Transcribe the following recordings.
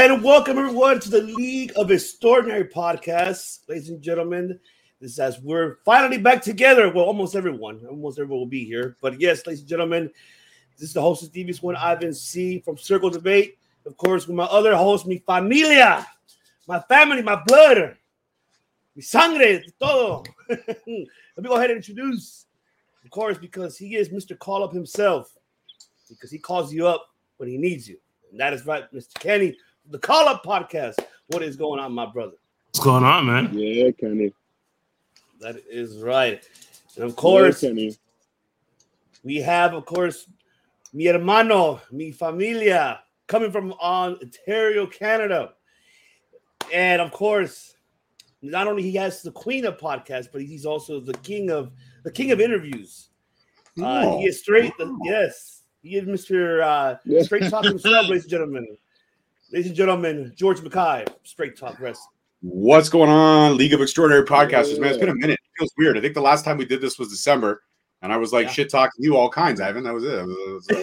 And welcome everyone to the League of Extraordinary Podcasts, ladies and gentlemen. This is as we're finally back together. Well, almost everyone, almost everyone will be here. But yes, ladies and gentlemen, this is the host of Devious One, Ivan C from Circle Debate. Of course, with my other host, mi familia, my family, my blood, mi sangre, todo. Let me go ahead and introduce, of course, because he is Mr. Call Up himself, because he calls you up when he needs you. And that is right, Mr. Kenny the Call Up Podcast. What is going on, my brother? What's going on, man? Yeah, Kenny. That is right. And of course, yeah, Kenny. we have, of course, mi hermano, mi familia, coming from Ontario, Canada. And of course, not only he has the queen of podcasts, but he's also the king of the king of interviews. Uh, he is straight, yes, he is Mr. Uh, Yeah. straight talk himself, ladies and gentlemen. Ladies and gentlemen, George Mackay, straight talk wrestling. What's going on, League of Extraordinary Podcasters? Man, it's been a minute. It feels weird. I think the last time we did this was December, and I was like Yeah. shit talking you all kinds, Ivan. That was it. That was- that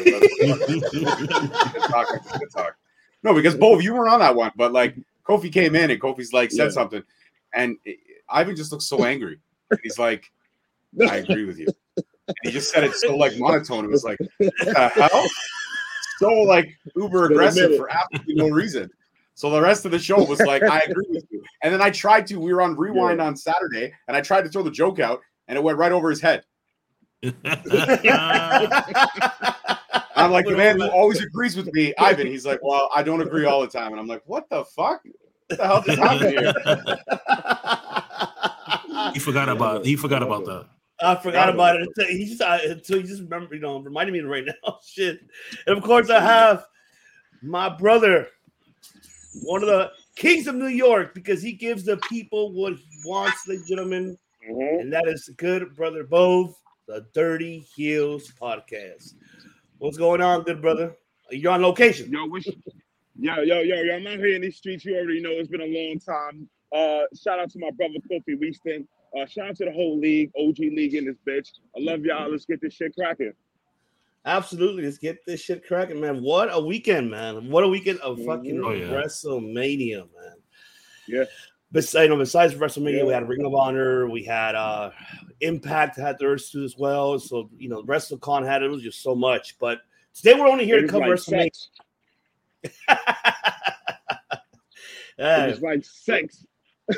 was- shit talk. No, because both of you were on that one, but like Kofi came in and Kofi's like said Yeah. something, and Ivan just looks so angry. He's like, "I agree with you." And he just said it so like monotone. It was like, "What the hell?" So like uber aggressive for absolutely no reason. So the rest of the show was like, I agree with you. And then I tried to, we were on rewind on Saturday, and I tried to throw the joke out, and it went right over his head. I'm like, the man who always agrees with me, Ivan. He's like, Well, I don't agree all the time. And I'm like, What the fuck? What the hell just happened here? he forgot about he forgot about that. I forgot about it until he just I, until he just remember, you know, reminded me right now. Shit. And of course, I have my brother, one of the kings of New York, because he gives the people what he wants, ladies and gentlemen, Mhm. and that is good brother Bove, the Dirty Heels podcast. What's going on, good brother? You're on location. Yo, wish, yo, yo, yo, yo, I'm out here in these streets. You already know it's been a long time. Uh, shout out to my brother Kofi Weaston. Uh, shout out to the whole league, OG league in this bitch. I love y'all. Let's get this shit cracking. Absolutely. Let's get this shit cracking, man. What a weekend, man. What a weekend of fucking Oh, yeah. WrestleMania, man. Yeah. Besides, you know, besides WrestleMania, we had Ring of Honor, we had uh Impact had theirs too as well. So you know, WrestleCon had it was just so much. But today we're only here It to cover like WrestleMania. sex. It was like sex.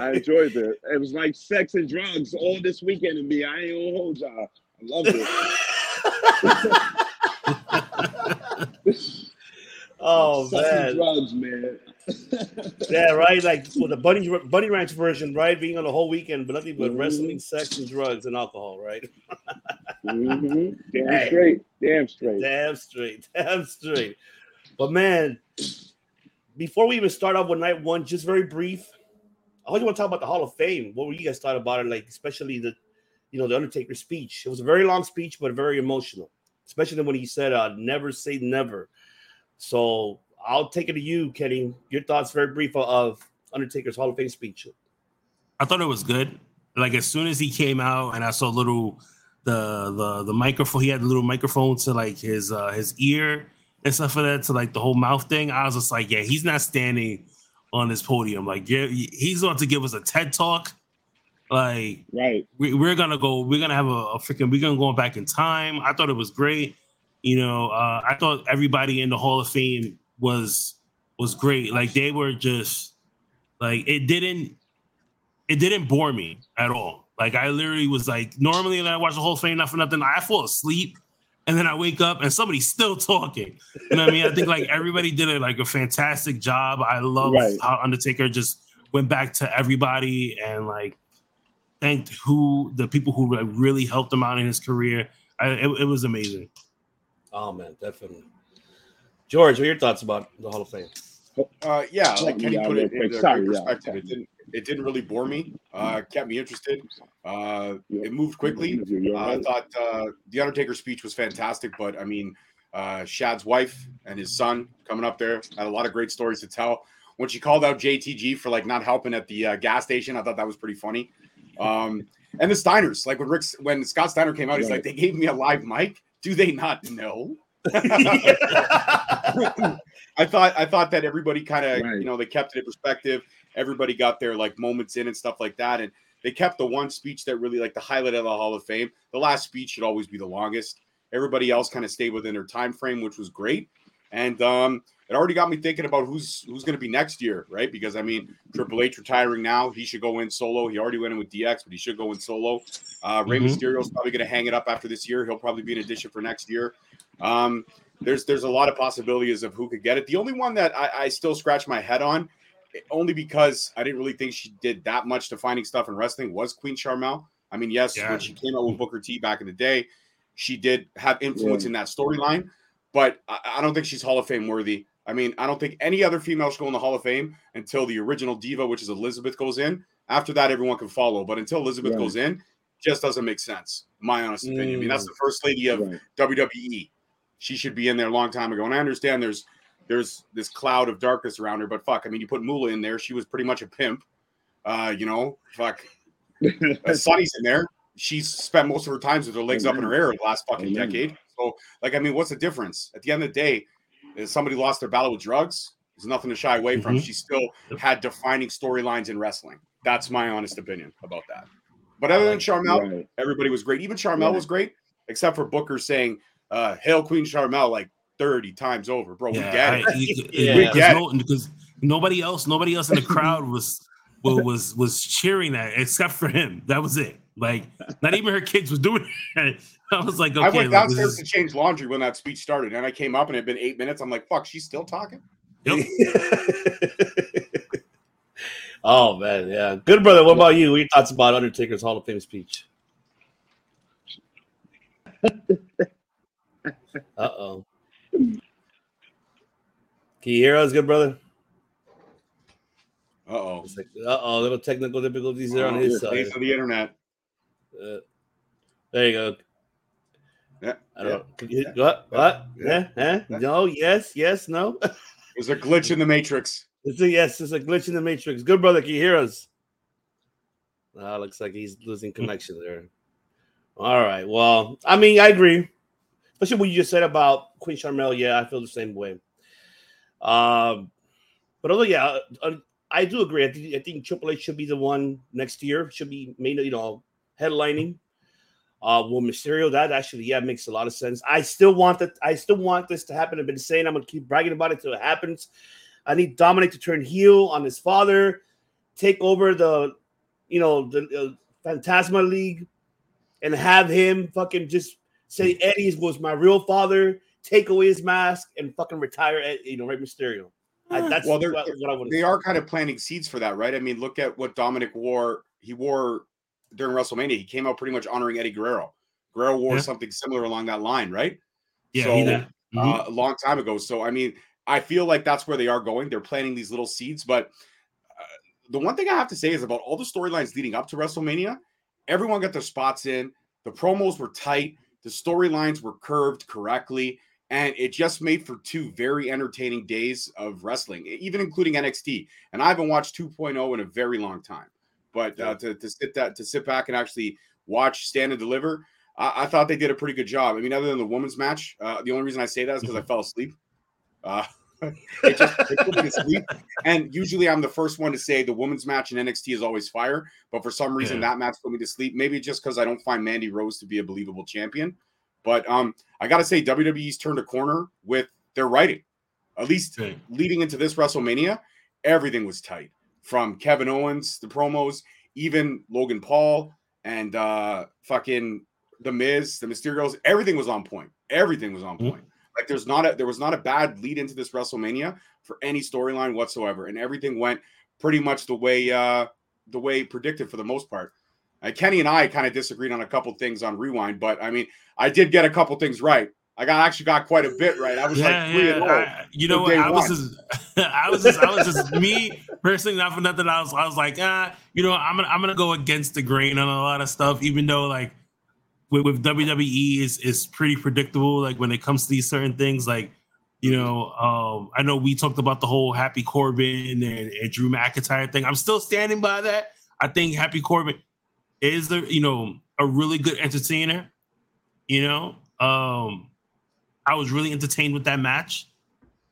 I enjoyed it. It was like sex and drugs all this weekend and me. I ain't gonna hold y'all. I loved it. oh man. sex and drugs, man. Yeah, right. Like with the bunny bunny ranch version, right? Being on the whole weekend, but nothing but Mhm. wrestling, sex, and drugs and alcohol, right? mm-hmm. Damn Hey. straight. Damn straight. Damn straight. Damn straight. But man, before we even start off with night one, just very brief. I want to talk about the Hall of Fame. What were you guys thought about it? Like, especially the, you know, the Undertaker speech. It was a very long speech, but very emotional. Especially when he said, uh, "Never say never." So I'll take it to you, Kenny. Your thoughts, very brief, of Undertaker's Hall of Fame speech. I thought it was good. Like as soon as he came out and I saw little the the the microphone, he had a little microphone to like his uh his ear and stuff like that to like the whole mouth thing. I was just like, yeah, he's not standing on this podium. Like, yeah, he's going to give us a TED talk. Like, Right. we, we're gonna go. We're gonna have a, a freaking. We're gonna go back in time. I thought it was great. You know, uh, I thought everybody in the Hall of Fame was was great. Like they were just like it didn't it didn't bore me at all. Like I literally was like, normally when I watch the whole thing, not for nothing, I fall asleep and then I wake up and somebody's still talking. You know what I mean? I think like everybody did a, like a fantastic job. I love Right. how Undertaker just went back to everybody and like thanked who the people who like, really helped him out in his career. I, it, it was amazing. Oh man, definitely. George, what are your thoughts about the Hall of Fame? Uh, yeah, like Kenny yeah, put it in into Sorry, yeah, perspective. It didn't. It didn't really bore me. Uh, kept me interested. Uh, it moved quickly. Uh, I thought uh, the Undertaker speech was fantastic, but I mean, uh, Shad's wife and his son coming up there had a lot of great stories to tell. When she called out JTG for like not helping at the uh, gas station, I thought that was pretty funny. Um, and the Steiners, like when Rick, when Scott Steiner came out, he's Right. like, "They gave me a live mic. Do they not know?" I thought I thought that everybody kind of Right. you know they kept it in perspective. Everybody got their like moments in and stuff like that, and they kept the one speech that really like the highlight of the Hall of Fame. The last speech should always be the longest. Everybody else kind of stayed within their time frame, which was great. And um, it already got me thinking about who's who's going to be next year, right? Because I mean, Triple H retiring now, he should go in solo. He already went in with DX, but he should go in solo. Uh, Rey Mhm. Mysterio's probably going to hang it up after this year. He'll probably be an addition for next year. Um, there's there's a lot of possibilities of who could get it. The only one that I, I still scratch my head on, only because I didn't really think she did that much defining stuff in wrestling, was Queen Sharmell. I mean, yes, Yeah. when she came out with Booker T back in the day, she did have influence Yeah. in that storyline, but I, I don't think she's Hall of Fame worthy. I mean, I don't think any other female should go in the Hall of Fame until the original diva, which is Elizabeth, goes in. After that, everyone can follow. But until Elizabeth Right. goes in, just doesn't make sense. My honest opinion. I mean, that's Mm. the first lady of Right. WWE. She should be in there a long time ago. And I understand there's there's this cloud of darkness around her, but fuck, I mean, you put Moolah in there, she was pretty much a pimp. Uh, you know, fuck. Uh, Sunny's in there. She's spent most of her times with her legs up in her hair the last fucking Amen. decade. So, like, I mean, what's the difference? At the end of the day, if somebody lost their battle with drugs, there's nothing to shy away from. Mhm. She still had defining storylines in wrestling. That's my honest opinion about that. But other than Sharmell, Right. everybody was great. Even Sharmell Yeah. was great, except for Booker saying, uh, Hail Queen Sharmell like 30 times over. Bro, we get it. I- you- Yeah. because, Get it. no- because nobody else, nobody else in the crowd was was was, was cheering that except for him. That was it. Like not even her kids was doing it. I was like, okay, I went like, downstairs is- to change laundry when that speech started, and I came up and it had been eight minutes. I'm like, fuck, she's still talking. Yep. oh man, yeah. Good brother. What about you? What are your thoughts about Undertaker's Hall of Fame speech? Uh oh. Can you hear us, good brother? Uh oh. Uh oh, little technical difficulties there on his side. Thanks to the internet. Uh, there you go. Yeah. I don't yeah. know. Can you, yeah, what? What? yeah, Yeah, huh? yeah. No, yes, yes, no. There's a glitch in the matrix. It's a yes, it's a glitch in the matrix. Good brother, can you hear us? Ah, looks like he's losing connection there. All right. Well, I mean, I agree. Especially what you just said about Queen Sharmell. Yeah, I feel the same way. Um, but although, yeah, uh, I do agree. I think, I think Triple H should be the one next year. Should be main, you know, headlining. Uh, well, Mysterio, that actually, yeah, makes a lot of sense. I still want that. I still want this to happen. I've been saying I'm gonna keep bragging about it till it happens. I need Dominic to turn heel on his father, take over the, you know, the uh, Phantasma League, and have him fucking just say Eddie was my real father, take away his mask, and fucking retire, at you know, Rey Mysterio. I, that's Well, they're- what, what I want to They are kind of planting seeds for that, right? I mean, look at what Dominic wore. He wore during WrestleMania. He came out pretty much honoring Eddie Guerrero. Guerrero wore Yeah. something similar along that line, right? yeah, So, he did. Mhm. uh, a long time ago. So I mean, I feel like that's where they are going. They're planting these little seeds. But uh, the one thing I have to say is about all the storylines leading up to WrestleMania, everyone got their spots in. The promos were tight. The storylines were curved correctly. And it just made for two very entertaining days of wrestling, even including NXT. And I haven't watched 2.0 in a very long time. But uh, to, to sit that to sit back and actually watch Stand and Deliver, I, I thought they did a pretty good job. I mean, other than the women's match, uh, the only reason I say that is because I fell asleep. Uh, it just it put me to sleep. And usually, I'm the first one to say the women's match in NXT is always fire. But for some reason, Yeah. that match put me to sleep. Maybe just because I don't find Mandy Rose to be a believable champion. But um, I got to say, WWE's turned a corner with their writing. At least leading into this WrestleMania, everything was tight. From Kevin Owens, the promos, even Logan Paul and uh fucking the Miz, the Mysterios, everything was on point. Everything was on Mhm. point. Like there's not a there was not a bad lead into this WrestleMania for any storyline whatsoever, and everything went pretty much the way uh the way predicted for the most part. Uh, Kenny and I kind of disagreed on a couple things on Rewind, but I mean, I did get a couple things right. I got actually got quite a bit right. I was Yeah, like three yeah. and oh. I, you know what? I was just, I was just, I was just me personally, not for nothing. I was, I was like, ah, you know, I'm gonna, I'm gonna go against the grain on a lot of stuff, even though like with, with WWE is is pretty predictable. Like when it comes to these certain things, like you know, um, I know we talked about the whole Happy Corbin and, and Drew McIntyre thing. I'm still standing by that. I think Happy Corbin is the, you know, a really good entertainer. You know, um, I was really entertained with that match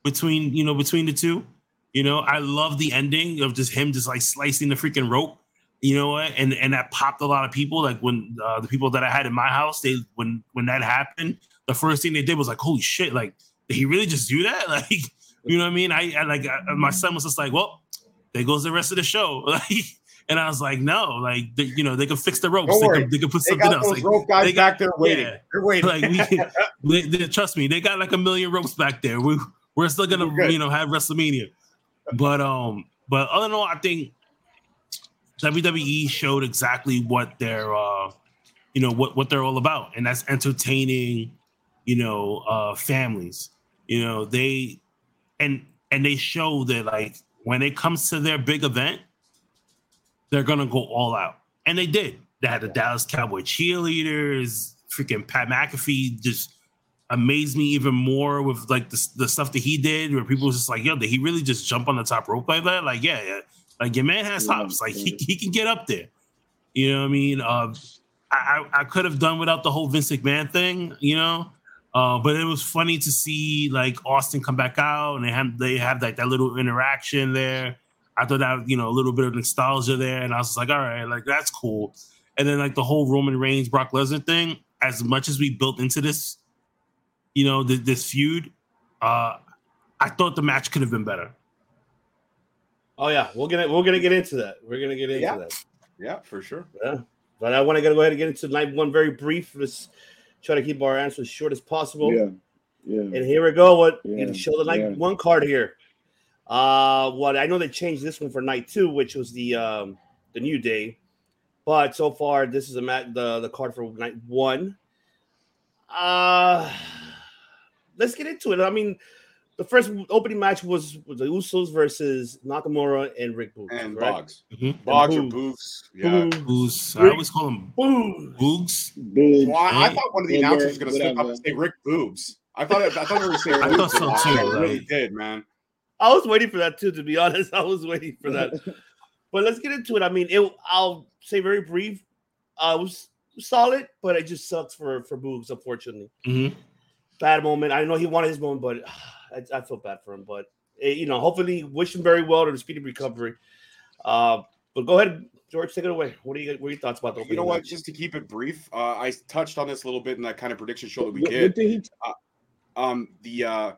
between you know between the two. You know, I love the ending of just him just like slicing the freaking rope. You know what? And and that popped a lot of people. Like when uh, the people that I had in my house, they when when that happened, the first thing they did was like, "Holy shit!" Like, did he really just do that? Like, you know what I mean? I, I like I, my son was just like, "Well, there goes the rest of the show." Like, and I was like, "No, like they, you know they could fix the ropes. They could, they could put They something got else." those Like, rope guys they got- back there waiting. yeah. They're waiting. like we, they, they- trust me, they got like a million ropes back there. We we're still gonna We're you know have WrestleMania, but um, but other than all, I think WWE showed exactly what they're uh, you know what what they're all about, and that's entertaining, you know, uh, families. You know they and and they show that like when it comes to their big event, they're gonna go all out, and they did. They had the Dallas Cowboy cheerleaders, freaking Pat McAfee just amazed me even more with like the, the stuff that he did, where people was just like, "Yo, did he really just jump on the top rope like that?" Like, yeah, yeah. like your man has hops, like he, he can get up there. You know what I mean? Uh, I I, I could have done without the whole Vince McMahon thing, you know. Uh, but it was funny to see like Austin come back out and they have they have like that little interaction there. I thought that you know a little bit of nostalgia there, and I was just like, all right, like that's cool. And then like the whole Roman Reigns Brock Lesnar thing, as much as we built into this, you know, th- this feud, uh, I thought the match could have been better. Oh yeah, we're gonna we're gonna get into that. We're gonna get into Yeah. that. Yeah, for sure. Yeah, but I want to go ahead and get into night one very brief. Let's try to keep our answers short as possible. Yeah, yeah. And here we go. What Yeah, show the night yeah. one card here. Uh, what I know they changed this one for night two, which was the um the new day, but so far this is a mat the the card for night one. Uh let's get into it. I mean, the first opening match was, was the Usos versus Nakamura and Rick Boogs. And correct? Boggs. Mhm. Bogs or Boogs. Boofs. Yeah. Boogs. I always call him Boogs. Boogs. Big. Well, I, I thought one of the Yeah, announcers was going to slip up and say Rick Boobs. I thought I thought they were saying. I thought so too, I really did, man. I was waiting for that too, to be honest. I was waiting for that. But let's get into it. I mean, it. I'll say very brief. Uh, it was solid, but it just sucks for for Boogs, unfortunately. Mhm. Bad moment. I know he wanted his moment, but I, I feel bad for him. But eh, you know, hopefully, wish him very well to the speedy recovery. Uh, but go ahead, George, take it away. What do you what are your thoughts about the You know what? match? Just to keep it brief, uh, I touched on this a little bit in that kind of prediction show that we What, did. what did he? um the uh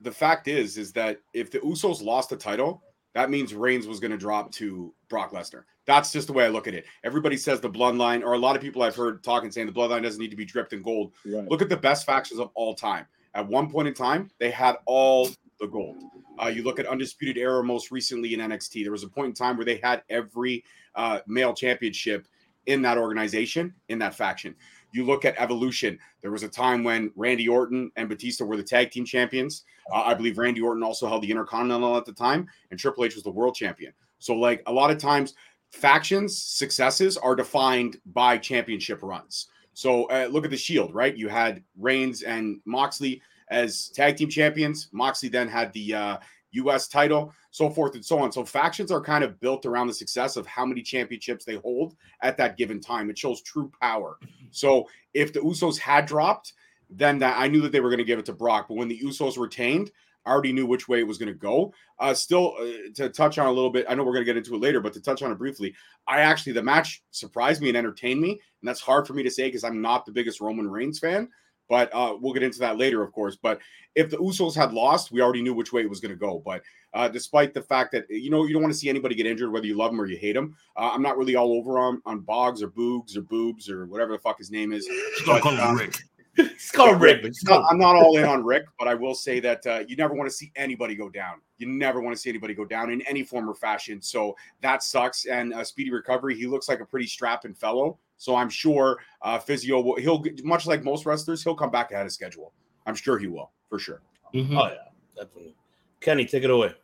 the fact is is that if the Usos lost the title, that means Reigns was going to drop to Brock Lesnar. That's just the way I look at it. Everybody says the bloodline, or a lot of people I've heard talking saying the bloodline doesn't need to be dripped in gold. Right. Look at the best factions of all time. At one point in time, they had all the gold. Uh, you look at Undisputed Era most recently in NXT. There was a point in time where they had every uh, male championship in that organization, in that faction. You look at Evolution. There was a time when Randy Orton and Batista were the tag team champions. Uh, I believe Randy Orton also held the Intercontinental at the time, and Triple H was the world champion. So, like a lot of times, factions successes are defined by championship runs. So, uh, look at the Shield, right? You had Reigns and Moxley as tag team champions. Moxley then had the uh, U.S. title, so forth and so on. So, factions are kind of built around the success of how many championships they hold at that given time. It shows true power. So, if the Usos had dropped, then that I knew that they were going to give it to Brock. But when the Usos retained, I already knew which way it was going to go. Uh, still, uh, to touch on a little bit, I know we're going to get into it later, but to touch on it briefly, I actually the match surprised me and entertained me, and that's hard for me to say because I'm not the biggest Roman Reigns fan. But uh, we'll get into that later, of course. But if the Usos had lost, we already knew which way it was going to go. But uh, despite the fact that you know you don't want to see anybody get injured, whether you love them or you hate them, uh, I'm not really all over on on Boggs or Boogs or Boobs or whatever the fuck his name is. But, call him um, Rick. It's called Rick. It's not- I'm not all in on Rick, but I will say that uh, you never want to see anybody go down. You never want to see anybody go down in any form or fashion. So that sucks. And uh, speedy recovery. He looks like a pretty strapping fellow. So I'm sure uh, physio will. He'll much like most wrestlers. He'll come back ahead of schedule. I'm sure he will for sure. Mhm. Oh yeah, definitely. Kenny, take it away.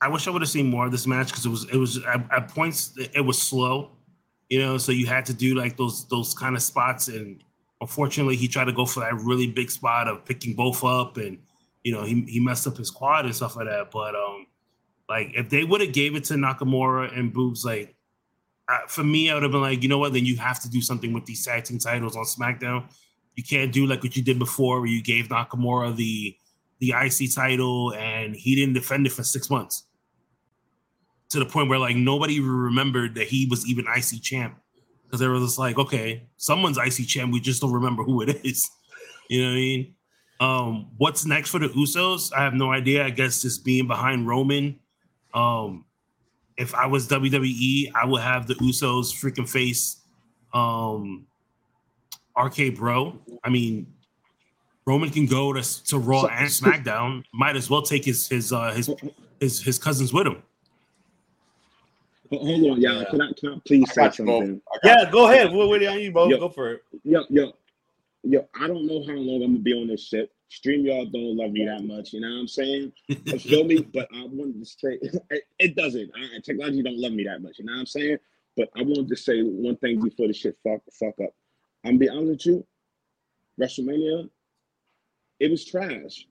I wish I would have seen more of this match because it was it was at, at points it was slow, you know. So you had to do like those those kind of spots, and unfortunately, he tried to go for that really big spot of picking both up, and you know he he messed up his quad and stuff like that. But um, like if they would have gave it to Nakamura and Boobs, like for me, I would have been like, you know what? Then you have to do something with these tag team titles on SmackDown. You can't do like what you did before, where you gave Nakamura the the IC title and he didn't defend it for six months to the point where like nobody remembered that he was even IC champ because they were just like, okay, someone's IC champ, we just don't remember who it is. You know what I mean? Um, what's next for the Usos? I have no idea. I guess just being behind Roman. Um, if I was WWE, I would have the Usos freaking face um RK Bro. I mean, Roman can go to, to Raw So- and SmackDown. Might as well take his his uh his his, his cousins with him. Ho- Hold on, y'all. Yeah. Can I can I please I say got you, something? I got Yeah, go ahead. We're waiting on you, bro. Yo. Go for it. Yo, yo, yo, I don't know how long I'm gonna be on this shit. Stream y'all don't love me that much, you know what I'm saying? You feel me? But I wanted to say it, it doesn't. I, technology don't love me that much, you know what I'm saying? But I wanted to say one thing before the shit fuck fuck up. I'm be honest with you, WrestleMania, it was trash.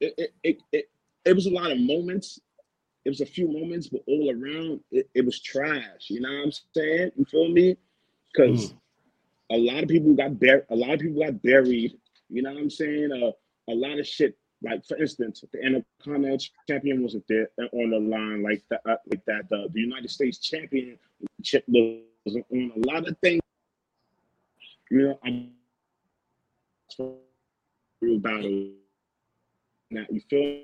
It it it, it, it was a lot of moments. It was a few moments, but all around it, it was trash. You know what I'm saying? You feel me? Because hmm. a lot of people got buried. A lot of people got buried. You know what I'm saying? Uh, a lot of shit. Like for instance, the Intercontinental Champion wasn't there on the line like that. Uh, like that. The, the United States Championship was on a lot of things. You know, I'm real battle. Now you feel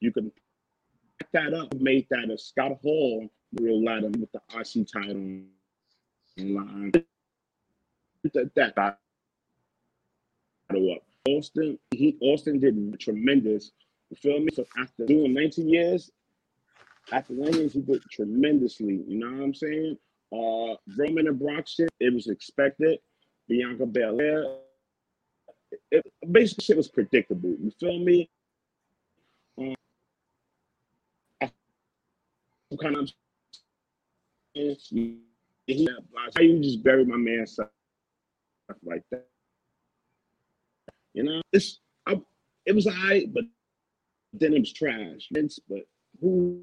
you can pick that up. Made that a Scott Hall real ladder with the RC title line. That that battle up. Austin, he Austin did tremendous. You feel me? So after doing 19 years, after 19 years, he did tremendously. You know what I'm saying? Uh Roman and Brock shit, it was expected. Bianca Belair. It, basically shit was predictable. You feel me? Um, I kind of he, how you just bury my man stuff like that. You know, it's I, it was alright, but then it was trash. Vince, but who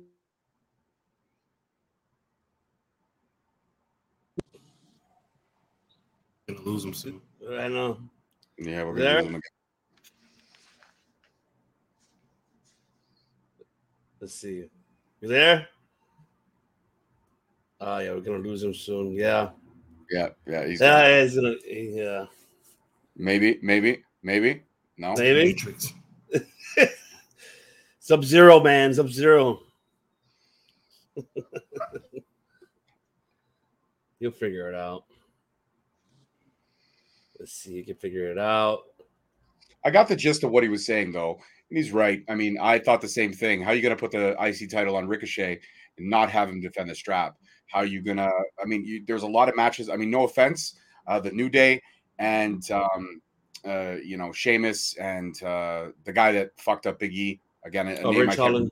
Gonna lose him soon. I know. Yeah, we're gonna lose him again. Let's see. You there? Oh yeah, we're gonna lose him soon. Yeah. Yeah, yeah. He's Yeah, he's gonna yeah. maybe, maybe, maybe. No, Maybe. Matrix. Sub Zero, man. Sub Zero. You'll figure it out. Let's see. You can figure it out. I got the gist of what he was saying though. And he's right. I mean, I thought the same thing. How are you gonna put the IC title on Ricochet and not have him defend the strap? How are you gonna? I mean, you, there's a lot of matches. I mean, no offense, uh, the New Day and um, uh, you know Sheamus and uh, the guy that fucked up Big E again. A Oh, name I Rich can't Holland.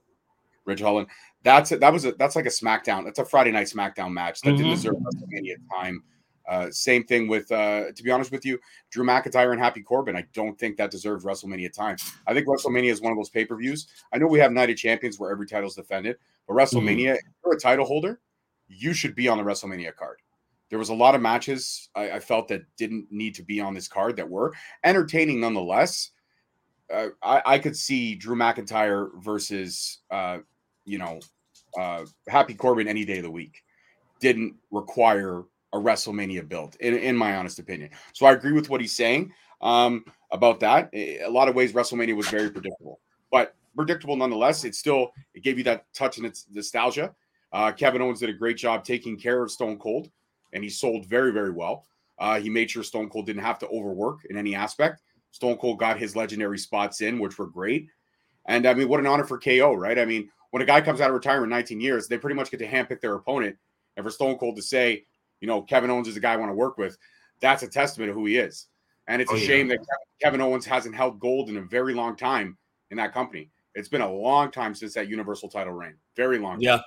Ridge Holland. That's a, that was a that's like a SmackDown. That's a Friday night SmackDown match that didn't Mhm. deserve WrestleMania time. Uh, same thing with uh, to be honest with you, Drew McIntyre and Happy Corbin. I don't think that deserves WrestleMania time. I think WrestleMania is one of those pay per views. I know we have Night of Champions where every title is defended, but WrestleMania, if you're a title holder, you should be on the WrestleMania card. There was a lot of matches I, I felt that didn't need to be on this card that were entertaining nonetheless. Uh, I, I could see Drew McIntyre versus uh, you know uh, Happy Corbin any day of the week. Didn't require a WrestleMania build, in, in my honest opinion. So I agree with what he's saying um, about that. A lot of ways, WrestleMania was very predictable, but predictable nonetheless. It still it gave you that touch and its nostalgia. Uh, Kevin Owens did a great job taking care of Stone Cold, and he sold very, very well. Uh, he made sure Stone Cold didn't have to overwork in any aspect. Stone Cold got his legendary spots in, which were great. And I mean, what an honor for KO, right? I mean, when a guy comes out of retirement 19 years, they pretty much get to handpick their opponent. And for Stone Cold to say, you know, Kevin Owens is the guy I want to work with, that's a testament of who he is. And it's Oh, a yeah. shame that Kevin Owens hasn't held gold in a very long time in that company. It's been a long time since that Universal title reign. Very long. Yeah.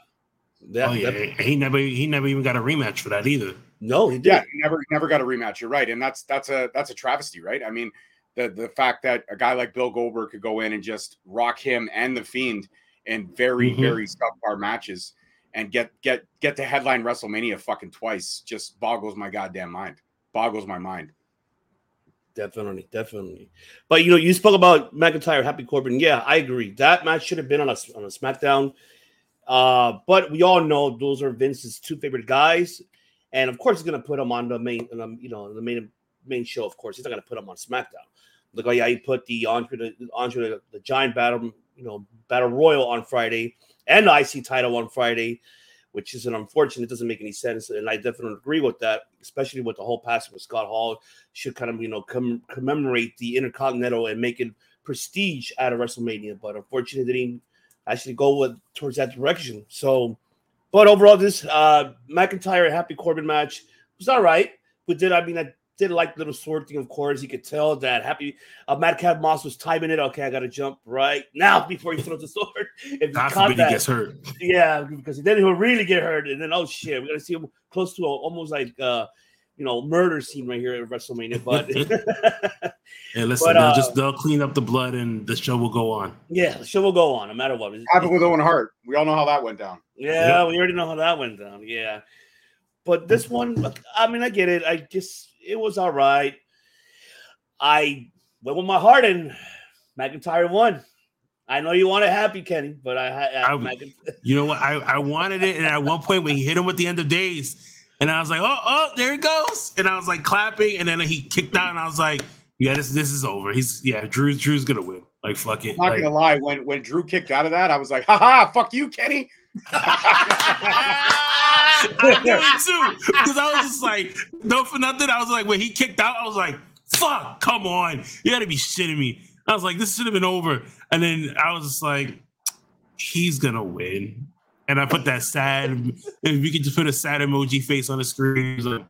Yeah. oh yeah, that- he never he never even got a rematch for that either. no, he did. Yeah, he never never got a rematch. You're right, and that's that's a that's a travesty, right? I mean, the the fact that a guy like Bill Goldberg could go in and just rock him and the Fiend in very Mhm. very subpar matches and get get get to headline WrestleMania fucking twice just boggles my goddamn mind. Boggles my mind. Definitely, definitely. But you know, you spoke about McIntyre, Happy Corbin. Yeah, I agree. That match should have been on a on a SmackDown. Uh, but we all know those are Vince's two favorite guys, and of course he's gonna put them on the main, um, you know, the main main show. Of course, he's not gonna put them on SmackDown. Look, oh yeah, he put the Andre the Andre the, the Giant Battle, you know, Battle Royal on Friday, and the IC title on Friday, which is an unfortunate. It doesn't make any sense, and I definitely agree with that, especially with the whole passing with Scott Hall should kind of you know com- commemorate the Intercontinental and make it prestige out of WrestleMania. But unfortunately, they didn't actually go with towards that direction. So, but overall, this uh McIntyre Happy Corbin match was all right. But did I mean I did like the little sword thing? Of course, you could tell that Happy uh, Madcap Moss was timing it. Okay, I got to jump right now before he throws the sword. If God forbid he gets hurt. yeah, because then he'll really get hurt, and then oh shit, we're gonna see him close to a, almost like uh, you know murder scene right here at WrestleMania. But Yeah, listen, But, they'll uh, just they'll clean up the blood and the show will go on. yeah, the show will go on no matter what. Happened with Owen Hart. We all know how that went down. Yeah, we already know how that went down. Yeah, but this one, I mean, I get it. I just it was all right. I went with my heart, and McIntyre won. I know you want it happy, Kenny, but I, I, I- McIntyre, You know what? I, I wanted it, and at one point when he hit him at the end of days, and I was like, oh, oh, there it goes, and I was like clapping, and then he kicked out, and I was like, yeah, this this is over. He's yeah, Drew's Drew's gonna win. Like fuck it. I'm not Like, gonna lie, when when Drew kicked out of that, I was like, haha, fuck you, Kenny. I knew it too because I was just like, no for nothing. I was like, when he kicked out, I was like, fuck, come on, you got to be shitting me. I was like, this should have been over, and then I was just like, he's gonna win. And I put that sad. If you could just put a sad emoji face on the screen, like,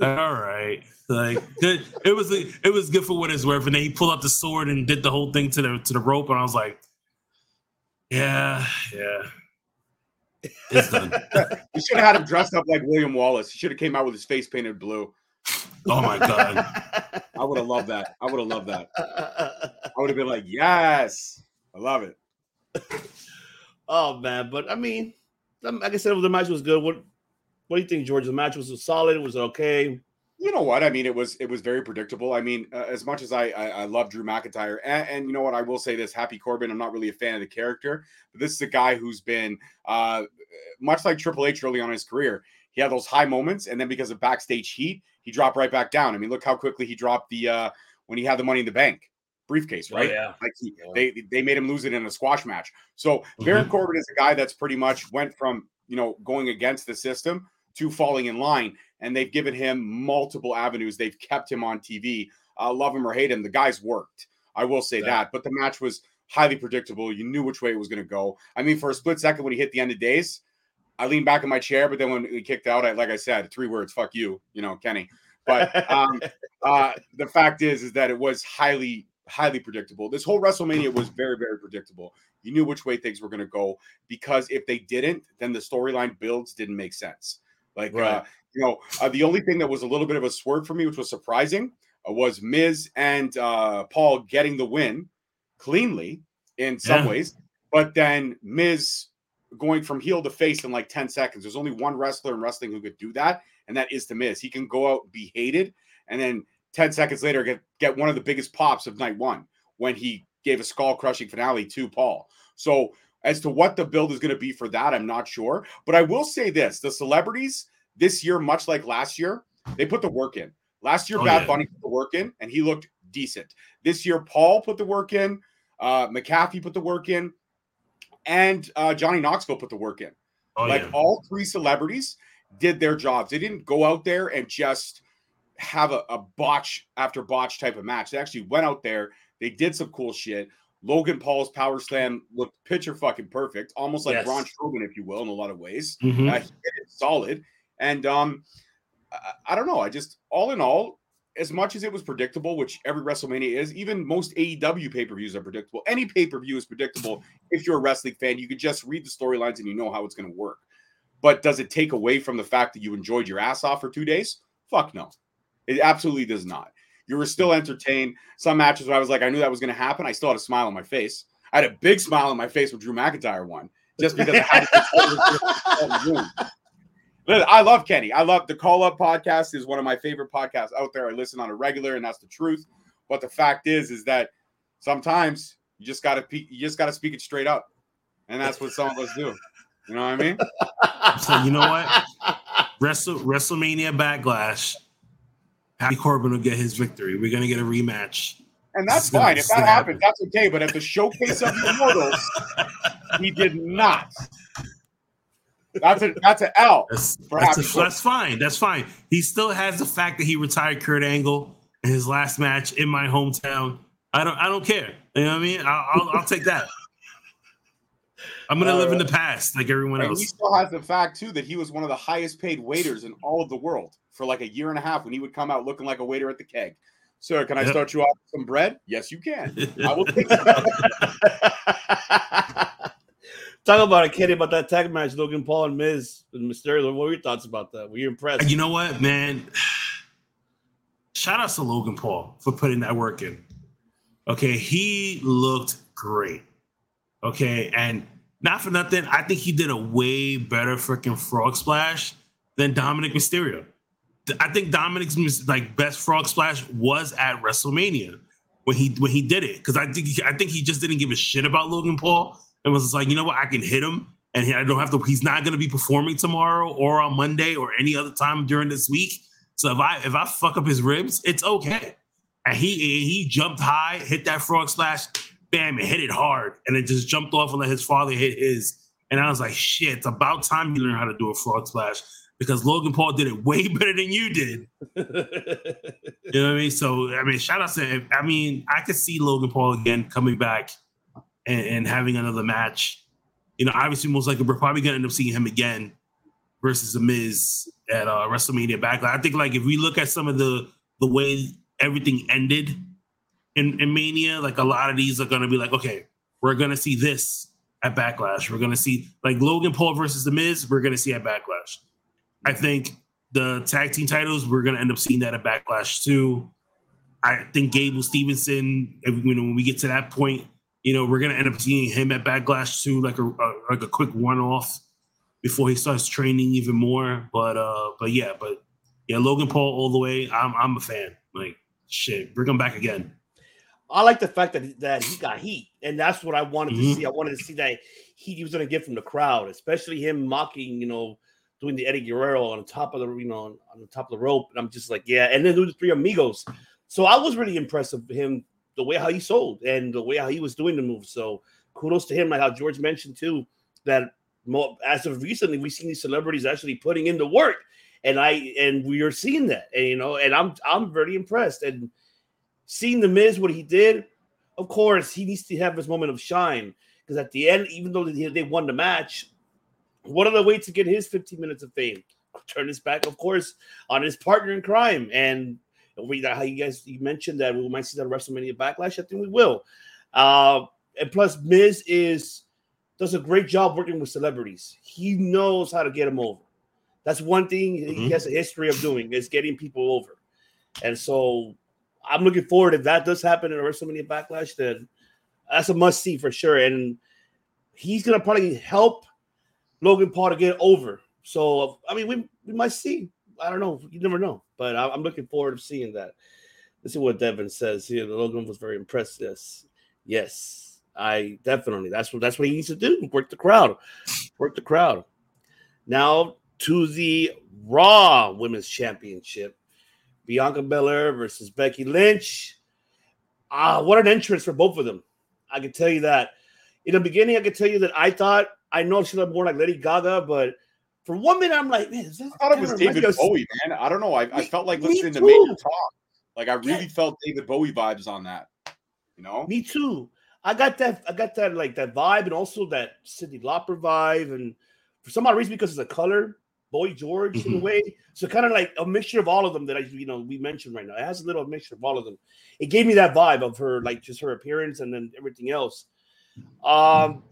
all right, like good. It was it was good for what it's worth. And then he pulled out the sword and did the whole thing to the to the rope, and I was like, yeah, yeah, it's done. You should have had him dressed up like William Wallace. He should have came out with his face painted blue. Oh my god. I would have loved that. I would have loved that. I would have been like, yes, I love it. Oh man, but I mean, um, like I said, the match was good. What What do you think, George? The match was solid. It was it okay? You know what? I mean, it was it was very predictable. I mean, uh, as much as I, I I love Drew McIntyre, and, and you know what, I will say this: Happy Corbin. I'm not really a fan of the character, but this is a guy who's been uh, much like Triple H early on his career. He had those high moments, and then because of backstage heat, he dropped right back down. I mean, look how quickly he dropped the uh, when he had the Money in the Bank briefcase, right? yeah. Like he, Yeah. they they made him lose it in a squash match. So Baron Corbin is a guy that's pretty much went from you know going against the system to falling in line, and they've given him multiple avenues. They've kept him on TV. Uh, love him or hate him, the guy's worked. I will say Yeah. that. But the match was highly predictable. You knew which way it was going to go. I mean, for a split second when he hit the end of days, I leaned back in my chair, but then when he kicked out, I like I said, three words: "Fuck you," you know, Kenny. But um, uh, the fact is, is that it was highly, highly predictable. This whole WrestleMania was very, very predictable. You knew which way things were going to go because if they didn't, then the storyline builds didn't make sense. Like, uh, you know, uh, the only thing that was a little bit of a swerve for me, which was surprising, uh, was Miz and uh, Paul getting the win cleanly in some Yeah. ways, but then Miz going from heel to face in like 10 seconds. There's only one wrestler in wrestling who could do that, and that is the Miz. He can go out, be hated, and then 10 seconds later get, get one of the biggest pops of night one when he gave a skull crushing finale to Paul. So, as to what the build is going to be for that, I'm not sure. But I will say this the celebrities this year, much like last year, they put the work in. Last year, Oh, Bad yeah. Bunny put the work in, and he looked decent. This year, Paul put the work in, uh, McAfee put the work in, and uh, Johnny Knoxville put the work in. Oh, like yeah. all three celebrities did their jobs. They didn't go out there and just have a, a botch after botch type of match. They actually went out there. They did some cool shit. Logan Paul's power slam looked picture fucking perfect, almost like Yes. Braun Strowman, if you will, in a lot of ways. Mhm. Uh, he did it solid. And um, I, I don't know. I just all in all, as much as it was predictable, which every WrestleMania is, even most AEW pay per views are predictable. Any pay per view is predictable if you're a wrestling fan. You can just read the storylines and you know how it's going to work. But does it take away from the fact that you enjoyed your ass off for two days? Fuck no. It absolutely does not. You were still entertained. Some matches where I was like, I knew that was going to happen. I still had a smile on my face. I had a big smile on my face when Drew McIntyre won, just because I had to. I love Kenny. I love the Call Up podcast is one of my favorite podcasts out there. I listen on a regular, and that's the truth. But the fact is, is that sometimes you just gotta pe- you just gotta speak it straight up, and that's what some of us do. You know what I mean? So you know what? Wrestle WrestleMania Backlash. Happy Corbin will get his victory. We're gonna get a rematch. And that's fine. If that happens, that's okay. But at the showcase of the Immortals, he did not. That's a that's an L. That's, that's, a- that's fine. That's fine. He still has the fact that he retired Kurt Angle in his last match in my hometown. I don't. I don't care. You know what I mean? I'll, I'll, I'll take that. I'm gonna All live in the uh, past like everyone else. he still has the fact too that he was one of the highest paid waiters in all of the world for like a year and a half when he would come out looking like a waiter at the keg. Sir, can I Yep. start you off with some bread? Yes, you can. I will take. Talk about a Kenny, about that tag match, Logan Paul and Miz and Mysterio. What were your thoughts about that? Were you impressed? You know what, man? Shout out to Logan Paul for putting that work in. Okay, he looked great. Okay, and not for nothing, I think he did a way better freaking frog splash than Dominic Mysterio. I think Dominic's like best frog splash was at WrestleMania when he when he did it because I think he, I think he just didn't give a shit about Logan Paul and was like, you know what, I can hit him and I don't have to. He's not going to be performing tomorrow or on Monday or any other time during this week. So if I if I fuck up his ribs, it's okay. And he he jumped high, hit that frog splash, bam, and hit it hard, and it just jumped off and let his father hit his. And I was like, shit, it's about time you learn how to do a frog splash because Logan Paul did it way better than you did. You know what I mean? So I mean, shout out to I mean, I could see Logan Paul again coming back and, and having another match. You know, obviously, most likely we're probably gonna end up seeing him again versus the Miz at uh, WrestleMania Backlash. I think like if we look at some of the the way everything ended in, in Mania, like a lot of these are gonna be like, okay, we're gonna see this at Backlash. We're gonna see like Logan Paul versus the Miz. We're gonna see at Backlash. I think the tag team titles, we're gonna end up seeing that at Backlash too. I think Gable Stevenson, if, you know, when we get to that point, you know, we're gonna end up seeing him at Backlash too, like a, a like a quick one off before he starts training even more. But uh, but yeah, but yeah, Logan Paul all the way. I'm I'm a fan. Like shit, bring him back again. I like the fact that that he got heat, and that's what I wanted Mhm. to see. I wanted to see that heat he was going to get from the crowd, especially him mocking, you know, doing the Eddie Guerrero on the top of the, you know, on the top of the rope. And I'm just like, yeah, and then doing the three amigos. So I was really impressed with him, the way how he sold and the way how he was doing the move. So kudos to him, like how George mentioned too, that mo- as of recently we've seen these celebrities actually putting in the work, and I and we are seeing that, and you know, and I'm I'm very impressed and seeing the Miz what he did, of course he needs to have his moment of shine because at the end, even though they won the match, what other way to get his 15 minutes of fame? Turn his back, of course, on his partner in crime. And we how you guys you mentioned that we might see that WrestleMania backlash. I think we will. Uh, and plus, Miz is does a great job working with celebrities. He knows how to get them over. That's one thing he Mhm. has a history of doing is getting people over. And so I'm looking forward if that does happen in a WrestleMania backlash, then that's a must see for sure. And he's gonna probably help Logan Paul to get over. So I mean, we we might see. I don't know. You never know. But I- I'm looking forward to seeing that. Let's see what Devin says here. The Logan was very impressed. Yes, yes, I definitely. That's what that's what he needs to do. Work the crowd. Work the crowd. Now to the Raw Women's Championship. Bianca Belair versus Becky Lynch. Ah, what an entrance for both of them. I can tell you that. In the beginning, I could tell you that I thought I know she looked more like Lady Gaga, but for one minute, I'm like, man, I thought it was David Bowie, man. I don't know. I, I felt like listening to Major talk. Like I really yeah. felt David Bowie vibes on that. You know? Me too. I got that. I got that like that vibe, and also that Cyndi Lauper vibe, and for some odd reason, because it's a color, Boy George mm-hmm. in a mm-hmm. way. So kind of like a mixture of all of them that I you know we mentioned right now. It has a little mixture of all of them. It gave me that vibe of her like just her appearance and then everything else. Um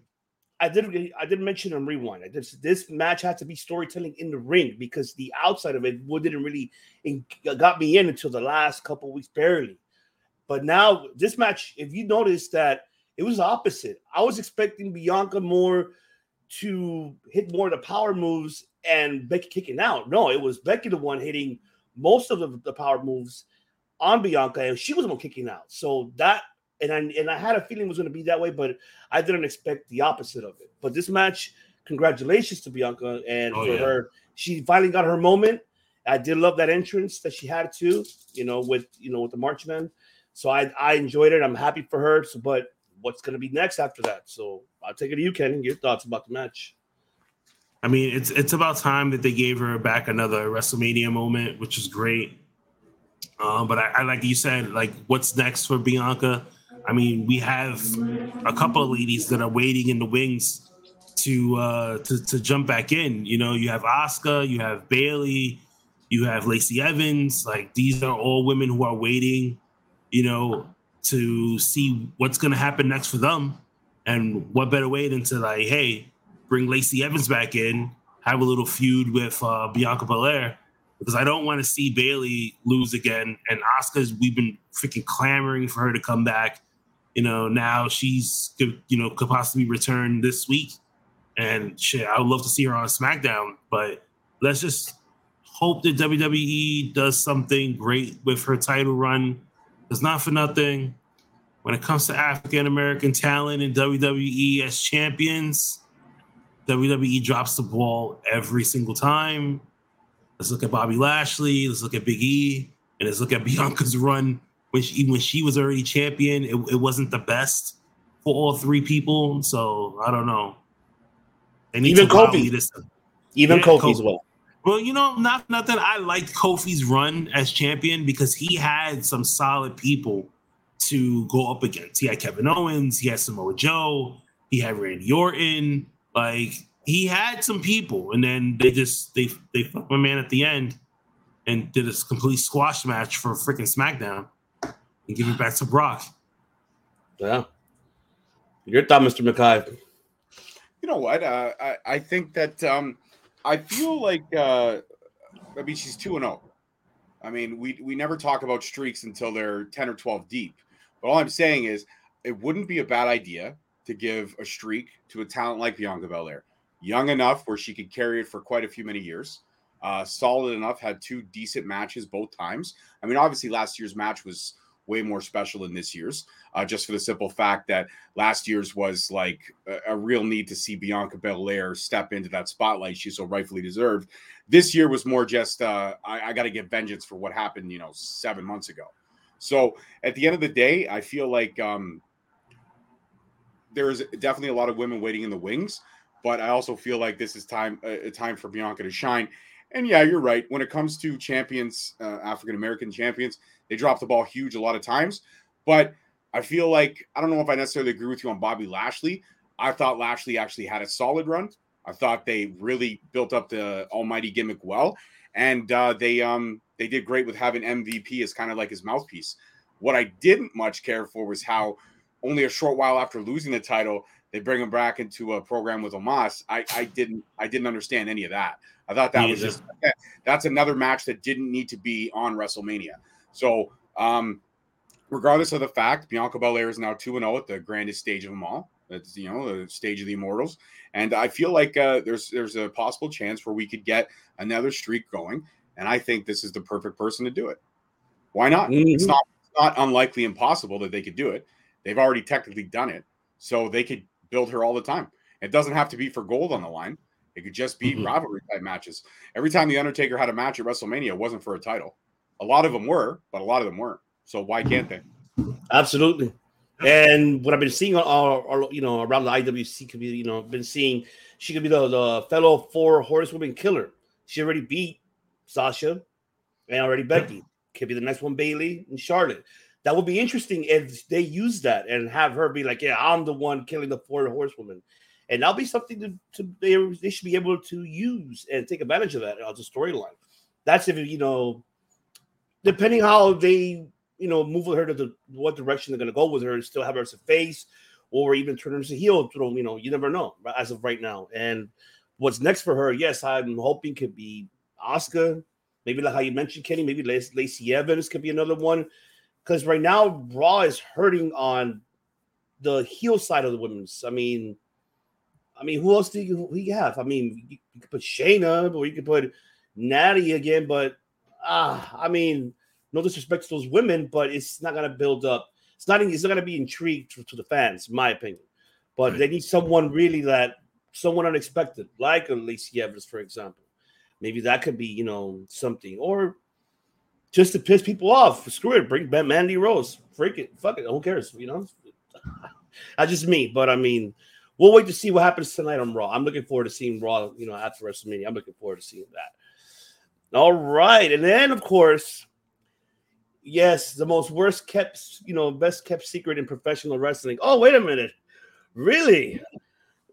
I did I did mention in rewind. I did, this match had to be storytelling in the ring because the outside of it didn't really got me in until the last couple weeks barely. But now this match, if you notice that it was opposite. I was expecting Bianca more to hit more of the power moves and Becky kicking out. No, it was Becky the one hitting most of the, the power moves on Bianca, and she was the one kicking out. So that and I and I had a feeling it was going to be that way, but I didn't expect the opposite of it. But this match, congratulations to Bianca and oh, for yeah. her, she finally got her moment. I did love that entrance that she had too, you know, with you know with the Marchman. So I I enjoyed it. I'm happy for her. So, but what's going to be next after that? So I'll take it to you, Ken. Your thoughts about the match? I mean, it's it's about time that they gave her back another WrestleMania moment, which is great. Um, but I, I, like you said, like what's next for Bianca? I mean, we have a couple of ladies that are waiting in the wings to uh to, to jump back in. You know, you have Asuka, you have Bayley, you have Lacey Evans. Like these are all women who are waiting, you know, to see what's gonna happen next for them. And what better way than to like, hey, bring Lacey Evans back in, have a little feud with uh, Bianca Belair because I don't want to see Bayley lose again. And Asuka's, we've been freaking clamoring for her to come back. You know, now she's you know could possibly return this week, and shit, I would love to see her on SmackDown. But let's just hope that WWE does something great with her title run. It's not for nothing. When it comes to African American talent in WWE as champions, WWE drops the ball every single time. Let's look at Bobby Lashley. Let's look at Big E, and let's look at Bianca's run. When she, when she was already champion, it, it wasn't the best for all three people. So I don't know. And even Kofi, this, even yeah, Kofi, Kofi as well. Well, you know, not nothing. I liked Kofi's run as champion because he had some solid people to go up against. He had Kevin Owens, he had Samoa Joe, he had Randy Orton. Like he had some people, and then they just they they fucked my man at the end and did a complete squash match for freaking SmackDown and give it back to Brock. Yeah. Your thought, Mr. McKay. You know what? Uh, I I think that um, I feel like uh, I mean she's two and zero. Oh. I mean we we never talk about streaks until they're ten or twelve deep. But all I'm saying is it wouldn't be a bad idea to give a streak to a talent like Bianca Belair. Young enough where she could carry it for quite a few many years. Uh, solid enough, had two decent matches both times. I mean, obviously, last year's match was way more special than this year's, uh, just for the simple fact that last year's was like a, a, real need to see Bianca Belair step into that spotlight she so rightfully deserved. This year was more just uh, I, I got to get vengeance for what happened, you know, seven months ago. So at the end of the day, I feel like um, there is definitely a lot of women waiting in the wings, but I also feel like this is time a time for Bianca to shine. And yeah, you're right. When it comes to champions, uh, African American champions, they drop the ball huge a lot of times. But I feel like I don't know if I necessarily agree with you on Bobby Lashley. I thought Lashley actually had a solid run. I thought they really built up the Almighty gimmick well, and uh, they um they did great with having MVP as kind of like his mouthpiece. What I didn't much care for was how only a short while after losing the title, they bring him back into a program with Omos. I, I didn't I didn't understand any of that. I thought that was just that's another match that didn't need to be on WrestleMania. So um, regardless of the fact, Bianca Belair is now 2 0 at the grandest stage of them all. That's you know the stage of the immortals. And I feel like uh, there's there's a possible chance where we could get another streak going. And I think this is the perfect person to do it. Why not? Mm-hmm. It's not it's not unlikely impossible that they could do it. They've already technically done it, so they could build her all the time. It doesn't have to be for gold on the line. It could just be Mhm. rivalry type matches. Every time the Undertaker had a match at WrestleMania, it wasn't for a title. A lot of them were, but a lot of them weren't. So why can't they? Absolutely. And what I've been seeing all, all you know around the IWC community, you know, been seeing she could be the, the fellow four horsewoman killer. She already beat Sasha and already Becky. Could be the next one, Bayley and Charlotte. That would be interesting if they use that and have her be like, "Yeah, I'm the one killing the four horsewomen," and that'll be something to, to they, they should be able to use and take advantage of that as a storyline. That's if you know, depending how they you know move with her to the what direction they're going to go with her, and still have her as a face, or even turn her as a heel. You know, you never know as of right now. And what's next for her? Yes, I'm hoping could be Asuka. Maybe like how you mentioned, Kenny. Maybe Lac- Lacey Evans could be another one. Because right now, Raw is hurting on the heel side of the women's. I mean, I mean, who else do you, who you have? I mean, you could put Shayna, or you could put Natty again. But ah, I mean, no disrespect to those women, but it's not gonna build up. It's not. It's not gonna be intrigued to, to the fans, in my opinion. But they need someone really that someone unexpected, like a Lacey Evans, for example. Maybe that could be, you know, something, or just to piss people off. Screw it, bring back Mandy Rose. Freak it, fuck it. Who cares? You know, that's just me. But I mean, we'll wait to see what happens tonight on Raw. I'm looking forward to seeing Raw. You know, after WrestleMania, I'm looking forward to seeing that. All right, and then of course, yes, the most worst kept, you know, best kept secret in professional wrestling. Oh, wait a minute, really?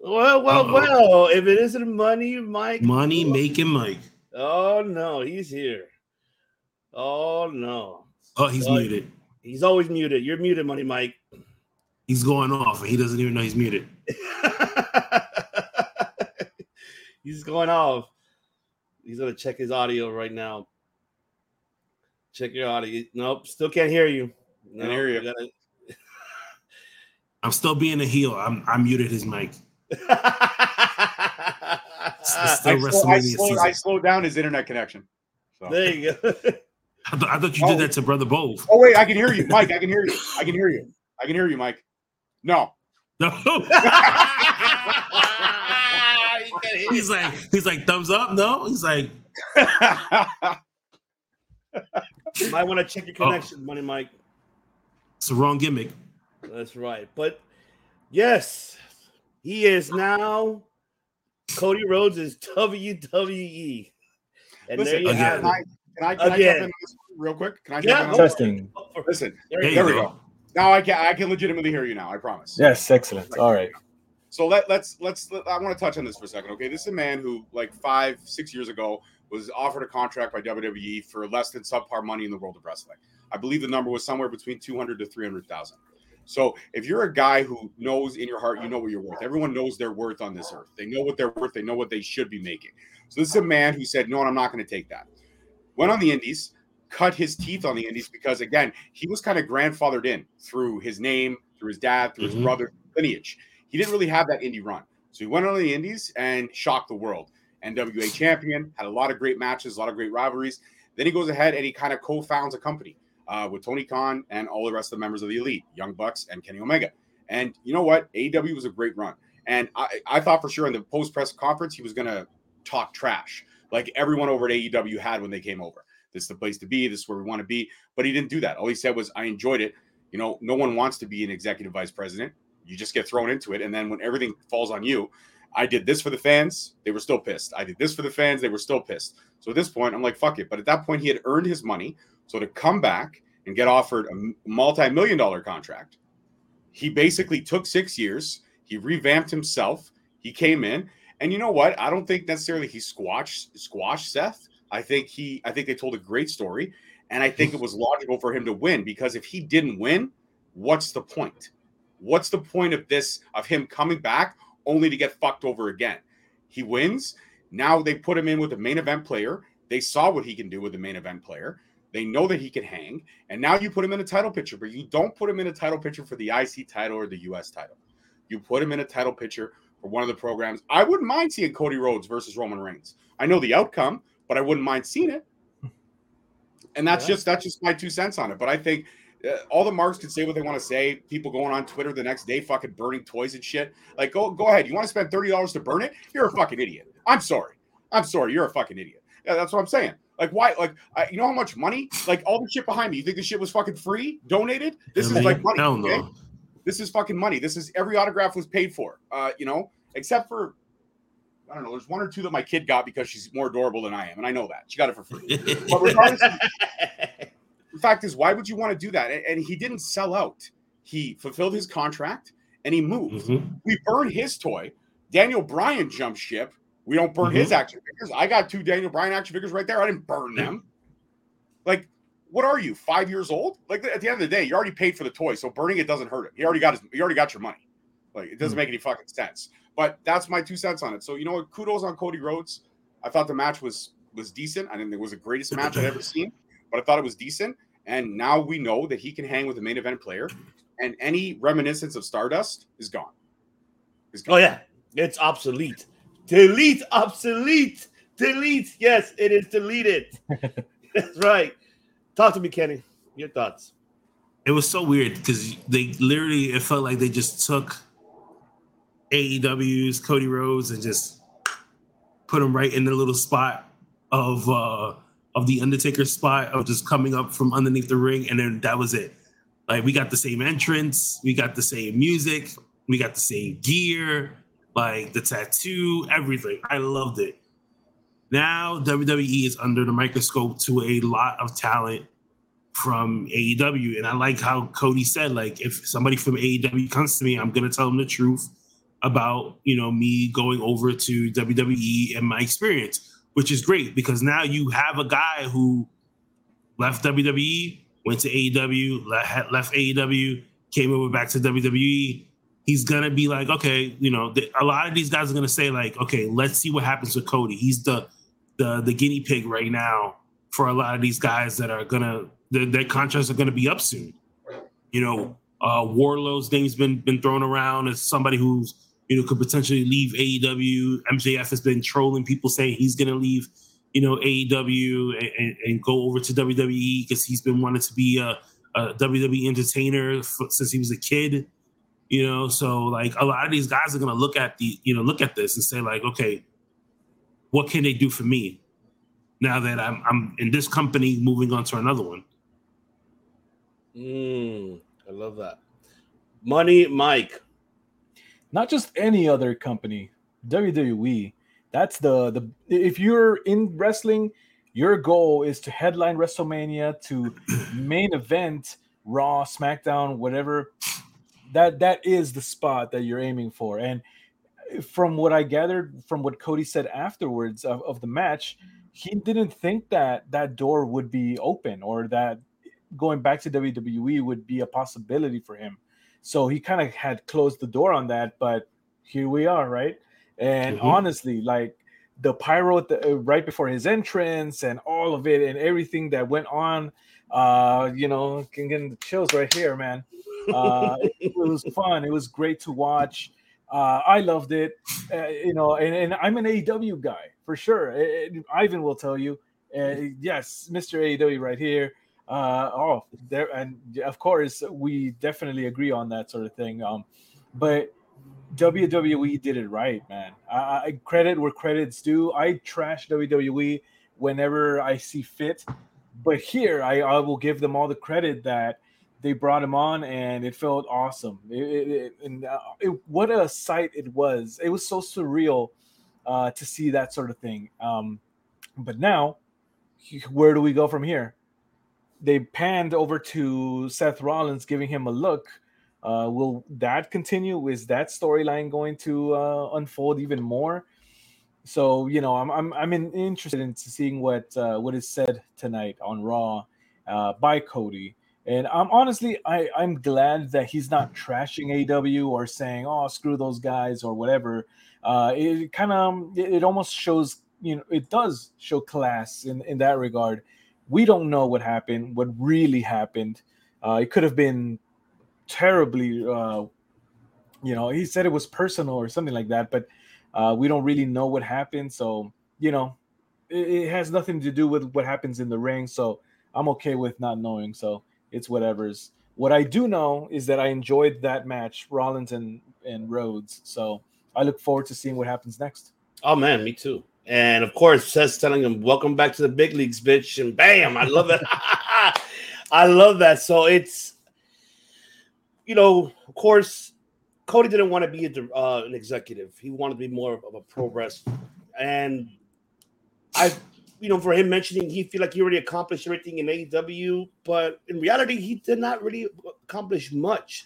Well, well, Uh-oh. well. If it isn't money, Mike. Money making Mike. Oh no, he's here. Oh no, Oh, he's Oh, muted. he's always muted. You're muted, Money Mike. He's going off, and he doesn't even know he's muted. he's going off. He's gonna check his audio right now. Check your audio. Nope, still can't hear you. No, Can't hear you. gotta- I'm still being a heel. I'm I muted his mic. It's still I, slow, I, WrestleMania slowed, season. I slowed down his internet connection. So. there you go. I, th- I thought you Oh. did that to Brother Bove. Oh wait, I can hear you, Mike. I can hear you. I can hear you. I can hear you, Mike. No. No. You can't hear he's like he's like thumbs up. No, he's like You might want to check your Oh. connection, Money Mike. it's the wrong gimmick. That's right. But yes, he is now Cody Rhodes is WWE. And there you again. have can I, it. can I, can I jump in this real quick? Can I Yeah, jump in on go this? Testing. Listen, There There you you there we go. go. Now I can I can legitimately hear you now. I promise. Yes, excellent. All right. So let let's let's let, I want to touch on this for a second. Okay, this is a man who like five six years ago was offered a contract by WWE for less than subpar money in the world of wrestling. I believe the number was somewhere between two hundred to three hundred thousand. So if you're a guy who knows in your heart you know what you're worth, everyone knows their worth on this earth. They know what they're worth. They know what they should be making. So this is a man who said, "No, I'm not going to take that." Went on the Indies, cut his teeth on the Indies because again he was kind of grandfathered in through his name, through his dad, through Mhm. his brother lineage. He didn't really have that indie run. So he went on the Indies and shocked the world. NWA champion, had a lot of great matches, a lot of great rivalries. Then he goes ahead and he kind of co-founds a company uh, with Tony Khan and all the rest of the members of the elite, Young Bucks and Kenny Omega. And you know what? AEW was a great run. And I, I thought for sure in the post-press conference he was going to talk trash like everyone over at AEW had when they came over. This is the place to be. This is where we want to be. But he didn't do that. All he said was, I enjoyed it. You know, no one wants to be an executive vice president. You just get thrown into it. And then when everything falls on you, I did this for the fans. They were still pissed. I did this for the fans. They were still pissed. So at this point, I'm like, fuck it. But at that point, he had earned his money. So to come back and get offered a multi million dollar contract, he basically took six years. He revamped himself. He came in. And you know what? I don't think necessarily he squashed squashed Seth. I think he I think they told a great story. And I think it was logical for him to win because if he didn't win, what's the point? What's the point of this of him coming back only to get fucked over again? He wins. Now they put him in with a main event player. They saw what he can do with the main event player. They know that he can hang. And now you put him in a title picture, but you don't put him in a title picture for the IC title or the US title. You put him in a title picture for one of the programs. I wouldn't mind seeing Cody Rhodes versus Roman Reigns. I know the outcome, but I wouldn't mind seeing it. And that's Yeah. just that's just my two cents on it. But I think all the marks can say what they want to say. People going on Twitter the next day, fucking burning toys and shit. Like, go go ahead. You want to spend thirty dollars to burn it? You're a fucking idiot. I'm sorry. I'm sorry. You're a fucking idiot. Yeah, that's what I'm saying. Like, why? Like, I, you know how much money? Like, all the shit behind me. You think this shit was fucking free, donated? This I is like money. hell okay? no. This is fucking money. This is every autograph was paid for. Uh, you know, except for I don't know. There's one or two that my kid got because she's more adorable than I am, and I know that she got it for free. But regardless, of- the fact is, why would you want to do that? And, he didn't sell out. He fulfilled his contract and he moved. Mhm. We burn his toy. Daniel Bryan jumped ship. We don't burn his action figures. I got two Daniel Bryan action figures right there. I didn't burn them. Like, what are you? Five years old? Like at the end of the day, you already paid for the toy, so burning it doesn't hurt him. He already got his. You already got your money. Like it doesn't make any fucking sense. But that's my two cents on it. So you know what? Kudos on Cody Rhodes. I thought the match was was decent. I didn't think it was the greatest match I'd ever seen, but I thought it was decent. And now we know that he can hang with a main event player, and any reminiscence of Stardust is gone. Is Oh yeah, it's obsolete. Delete, obsolete, delete. Yes, it is deleted. That's right. Talk to me, Kenny. Your thoughts? it was so weird because they literally it felt like they just took AEW's Cody Rhodes and just put him right in the little spot of uh of the Undertaker spot of just coming up from underneath the ring and then that was it. Like we got the same entrance, we got the same music, we got the same gear, like the tattoo, everything. I loved it. Now WWE is under the microscope to a lot of talent from AEW. And I like how Cody said, like, if somebody from AEW comes to me, I'm gonna tell them the truth about you know me going over to WWE and my experience, which is great because now you have a guy who left WWE, went to AEW, left, AEW, came over back to WWE. He's gonna be like, okay, you know, the, a lot of these guys are gonna say like, okay, let's see what happens with Cody. He's the the the guinea pig right now for a lot of these guys that are gonna their, their contracts are gonna be up soon. You know, uh Wardlow's name's been been thrown around as somebody who's you know could potentially leave AEW. MJF has been trolling people saying he's gonna leave, you know, AEW and, and, and go over to WWE because he's been wanting to be a, a WWE entertainer since he was a kid. You know, so like a lot of these guys are gonna look at the you know look at this and say like, okay, what can they do for me now that I'm I'm in this company moving on to another one? Mm, I love that. Money, Mike. Not just any other company wwe that's the the if you're in wrestling your goal is to headline wrestlemania to main event raw smackdown whatever. That that is the spot that you're aiming for. And from what i gathered from what cody said afterwards of, of the match he didn't think that that door would be open or that going back to wwe would be a possibility for him so he kind of had closed the door on that, but here we are, right? And Mhm. honestly, like the pyro uh, right before his entrance and all of it and everything that went on, uh, you know, can get the chills right here, man. Uh, it, it was fun. It was great to watch. Uh, I loved it, uh, you know, and, and I'm an AEW guy for sure. Uh, Ivan will tell you, uh, yes, Mr. AEW right here. Uh, oh, there and of course we definitely agree on that sort of thing. Um, but WWE did it right, man. I, I credit where credit's due. I trash WWE whenever I see fit, but here I, I will give them all the credit that they brought him on and it felt awesome. It, it, it- and uh, what a sight it was! It was so surreal uh, to see that sort of thing. Um, but now, where do we go from here? They panned over to Seth Rollins, giving him a look. Uh, will that continue? Is that storyline going to uh, unfold even more? So you know, I'm I'm I'm in, interested in seeing what uh, what is said tonight on Raw uh, by Cody. And I'm honestly, I I'm glad that he's not trashing AW or saying, "Oh, screw those guys" or whatever. Uh, it kind of it, it almost shows, you know, it does show class in in that regard. We don't know what happened, what really happened. Uh, it could have been terribly, uh, you know. He said it was personal or something like that, but uh, we don't really know what happened. So you know, it, it has nothing to do with what happens in the ring. So I'm okay with not knowing. So it's whatever's. What I do know is that I enjoyed that match, Rollins and and Rhodes. So I look forward to seeing what happens next. Oh man, me too. And of course, Seth's telling him, "Welcome back to the big leagues, bitch!" And bam, I love that. I love that. So it's, you know, of course, Cody didn't want to be a, uh, an executive. He wanted to be more of a pro wrestler, and I, you know, for him mentioning he feel like he already accomplished everything in AEW, but in reality, he did not really accomplish much.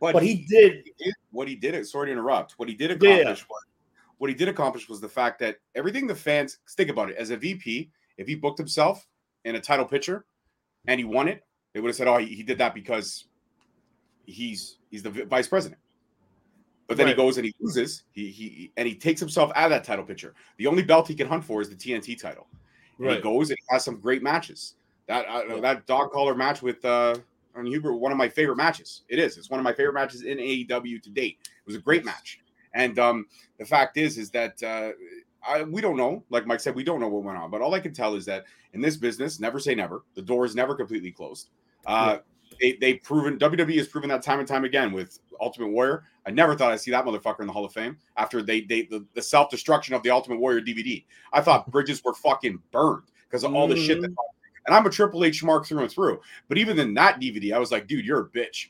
But, he, did he did what he did. Sorry to interrupt. What he did accomplish was what he did accomplish was the fact that everything the fans think about it as a VP, if he booked himself in a title picture and he won it, they would have said, "Oh, he, he did that because he's he's the vice president." But then Right. he goes and he loses. He he and he takes himself out of that title picture. The only belt he can hunt for is the TNT title. And he goes and has some great matches. That uh, Yeah. that dog collar match with uh on Hubert, one of my favorite matches. It is. It's one of my favorite matches in AEW to date. It was a great match. And um, the fact is, is that uh, I, we don't know. Like Mike said, we don't know what went on. But all I can tell is that in this business, never say never. The door is never completely closed. Uh, they, they've proven WWE has proven that time and time again with Ultimate Warrior. I never thought I'd see that motherfucker in the Hall of Fame after they they the, the self destruction of the Ultimate Warrior DVD. I thought bridges were fucking burned because of all the shit that. And I'm a Triple H mark through and through. But even in that DVD, I was like, dude, you're a bitch.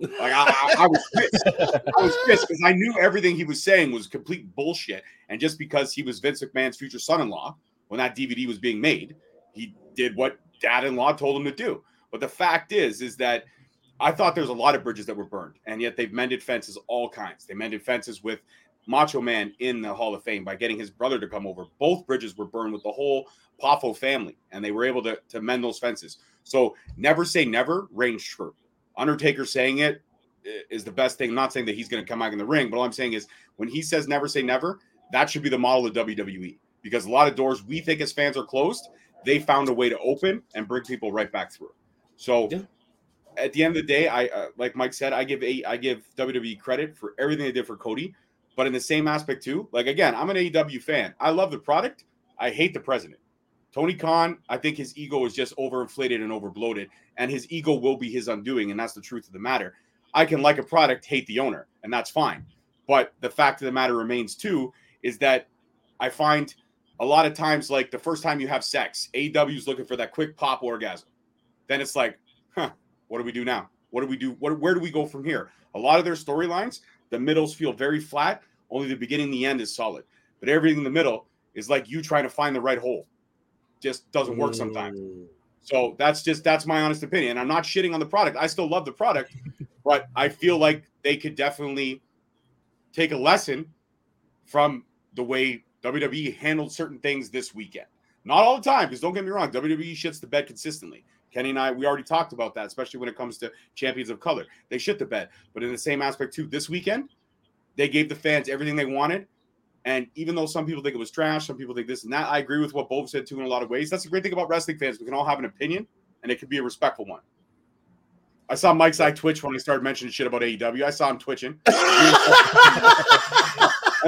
Like I, I, was pissed. I was pissed because I knew everything he was saying was complete bullshit. And just because he was Vince McMahon's future son-in-law when that DVD was being made, he did what dad-in-law told him to do. But the fact is, is that I thought there's a lot of bridges that were burned, and yet they've mended fences all kinds. They mended fences with Macho Man in the Hall of Fame by getting his brother to come over. Both bridges were burned with the whole Poffo family, and they were able to, to mend those fences. So never say never, reigns true. Undertaker saying it is the best thing. I'm not saying that he's going to come back in the ring, but all I'm saying is when he says never say never, that should be the model of WWE because a lot of doors we think as fans are closed, they found a way to open and bring people right back through. So Yeah. at the end of the day, I uh, like Mike said, I give a I give WWE credit for everything they did for Cody, but in the same aspect too, like again, I'm an AEW fan. I love the product. I hate the president. Tony Khan, I think his ego is just overinflated and overbloated, and his ego will be his undoing, and that's the truth of the matter. I can like a product, hate the owner, and that's fine. But the fact of the matter remains too is that I find a lot of times, like the first time you have sex, AEW is looking for that quick pop orgasm. Then it's like, huh, what do we do now? What do we do? What, where do we go from here? A lot of their storylines, the middles feel very flat. Only the beginning, the end is solid. But everything in the middle is like you trying to find the right hole. Just doesn't work sometimes. Mm. So that's just that's my honest opinion. I'm not shitting on the product. I still love the product, but I feel like they could definitely take a lesson from the way WWE handled certain things this weekend. Not all the time, because don't get me wrong, WWE shits the bed consistently. Kenny and I, we already talked about that, especially when it comes to champions of color. They shit the bed. But in the same aspect, too, this weekend, they gave the fans everything they wanted. And even though some people think it was trash, some people think this and that, I agree with what Bob said too in a lot of ways. That's the great thing about wrestling fans. We can all have an opinion, and it can be a respectful one. I saw Mike's eye twitch when I started mentioning shit about AEW. I saw him twitching. and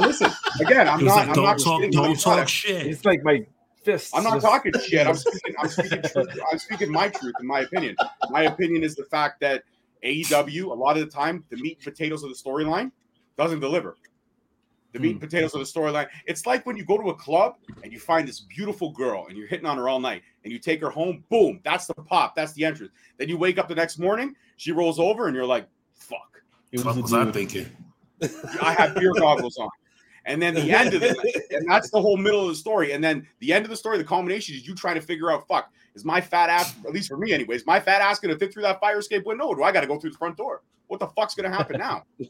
listen, again, I'm not. like, I'm don't not talk, don't talk product. shit. It's like my fists. I'm not talking shit. I'm speaking. I'm speaking truth. I'm speaking my truth and my opinion. My opinion is the fact that AEW, a lot of the time, the meat and potatoes of the storyline doesn't deliver. The meat and hmm. potatoes of the storyline. It's like when you go to a club and you find this beautiful girl and you're hitting on her all night and you take her home. Boom, that's the pop. That's the entrance. Then you wake up the next morning, she rolls over and you're like, "Fuck." It What was a was I thinking? I have beer goggles on. And then the end of it, and that's the whole middle of the story. And then the end of the story, the culmination is you trying to figure out, fuck, is my fat ass, at least for me, anyways, my fat ass gonna fit through that fire escape window, or do I gotta go through the front door? What the fuck's gonna happen now?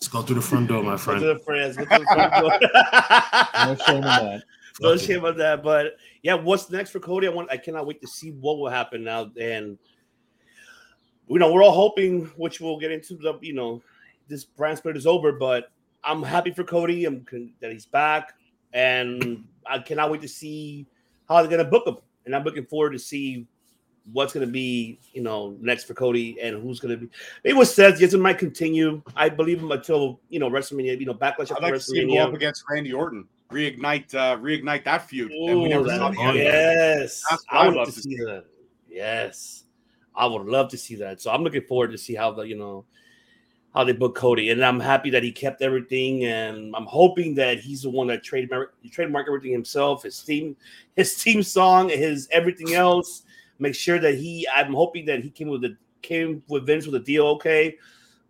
Let's go through the front door, my Go friend. to the friends. Go to the front door. No shame in that. no Fuck shame about that. But yeah, what's next for Cody? I want. I cannot wait to see what will happen now. And you know, we're all hoping, which we'll get into the. You know, this brand split is over, but I'm happy for Cody. I'm that he's back, and I cannot wait to see how they're gonna book him. And I'm looking forward to see what's gonna be, you know, next for Cody and who's gonna be. Maybe what says yes, it might continue. I believe him until you know WrestleMania. You know, backlash I'd like to see him go up against Randy Orton, reignite, uh, reignite that feud Ooh, never that- saw. Yes, I would love to to see see. that. Yes, I would love to see that. So I'm looking forward to see how the you know how they book Cody, and I'm happy that he kept everything, and I'm hoping that he's the one that trademark trademark everything himself, his team, his team song, his everything else. Make sure that he. I'm hoping that he came with the came with Vince with a deal. Okay,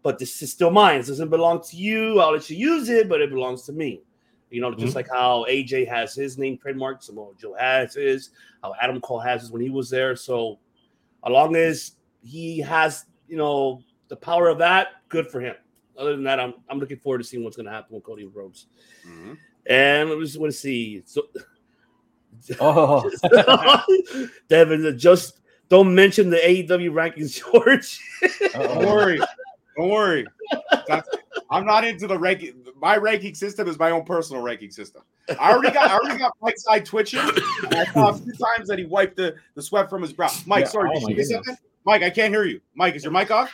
but this is still mine. This doesn't belong to you. I'll let you use it, but it belongs to me. You know, just Mhm. like how AJ has his name trademarked, Samoa Joe has his, how Adam Cole has his when he was there. So, as long as he has, you know, the power of that, good for him. Other than that, I'm I'm looking forward to seeing what's going to happen with Cody Rhodes. Mhm. And let me just want to see. So, Oh, Devin, just don't mention the AEW rankings, George. Don't worry. Don't worry. That's, I'm not into the ranking. My ranking system is my own personal ranking system. I already got I already got Mike's side twitching. I saw a few times that he wiped the, the sweat from his brow. Mike, Yeah, sorry, oh did you something? Mike, I can't hear you. Mike, is your mic off?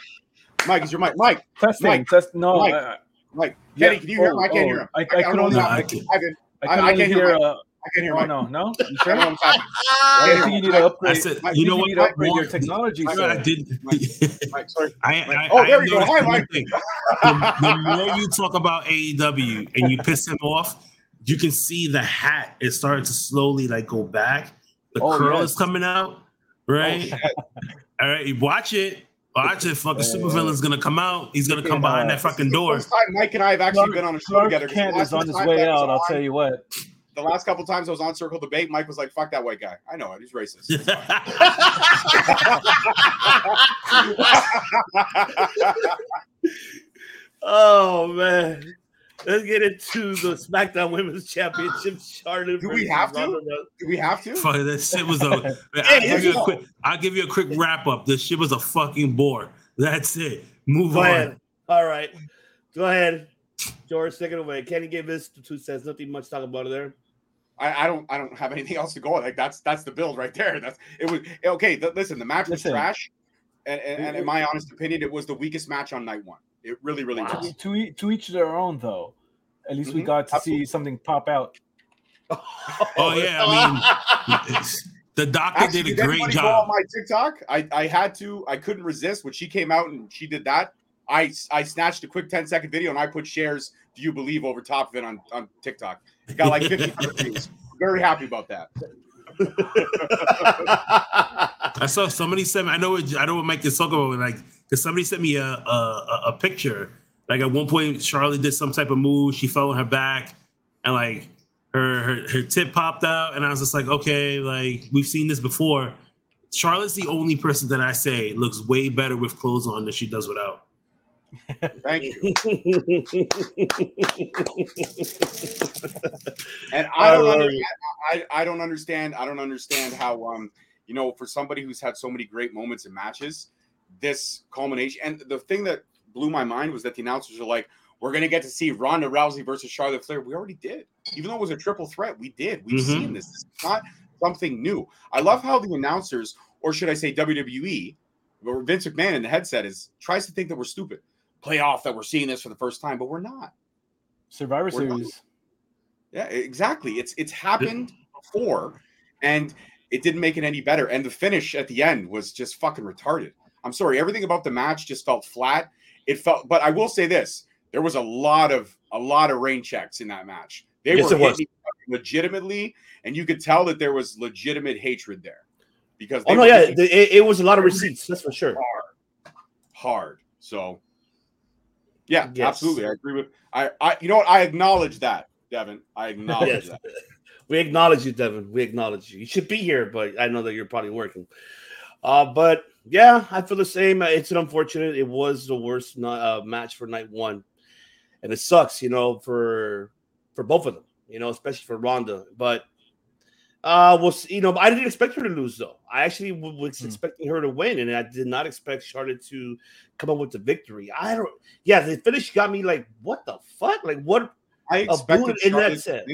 Mike, is your mic? Mike, testing, Mike. test. No, Mike. I, Mike, Yeah. Kenny, can you hear him? I can't Oh, hear him. I- I don't can only- what's I can- Ivan, I I- can I only can't hear hear. Mike. I can't hear oh Mike. no, no. You I sure? don't know. I think you need to upgrade. I said, Mike, you you know need what? to upgrade your One- technology. I sir. did. Mike, sorry. I, I, Oh, there have you go. Hi, Mike. The, the more you talk about AEW and you piss him off, you can see the hat is starting to slowly like go back. The Oh, curl yes. is coming out, right? Oh, All right, watch it. Watch it. Fucking Yeah, supervillain's gonna come out. He's gonna come behind that fucking This is the door. Mike and I have actually Clark- been on a show Clark together. 'cause the Kent is on his way I was out. I'll tell you what. The last couple times I was on Circle Debate, Mike was like, "Fuck that white guy." I know it. He's racist. oh man. Let's get into the SmackDown Women's Championship. Charlotte. Do we versus have to? Ronda Do we have to? Fuck, that shit was a. I'll, Hey, give you a quick, I'll give you a quick wrap up. This shit was a fucking bore. That's it. Move Go on. ahead. All right. Go ahead. George, take it away. Kenny gave this to two cents. Nothing much to talk about there. I, I don't. I don't have anything else to go on. Like that's that's the build right there. That's it was okay. th- listen, the match was Listen. trash, and, and, and in my honest opinion, it was the weakest match on night one. It really, really Wow. was. To each, to each their own, though. At least we Mhm. got to Absolutely. see something pop out. Oh, yeah, I It's- the doctor Actually, did a did great anybody go on job. my TikTok? I, I had to. I couldn't resist when she came out and she did that. I I snatched a quick 10 second video and I put shares. Do you believe over top of it on on TikTok? Got like 50 views. Very happy about that. I saw somebody sent me. I know. What, I know what Mike is talking about. Like, because somebody sent me a, a a a picture. Like at one point, Charlotte did some type of move. She fell on her back, and like her her her tip popped out. And I was just like, okay, like we've seen this before. Charlotte's the only person that I say looks way better with clothes on than she does without. Thank you. And I I don't love understand, I, I don't understand. I don't understand how um you know for somebody who's had so many great moments in matches, this culmination and the thing that blew my mind was that the announcers are like, we're gonna get to see Ronda Rousey versus Charlotte Flair. We already did, even though it was a triple threat. We did. We've Mhm. seen this. This is not something new. I love how the announcers, or should I say WWE, or Vince McMahon in the headset is tries to think that we're stupid. Play off that we're seeing this for the first time, but we're not. Survivor We're not- Series. Yeah, exactly. It's it's happened before, and it didn't make it any better. And the finish at the end was just fucking retarded. I'm sorry, everything about the match just felt flat. It felt, but I will say this: there was a lot of a lot of rain checks in that match. They Yes, were hitting legitimately, and you could tell that there was legitimate hatred there because oh no, yeah, the- it, it was a lot of receipts. That's for sure. hard, hard. So, yeah, Yes. absolutely, I agree with. I, I, you know what? I acknowledge that, Devin. I acknowledge Yes. that. We acknowledge you, Devin. We acknowledge you. You should be here, but I know that you're probably working. Uh, but yeah, I feel the same. Uh, It's an unfortunate. It was the worst ni- uh, match for night one, and it sucks, you know, for for both of them, you know, especially for Ronda. But uh, we'll you know, I didn't expect her to lose though. I actually was Hmm. expecting her to win, and I did not expect Charlotte to come up with the victory. I don't. Yeah, the finish got me like, what the fuck? Like, what? I expected in that set.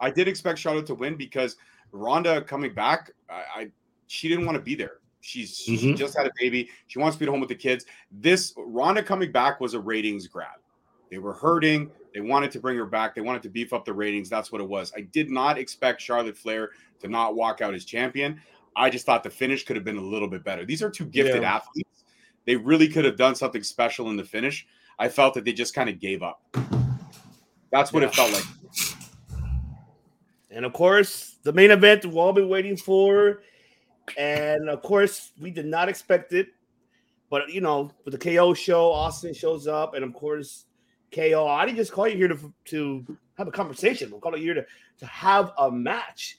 I did expect Charlotte to win because Ronda coming back, I, I she didn't want to be there. She's she Mhm. just had a baby. She wants to be at home with the kids. This Ronda coming back was a ratings grab. They were hurting. They wanted to bring her back. They wanted to beef up the ratings. That's what it was. I did not expect Charlotte Flair to not walk out as champion. I just thought the finish could have been a little bit better. These are two gifted Yeah. athletes. They really could have done something special in the finish. I felt that they just kind of gave up. That's what Yeah. it felt like. And of course, the main event we've all been waiting for. And of course, we did not expect it. But you know, with the KO show, Austin shows up, and of course, KO. I didn't just call you here to to have a conversation. We'll call you here to to have a match.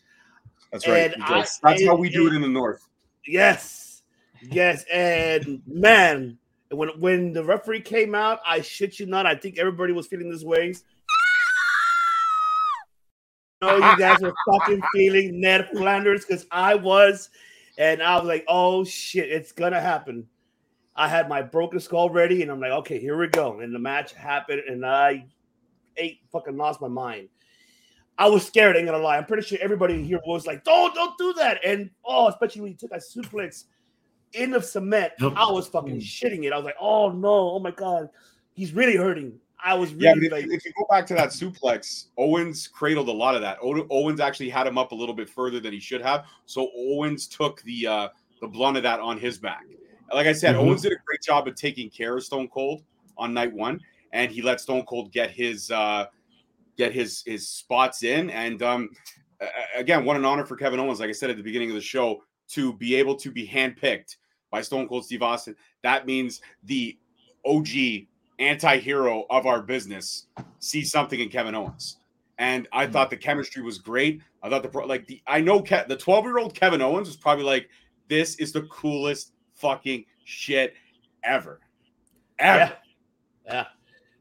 That's right. And That's, I- that's how we and- do it in the north. Yes, yes, and man, when when the referee came out, I shit you not, I think everybody was feeling this way. No, you guys were fucking feeling Ned Flanders because I was, and I was like, oh shit, it's gonna happen. I had my broken skull ready, and I'm like, okay, here we go. And the match happened, and I ate fucking lost my mind. I was scared, I ain't gonna lie. I'm pretty sure everybody here was like, don't, don't do that. And oh, especially when you took that suplex in the cement, Yep. I was fucking shitting it. I was like, oh no, oh my god, he's really hurting. I was Yeah, really if, like, if you go back to that suplex, Owens cradled a lot of that. O- Owens actually had him up a little bit further than he should have. So Owens took the uh, the blunt of that on his back. Like I said, Mhm. Owens did a great job of taking care of Stone Cold on night one, and he let Stone Cold get his uh, get his his spots in. And um, again, what an honor for Kevin Owens. Like I said at the beginning of the show, to be able to be handpicked by Stone Cold Steve Austin. That means the OG anti-hero of our business sees something in Kevin Owens. And I thought the chemistry was great. I thought the pro- like the I know Ke- the 12-year-old Kevin Owens was probably like this is the coolest fucking shit ever. Ever. Yeah. Yeah.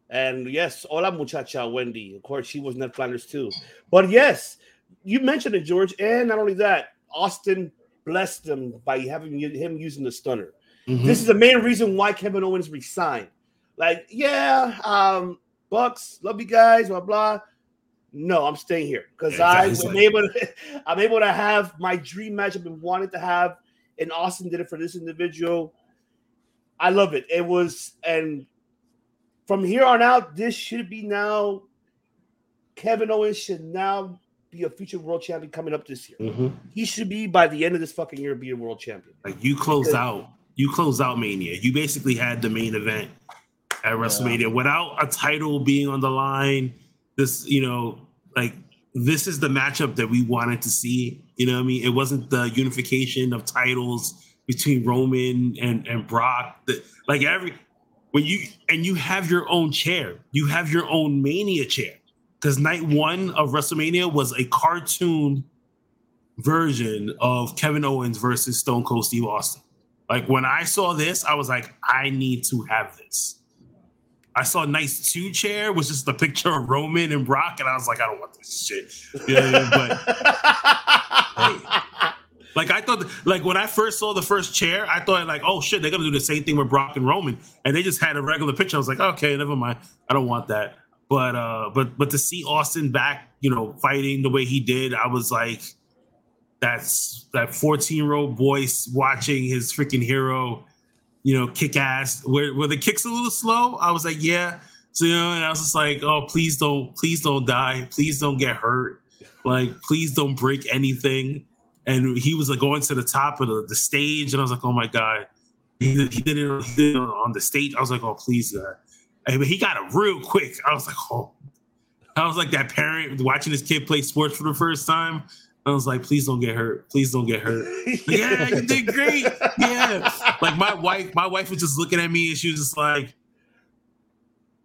And yes, hola muchacha Wendy. Of course, she was Ned Flanders too. But yes, you mentioned it, George. And not only that, Austin blessed them by having him using the stunner. Mhm. This is the main reason why Kevin Owens resigned. Like, yeah, um, Bucks, love you guys, blah blah. No, I'm staying here because Yeah, I'm exactly. able to I'm able to have my dream match I've been wanting to have, and Austin did it for this individual. I love it. It was and from here on out, this should be now Kevin Owens should now be a future world champion coming up this year. Mhm. He should be by the end of this fucking year be a world champion. Like you close Because- out, you close out Mania. You basically had the main event at WrestleMania without a title being on the line. This, you know, like this is the matchup that we wanted to see. You know what I mean? It wasn't the unification of titles between Roman and and Brock. The, like every when you and you have your own chair, you have your own Mania chair. Because night one of WrestleMania was a cartoon version of Kevin Owens versus Stone Cold Steve Austin. Like when I saw this, I was like, I need to have this. I saw a nice two chair, was just a picture of Roman and Brock, and I was like, I don't want this shit. You know what I mean? But like I thought, like when I first saw the first chair, I thought like, oh shit, they're gonna do the same thing with Brock and Roman, and they just had a regular picture. I was like, okay, never mind. I don't want that. But uh, but but to see Austin back, you know, fighting the way he did, I was like, that's that 14 year old boy watching his freaking hero, you know, kick ass. Where the kicks a little slow, I was like, yeah. So you know, and I was just like, oh, please don't, please don't die, please don't get hurt, like please don't break anything. And he was like going to the top of the, the stage, and I was like, oh my god, he did, he did it, on the stage. I was like, oh please, God. But he got it real quick. I was like, oh. I was like that parent watching his kid play sports for the first time. I was like, please don't get hurt. Please don't get hurt. yeah, you did great. Yeah. Like my wife, my wife was just looking at me and she was just like,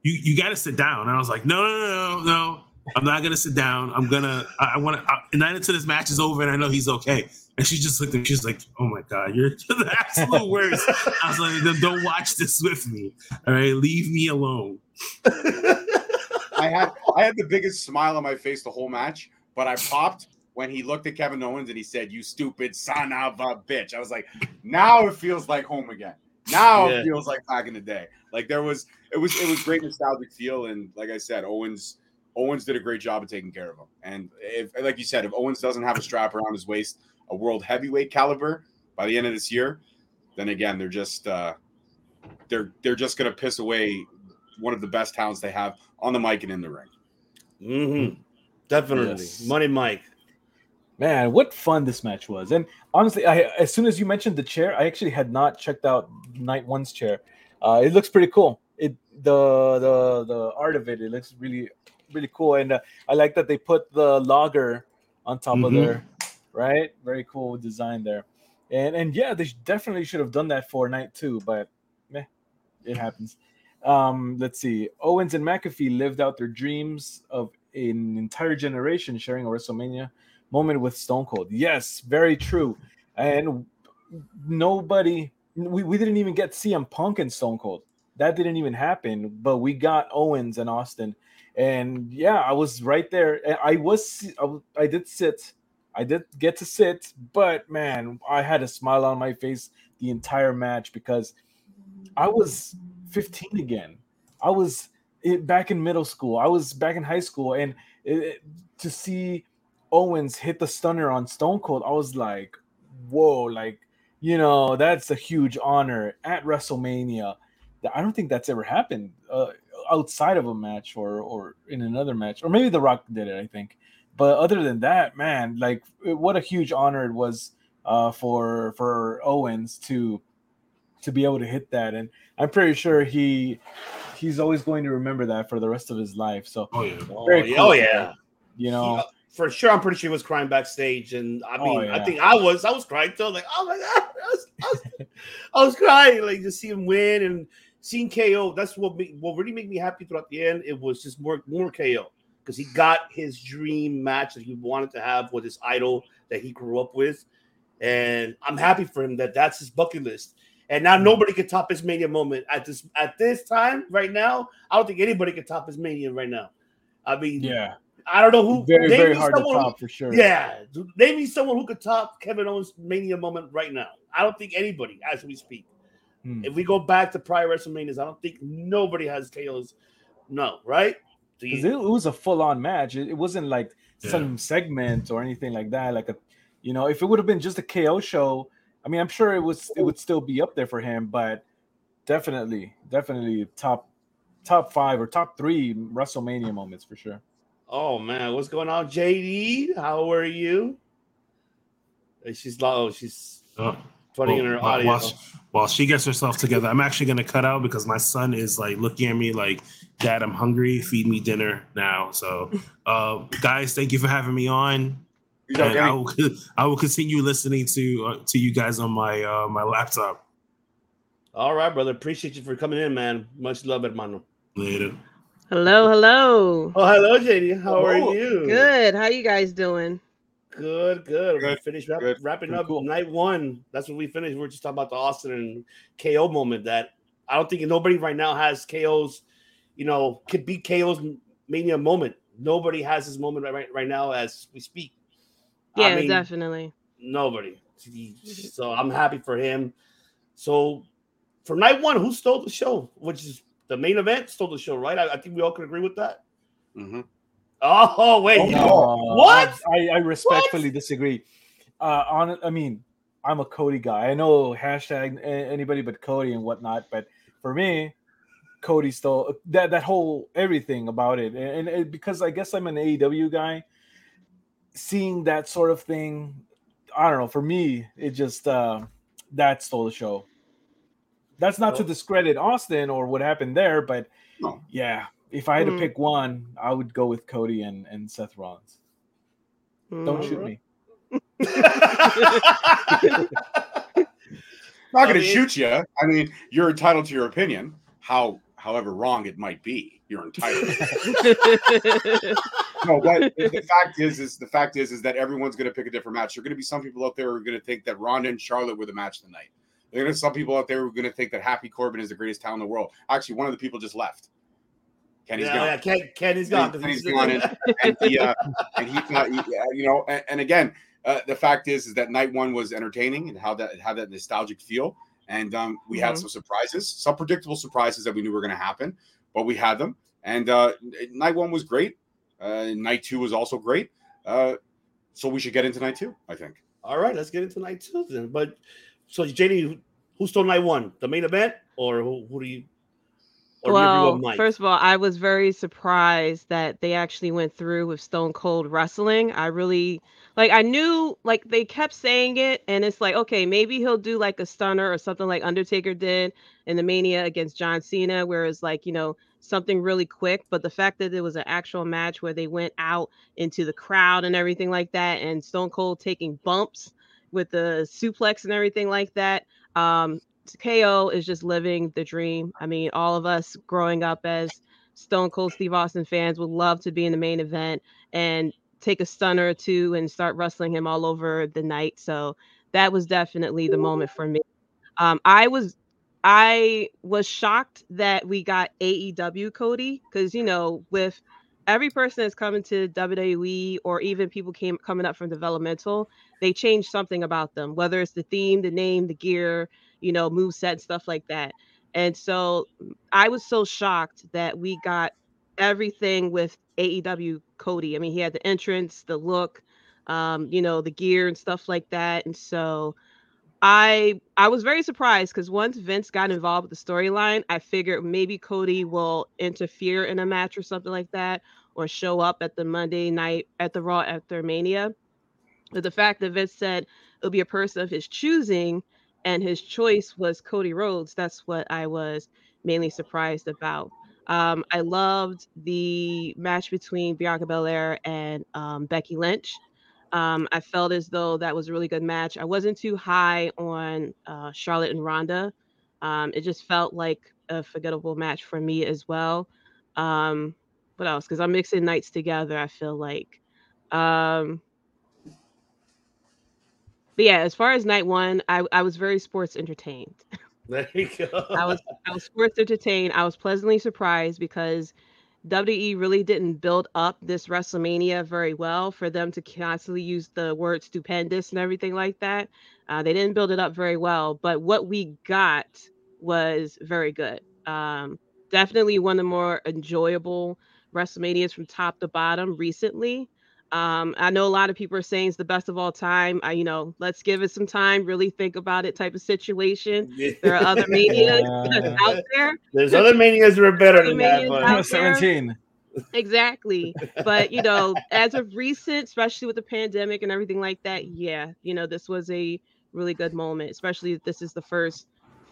You you gotta sit down. And I was like, No, no, no, no, no. I'm not gonna sit down. I'm gonna I, I wanna I, and then until this match is over and I know he's okay. And she just looked at me, she's like, Oh my god, you're the absolute worst. I was like, "Then don't watch this with me. All right, leave me alone. I had I had the biggest smile on my face the whole match, but I popped when he looked at Kevin Owens and he said, "You stupid son of a bitch." I was like, now it feels like home again. Now Yeah. it feels like back in the day. Like there was it was it was great nostalgic feel, and like I said, Owens Owens did a great job of taking care of him. And if like you said, if Owens doesn't have a strap around his waist, a world heavyweight caliber by the end of this year, then again they're just uh they're they're just gonna piss away one of the best talents they have on the mic and in the ring. hmm Definitely. Yes. Money Mike. Man, what fun this match was! And honestly, I as soon as you mentioned the chair, I actually had not checked out Night One's chair. Uh, it looks pretty cool. It the the the art of it, it looks really really cool, and uh, I like that they put the logger on top of Mhm. there. Right, very cool design there. And and yeah, they definitely should have done that for night two, but meh, it happens. Um, let's see. Owens and McAfee lived out their dreams of an entire generation sharing a WrestleMania moment with Stone Cold. Yes, very true. And nobody, we, we didn't even get CM Punk and Stone Cold. That didn't even happen, but we got Owens and Austin. And yeah, I was right there. I was, I did sit, I did get to sit, but man, I had a smile on my face the entire match because I was 15 again. I was eh, back in middle school. I was back in high school, and it, it- to see Owens hit the stunner on Stone Cold, I was like, "Whoa!" Like, you know, that's a huge honor at WrestleMania. I don't think that's ever happened uh, outside of a match or or in another match, or maybe The Rock did it. I think, but other than that, man, like, what a huge honor it was uh, for for Owens to to be able to hit that, and I'm pretty sure he he's always going to remember that for the rest of his life. So Oh yeah. Oh, yeah. cool. oh yeah. you know, He- for sure, I'm pretty sure he was crying backstage, and I Oh, mean, I think I was, I was crying too. Like, oh my god, I was, I was, I was crying, like just see him win and seeing KO. That's what me, what really made me happy throughout the end. It was just more, more KO because he got his dream match that he wanted to have with his idol that he grew up with, and I'm happy for him that that's his bucket list. And now hmm. nobody can top his mania moment at this at this time right now. I don't think anybody can top his mania right now. I mean, yeah, I don't know who. very name very hard to someone who- top for sure. yeah, name me someone who could top Kevin Owens' Mania moment right now. I don't think anybody as we speak. Hmm. If we go back to prior WrestleManias, I don't think nobody has KO's. No, right? Because it, it was a full on match. It, it wasn't like Yeah. some segment or anything like that. Like a, you know, if it would have been just a KO show, I mean, I'm sure it was it would still be up there for him. But definitely, definitely top top five or top three WrestleMania moments for sure. Oh man, what's going on, JD? How are you? She's oh, she's Oh, putting in her while- audio. While, she, while she gets herself together, I'm actually gonna cut out because my son is like looking at me like, "Dad, I'm hungry. Feed me dinner now." So, uh, guys, thank you for having me on. You got And I will, I will continue listening to uh, to you guys on my uh, my laptop All right, brother. Appreciate you for coming in, man. Much love, hermano. later. Hello, hello. Oh, hello, JD. How are you? Good. How you guys doing? Good, good. We Good, finished wrap, good. wrapping Pretty up cool. night one. That's what we finished. We are just talking about the Austin and KO moment that I don't think nobody right now has KO's, you know, could be KO's mania moment. Nobody has this moment right, right, right now as we speak. Yeah, I mean, definitely. nobody. So I'm happy for him. So for night one, who stole the show? Which is the main event stole the show, right? I, I think we all can agree with that. Mhm. Oh wait, Oh, no. What? I, I respectfully disagree. Uh, on I mean, I'm a Cody guy. I know hashtag anybody but Cody and whatnot, but for me, Cody stole that that whole everything about it, and, and it- because I guess I'm an AEW guy, seeing that sort of thing, I don't know. For me, it just uh, that stole the show. That's not to discredit Austin or what happened there, but No. yeah, if I had to Mm. pick one, I would go with Cody and, and Seth Rollins. Don't Mm. shoot me. not I going to mean- shoot you. I mean, you're entitled to your opinion. How, however, wrong it might be, you're entitled. no, but the fact is, is the fact is, is that everyone's going to pick a different match. There are going to be some people out there who are going to think that Ronda and Charlotte were the match tonight. There are going to some people out there who are going to think that Happy Corbin is the greatest talent in the world. Actually, one of the people just left. Kenny's yeah, gone. yeah, Ken, Kenny's gone. 'cause Kenny's he's- gone, and, and he, uh, and he's not, he- you know, and, and again, uh, the fact is, is that night one was entertaining and how that had that nostalgic feel, and um, we had Mhm. some surprises, some predictable surprises that we knew were going to happen, but we had them, and uh, night one was great. Uh, night two was also great. Uh, so we should get into night two, I think. All right, let's get into night two then. But so, JD, who stole night one? The main event, or who, who do you? Or do you well, first of all, I was very surprised that they actually went through with Stone Cold Wrestling. I really like I knew like they kept saying it and it's like okay, maybe he'll do like a stunner or something like Undertaker did in the Mania against John Cena where it's like, you know, something really quick, but the fact that it was an actual match where they went out into the crowd and everything like that and Stone Cold taking bumps with the suplex and everything like that um KO is just living the dream. I mean, all of us growing up as Stone Cold Steve Austin fans would love to be in the main event and take a stunner or two and start wrestling him all over the night. So that was definitely the moment for me. Um, I was I was shocked that we got AEW Cody because you know with every person that's coming to WWE or even people came coming up from developmental, they change something about them, whether it's the theme, the name, the gear, you know, move set, stuff like that. And so I was so shocked that we got everything with AEW Cody. I mean, he had the entrance, the look, um, you know, the gear and stuff like that. And so I I was very surprised because once Vince got involved with the storyline, I figured maybe Cody will interfere in a match or something like that, or show up at the Monday night at the Raw after Mania. But the fact that Vince said it'll be a person of his choosing, and his choice was Cody Rhodes, that's what I was mainly surprised about. Um, I loved the match between Bianca Belair and um, Becky Lynch. Um, I felt as though that was a really good match. I wasn't too high on uh, Charlotte and Ronda. Um, it just felt like a forgettable match for me as well. Um, what else? Because I'm mixing nights together. I feel like. Um, but yeah, as far as night one, I, I was very sports entertained. There you go. I was I was sports entertained. I was pleasantly surprised because WWE really didn't build up this WrestleMania very well for them to constantly use the word stupendous and everything like that. Uh, they didn't build it up very well, but what we got was very good. Um, definitely one of the more enjoyable WrestleManias from top to bottom recently. Um, I know a lot of people are saying it's the best of all time. I, you know, let's give it some time, really think about it type of situation. There are other manias Yeah. out there. There's other manias that are better than that, but 17. Exactly. But you know, as of recent, especially with the pandemic and everything like that, yeah, you know, this was a really good moment, especially if this is the first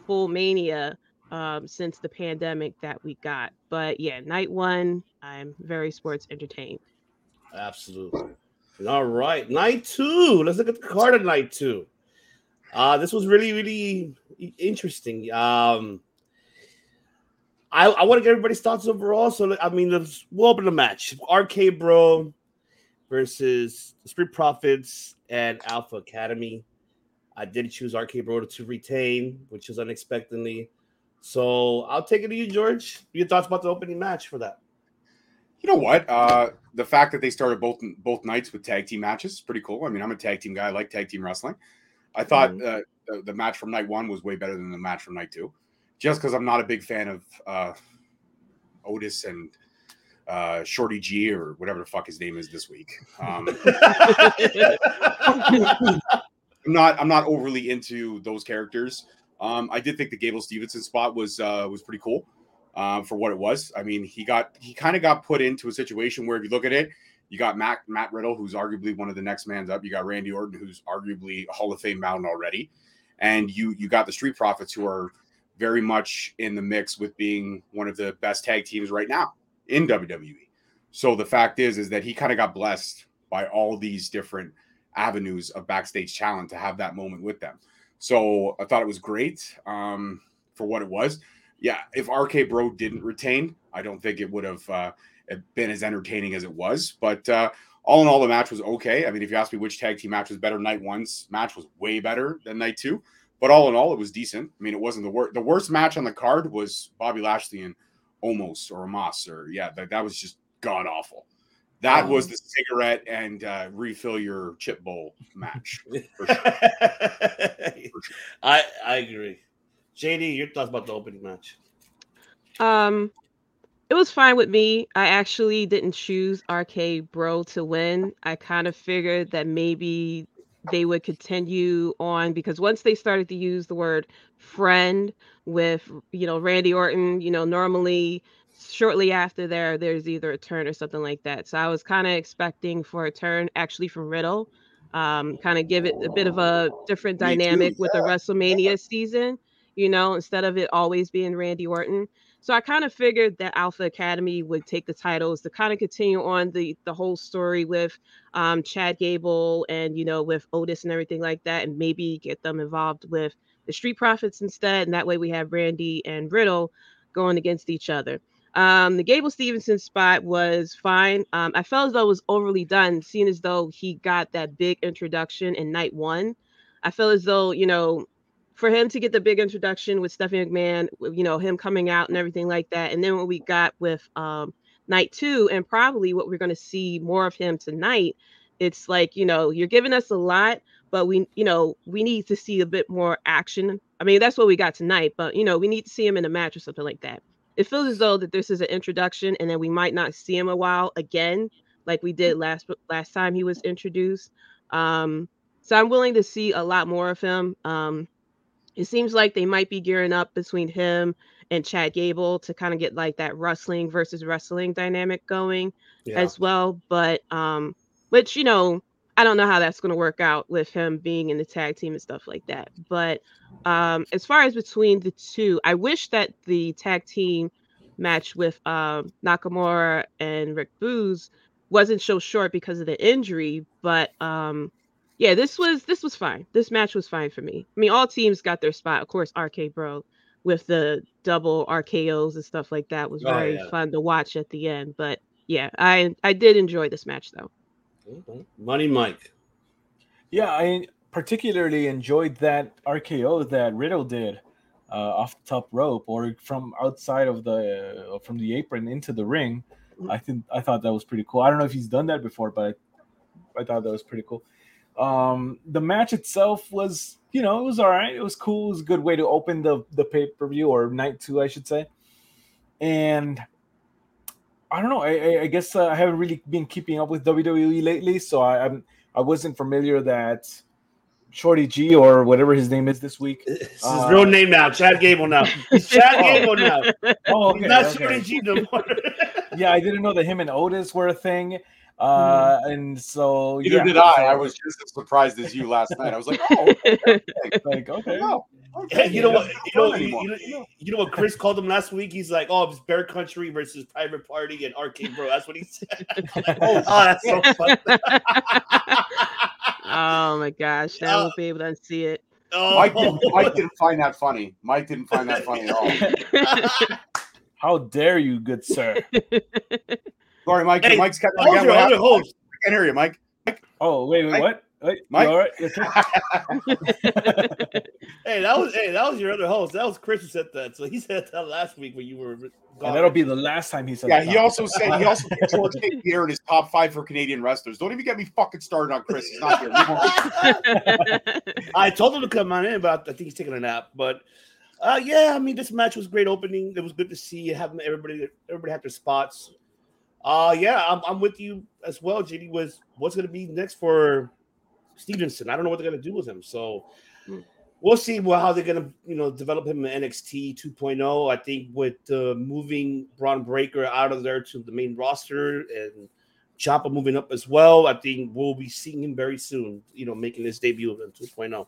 full mania um since the pandemic that we got. But yeah, night one, I'm very sports entertained. Absolutely. All right, night two. Let's look at the card of night two. Uh, this was really, really interesting. Um, I, I want to get everybody's thoughts overall. So, I mean, let's, we'll open the match. RK Bro versus Street Profits and Alpha Academy. I did choose RK Bro to retain, which is unexpectedly. So, I'll take it to you, George. Your thoughts about the opening match for that? You know what? Uh, the fact that they started both both nights with tag team matches is pretty cool. I mean, I'm a tag team guy. I like tag team wrestling. I thought uh, the, the match from night one was way better than the match from night two, just because I'm not a big fan of uh, Otis and uh, Shorty G or whatever the fuck his name is this week. Um, I'm not I'm not overly into those characters. Um, I did think the Gable Stevenson spot was uh, was pretty cool um, for what it was. I mean, he got he kind of got put into a situation where if you look at it, you got Matt Matt Riddle, who's arguably one of the next man's up. You got Randy Orton, who's arguably a Hall of Fame bound already, and you you got the Street Profits, who are very much in the mix with being one of the best tag teams right now in WWE. So the fact is, is that he kind of got blessed by all these different avenues of backstage talent to have that moment with them. So I thought it was great um, for what it was. Yeah, if RK Bro didn't retain, I don't think it would have uh, been as entertaining as it was. But uh, all in all, the match was okay. I mean, if you ask me which tag team match was better, night one's match was way better than night two. But all in all, it was decent. I mean, it wasn't the worst. The worst match on the card was Bobby Lashley and Omos or Amos or yeah, that, that was just god awful. That was the cigarette and uh, refill your chip bowl match. For sure. I I agree. JD, your thoughts about the opening match? Um, it was fine with me. I actually didn't choose RK Bro to win. I kind of figured that maybe they would continue on because once they started to use the word friend with you know Randy Orton, you know normally shortly after there there's either a turn or something like that. So I was kind of expecting for a turn actually from Riddle, um, kind of give it a bit of a different dynamic with the. WrestleMania season, you know, instead of it always being Randy Orton. So I kind of figured that Alpha Academy would take the titles to kind of continue on the the whole story with um, Chad Gable and you know with Otis and everything like that, and maybe get them involved with the Street Profits instead, and that way we have Randy and Riddle going against each other. Um, the Gable Stevenson spot was fine. Um, I felt as though it was overly done, seeing as though he got that big introduction in night one. I feel as though you know for him to get the big introduction with Stephanie McMahon, you know, him coming out and everything like that. And then what we got with um, night two, and probably what we're going to see more of him tonight, it's like, you know, you're giving us a lot, but we, you know, we need to see a bit more action. I mean, that's what we got tonight, but, you know, we need to see him in a match or something like that. It feels as though that this is an introduction and then we might not see him a while again, like we did last last time he was introduced. Um, so I'm willing to see a lot more of him. Um, it seems like they might be gearing up between him and Chad Gable to kind of get like that wrestling versus wrestling dynamic going Yeah. as well. But um, which you know, I don't know how that's going to work out with him being in the tag team and stuff like that. But um, as far as between the two, I wish that the tag team match with um, Nakamura and Rick Boogs wasn't so short because of the injury. But um, yeah, this was this was fine. This match was fine for me. I mean, all teams got their spot. Of course, RK Bro with the double RKO's and stuff like that was Oh, very yeah. fun to watch at the end. But yeah, I I did enjoy this match though. Money Mike. Yeah, I particularly enjoyed that RKO that Riddle did uh, off the top rope or from outside of the uh, from the apron into the ring. I think I thought that was pretty cool. I don't know if he's done that before, but I, I thought that was pretty cool. Um, the match itself was, you know, it was all right. It was cool. It was a good way to open the the pay per view or night two, I should say. And I don't know. I, I, I guess uh, I haven't really been keeping up with WWE lately, so I, I'm I wasn't familiar that Shorty G or whatever his name is this week. It's his Uh, real name now, Chad Gable now. Chad Oh. Gable now. Oh, okay, not okay. Shorty G no more. Yeah, I didn't know that him and Otis were a thing. Uh, and so Neither yeah, did I. I was just as surprised as you last night. I was like, oh, okay, like, okay, oh, okay. you know what? You know, you, anymore. you know, you know what Chris called him last week? He's like, "Oh, it's Bear Country versus Private Party and Arcade Bro." That's what he said. oh, that's so fun. oh my gosh, I Uh, won't be able to see it. Oh, Mike, didn't, Mike didn't find that funny. Mike didn't find that funny at all. How dare you, good sir? Sorry, Mike. Hey, Mike's got Hold again, your what other host. I can't hear you, Mike. Mike. Oh, wait, wait, Mike? what? Wait, Mike? all right? You? Hey, that was hey, that was your other host. That was Chris who said that. So he said that last week when you were gone. And that'll be the last time he said. Yeah, that. he also said he also put George St. Pierre in his top five for Canadian wrestlers. Don't even get me fucking started on Chris. He's not here. I told him to come on in, but I think he's taking a nap. But uh, yeah, I mean, this match was great opening. It was good to see have everybody everybody have their spots. Uh yeah, I'm, I'm with you as well, JD. Was what's going to be next for Stevenson? I don't know what they're going to do with him, so Hmm. we'll see well, how they're going to you know develop him in NXT 2.0. I think with uh, moving Bron Breakker out of there to the main roster and Chopper moving up as well. I think we'll be seeing him very soon, you know, making his debut in 2.0.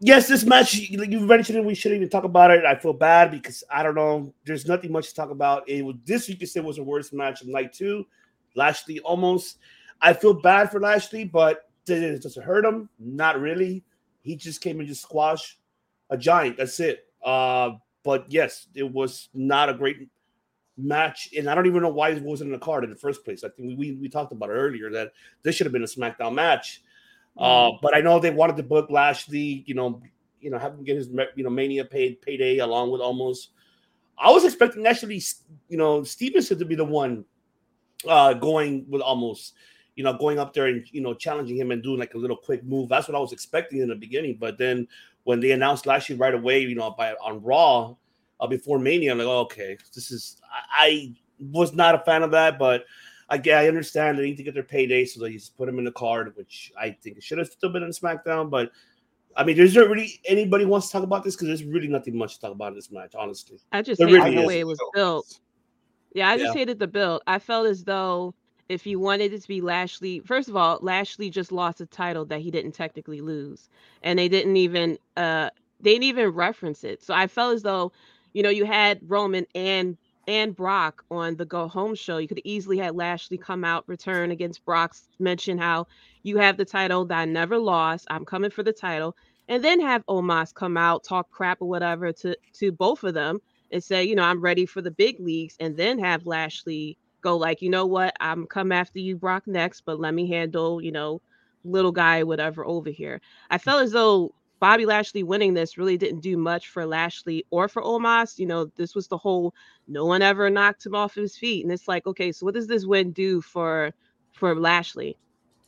Yes, this match, you mentioned it, we shouldn't even talk about it. I feel bad because I don't know. There's nothing much to talk about. It was this you could say was the worst match of night two. Lashley Omos. I feel bad for Lashley, but did it it hurt him? Not really. He just came and just squashed a giant. That's it. Uh, but yes, it was not a great match, and I don't even know why it wasn't in the card in the first place. I think we we, we talked about it earlier that this should have been a SmackDown match. Uh, but I know they wanted to book Lashley, you know, you know, have him get his you know Mania paid payday along with Omos. I was expecting actually, you know, Stevenson to be the one uh going with Omos, you know, going up there and you know challenging him and doing like a little quick move. That's what I was expecting in the beginning. But then when they announced Lashley right away, you know, by on Raw uh, before Mania, I'm like, oh, okay, this is I, I was not a fan of that, but I I understand they need to get their payday, so they just put him in the card, which I think should have still been in SmackDown. But I mean, there's not really anybody wants to talk about this because there's really nothing much to talk about in this match, honestly. I just There hated really the way it was built. Yeah, I just Yeah. hated the build. I felt as though if you wanted it to be Lashley, first of all, Lashley just lost a title that he didn't technically lose, and they didn't even uh they didn't even reference it. So I felt as though, you know, you had Roman and and Brock on the Go Home show. You could easily have Lashley come out, return against Brock, mention how you have the title that I never lost. I'm coming for the title, and then have Omos come out, talk crap or whatever to to both of them and say, you know, I'm ready for the big leagues, and then have Lashley go like, you know what, I'm come after you, Brock, next, but let me handle, you know, little guy, whatever, over here. I felt as though Bobby Lashley winning this really didn't do much for Lashley or for Omos. You know, this was the whole no one ever knocked him off his feet, and it's like, okay, so what does this win do for for Lashley?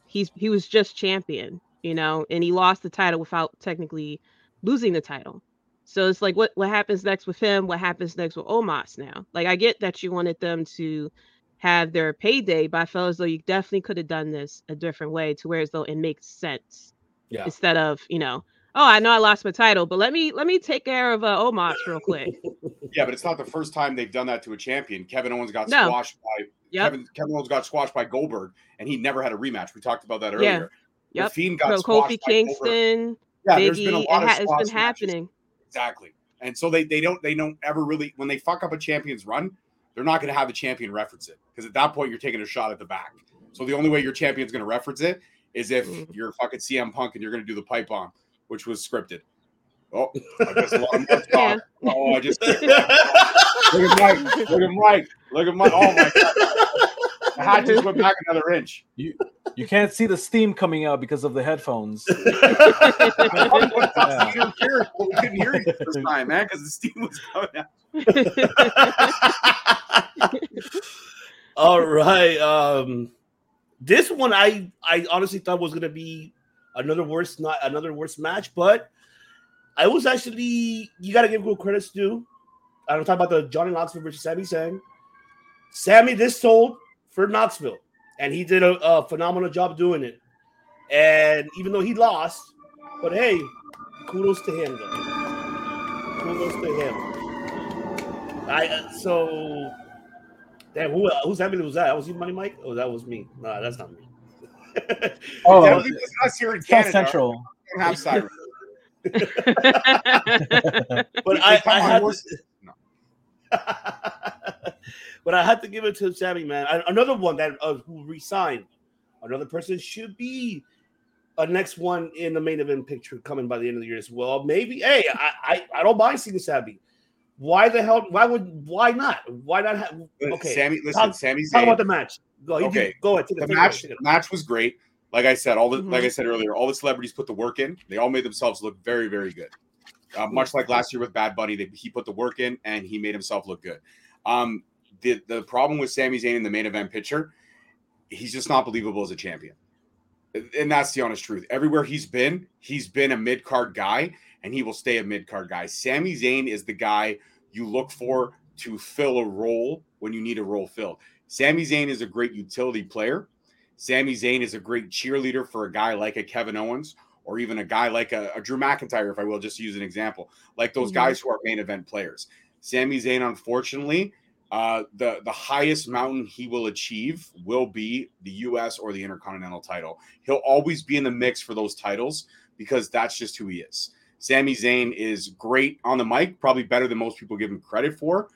He's he was just champion, you know, and he lost the title without technically losing the title. So it's like what what happens next with him? What happens next with Omos now? Like I get that you wanted them to have their payday, but I felt as though you definitely could have done this a different way to where as though it makes sense. Yeah. Instead of, you know, I know I lost my title, but let me let me take care of uh, Omos real quick. Yeah, but it's not the first time they've done that to a champion. Kevin Owens got No. squashed by Yep. Kevin. Kevin Owens got squashed by Goldberg, and he never had a rematch. We talked about that earlier. Yeah. earlier. The Yep. Fiend got So squashed Kofi by Goldberg. Kingston, Yeah, Biggie, there's been a it lot of ha- it's been squash matches. happening. Exactly. And so they they don't they don't ever really when they fuck up a champion's run, they're not going to have the champion reference it because at that point you're taking a shot at the back. So the only way your champion's going to reference it is if Mhm. you're fucking CM Punk and you're going to do the pipe bomb, which was scripted. Oh, I guess a lot of more talk. Oh, I just look at Mike. Look at Mike. Look at Mike. Oh my god. The hat just went back another inch. You you can't see the steam coming out because of the headphones. We couldn't hear. We couldn't hear you the first time, man, because the steam was coming out. All right. Um, this one I I honestly thought was gonna be another worse not another worse match, but I was actually you gotta give good credits due. I don't talk about the Johnny Knoxville versus Sami Zayn. Sami this sold for Knoxville, and he did a, a phenomenal job doing it. And even though he lost, but hey, kudos to him though. Kudos to him. I uh, so damn who who's Sammy was that? Was he Money Mike? Oh, that was me. Nah, that's not me. Oh, That was us here in South Canada. Central. We don't have sirens. but I, Come I had to, No. but I had to give it to Sami, man. I- Another one that uh, who resigned. Another person should be a next one in the main event picture coming by the end of the year as well. Maybe. Hey, I I, I don't mind seeing Sami. Why the hell? Why would? Why not? Why not? Have, okay, Sami, listen, Talk- Sami talk Zayn. about the match. Go. You Okay. do- go ahead. The match take match was great. Like I said, all the like Mhm. I said earlier, all the celebrities put the work in. They all made themselves look very, very good. Uh, much like last year with Bad Bunny, they, he put the work in and he made himself look good. Um, the the problem with Sami Zayn in the main event picture, he's just not believable as a champion, and that's the honest truth. Everywhere he's been, he's been a mid card guy, and he will stay a mid card guy. Sami Zayn is the guy you look for to fill a role when you need a role filled. Sami Zayn is a great utility player. Sami Zayn is a great cheerleader for a guy like a Kevin Owens or even a guy like a, a Drew McIntyre, if I will just use an example, like those Mhm. guys who are main event players. Sami Zayn, unfortunately, uh, the the highest mountain he will achieve will be the U.S. or the Intercontinental title. He'll always be in the mix for those titles because that's just who he is. Sami Zayn is great on the mic, probably better than most people give him credit for,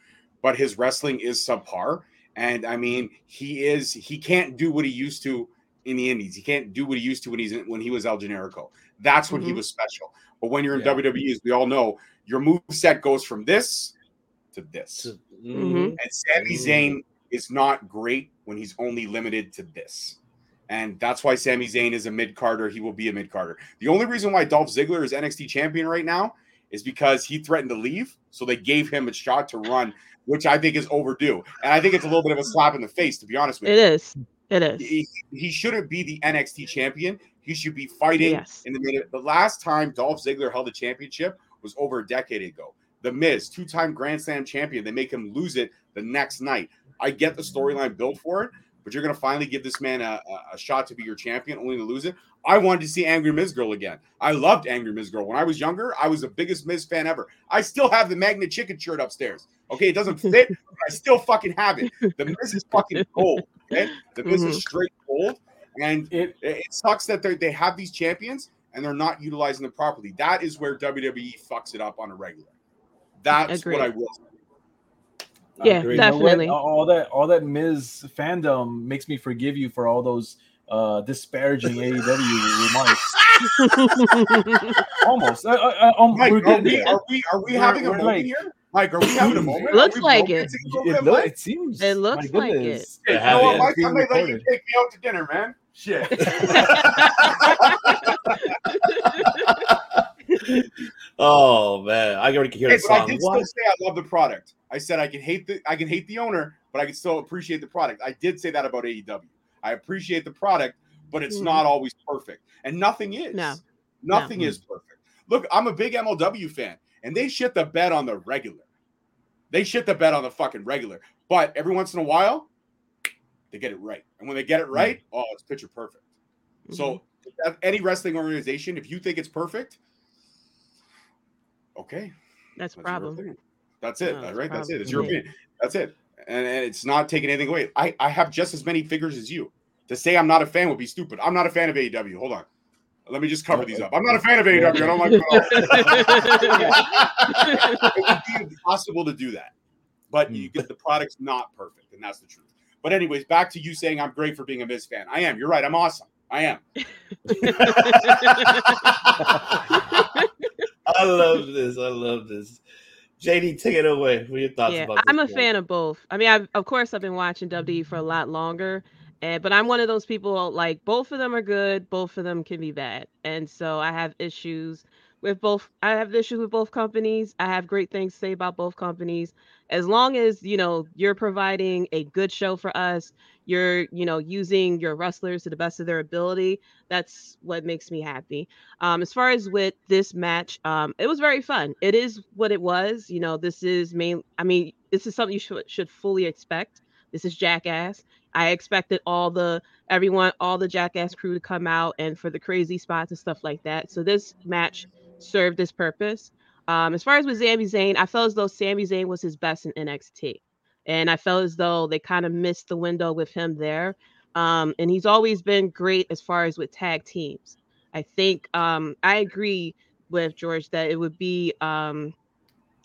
but his wrestling is subpar. And I mean, he is he can't do what he used to in the Indies. He can't do what he used to when he's in, when he was El Generico. That's when he Mhm. was special. But when you're in Yeah. WWE, as we all know, your move set goes from this to this. Mhm. And Sami Mm. Zayn is not great when he's only limited to this. And that's why Sami Zayn is a mid carder. He will be a mid carder. The only reason why Dolph Ziggler is NXT champion right now is because he threatened to leave. So they gave him a shot to run, which I think is overdue. And I think it's a little bit of a slap in the face, to be honest with It you. is. It is. He, he shouldn't be the NXT champion. He should be fighting Yes. in the minute. The last time Dolph Ziggler held a championship was over a decade ago. The Miz, two-time Grand Slam champion, they make him lose it the next night. I get the storyline built for it, but you're gonna finally give this man a, a, a shot to be your champion, only to lose it. I wanted to see Angry Miz Girl again. I loved Angry Miz Girl when I was younger. I was the biggest Miz fan ever. I still have the Magna Chicken shirt upstairs. Okay, it doesn't fit, but I still fucking have it. The Miz is fucking gold. Okay, the Miz is straight gold, and It it, it sucks that they they have these champions and they're not utilizing them properly. That is where WWE fucks it up on a regular. That's Agreed. what I will. say. Yeah, Agreed. You know definitely. All that all that Miz fandom makes me forgive you for all those uh disparaging AEW remarks. Almost. I, I, I, um, Mike, we're we are we are we We're- having a we're moment like- here? Mike, are we having a moment? Looks like romancing it. a little It, bit, look, it seems. It looks my like goodness. Hey, you know what. Mike? I might let you take me out to dinner, man. Shit. Oh man, I already can hear Hey, the but I did What? still say I love the product. I said I can hate the I can hate the owner, but I can still appreciate the product. I did say that about AEW. I appreciate the product, but it's Mhm. not always perfect, and nothing is. No. nothing No. is perfect. Look, I'm a big MLW fan, and they shit the bed on the regular. They shit the bed on the fucking regular, but every once in a while, they get it right, and when they get it Mm. right, oh, it's picture perfect. So, Mm-hmm. at any wrestling organization, if you think it's perfect, okay, That's that's problem. That's it, No, right? That's it. It's your opinion. That's it. And, and it's not taking anything away. I, I have just as many figures as you. To say I'm not a fan would be stupid. I'm not a fan of AEW. Hold on. Let me just cover these up. I'm not a fan of AEW. I don't like it would be impossible to do that. But you get the product's not perfect, and that's the truth. But anyways, back to you saying I'm great for being a Miz fan. I am. You're right. I'm awesome. I am. I love this. I love this. JD, take it away. What are your thoughts yeah, about I'm this a one? fan of both. I mean, I've, of course, I've been watching WWE for a lot longer, and but I'm one of those people like both of them are good, both of them can be bad, and so I have issues with both. I have issues with both companies. I have great things to say about both companies. As long as you know you're providing a good show for us, you're you know using your wrestlers to the best of their ability. That's what makes me happy. Um, as far as with this match, um, it was very fun. It is what it was. You know, this is main. I mean, this is something you should should fully expect. This is Jackass. I expected all the everyone, all the Jackass crew to come out and for the crazy spots and stuff like that. So this match served this purpose. Um, as far as with Sami Zayn, I felt as though Sami Zayn was his best in NXT, and I felt as though they kind of missed the window with him there. Um, and he's always been great as far as with tag teams. I think um, I agree with George that it would be, um,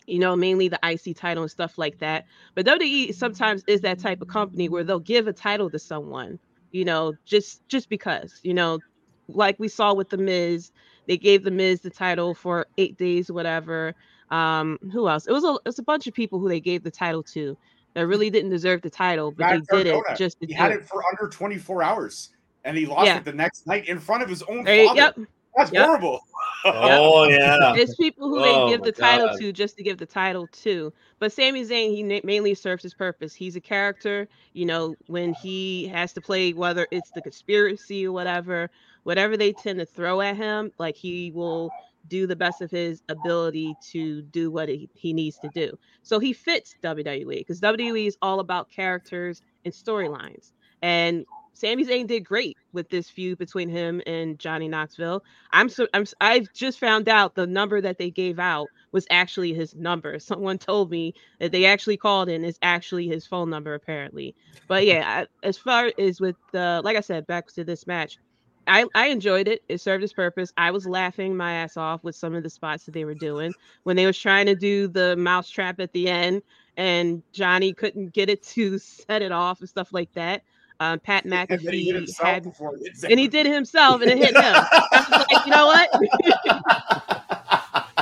you know, mainly the IC title and stuff like that. But WWE sometimes is that type of company where they'll give a title to someone, you know, just just because, you know, like we saw with the Miz, they gave the Miz the title for eight days, whatever. Um, who else? It was a it was a bunch of people who they gave the title to that really didn't deserve the title, but Matt they did it just He had it. it for under 24 hours, and he lost Yeah. it the next night in front of his own father. yep. That's Yep. horrible. Oh yeah. It's people who Oh they give the title God. to just to give the title to. But Sami Zayn, he na- mainly serves his purpose. He's a character, you know, when he has to play, whether it's the conspiracy or whatever, whatever they tend to throw at him, like he will do the best of his ability to do what he, he needs to do. So he fits WWE because WWE is all about characters and storylines. And Sami Zayn did great with this feud between him and Johnny Knoxville. I'm so I'm I've just found out the number that they gave out was actually his number. Someone told me that they actually called in is actually his phone number apparently. But yeah, I, as far as with the like I said back to this match, I I enjoyed it. It served its purpose. I was laughing my ass off with some of the spots that they were doing when they was trying to do the mouse trap at the end and Johnny couldn't get it to set it off and stuff like that. Um, Pat And then he hit McAfee had before he hit and he did it himself and it hit him. I was like, you know what?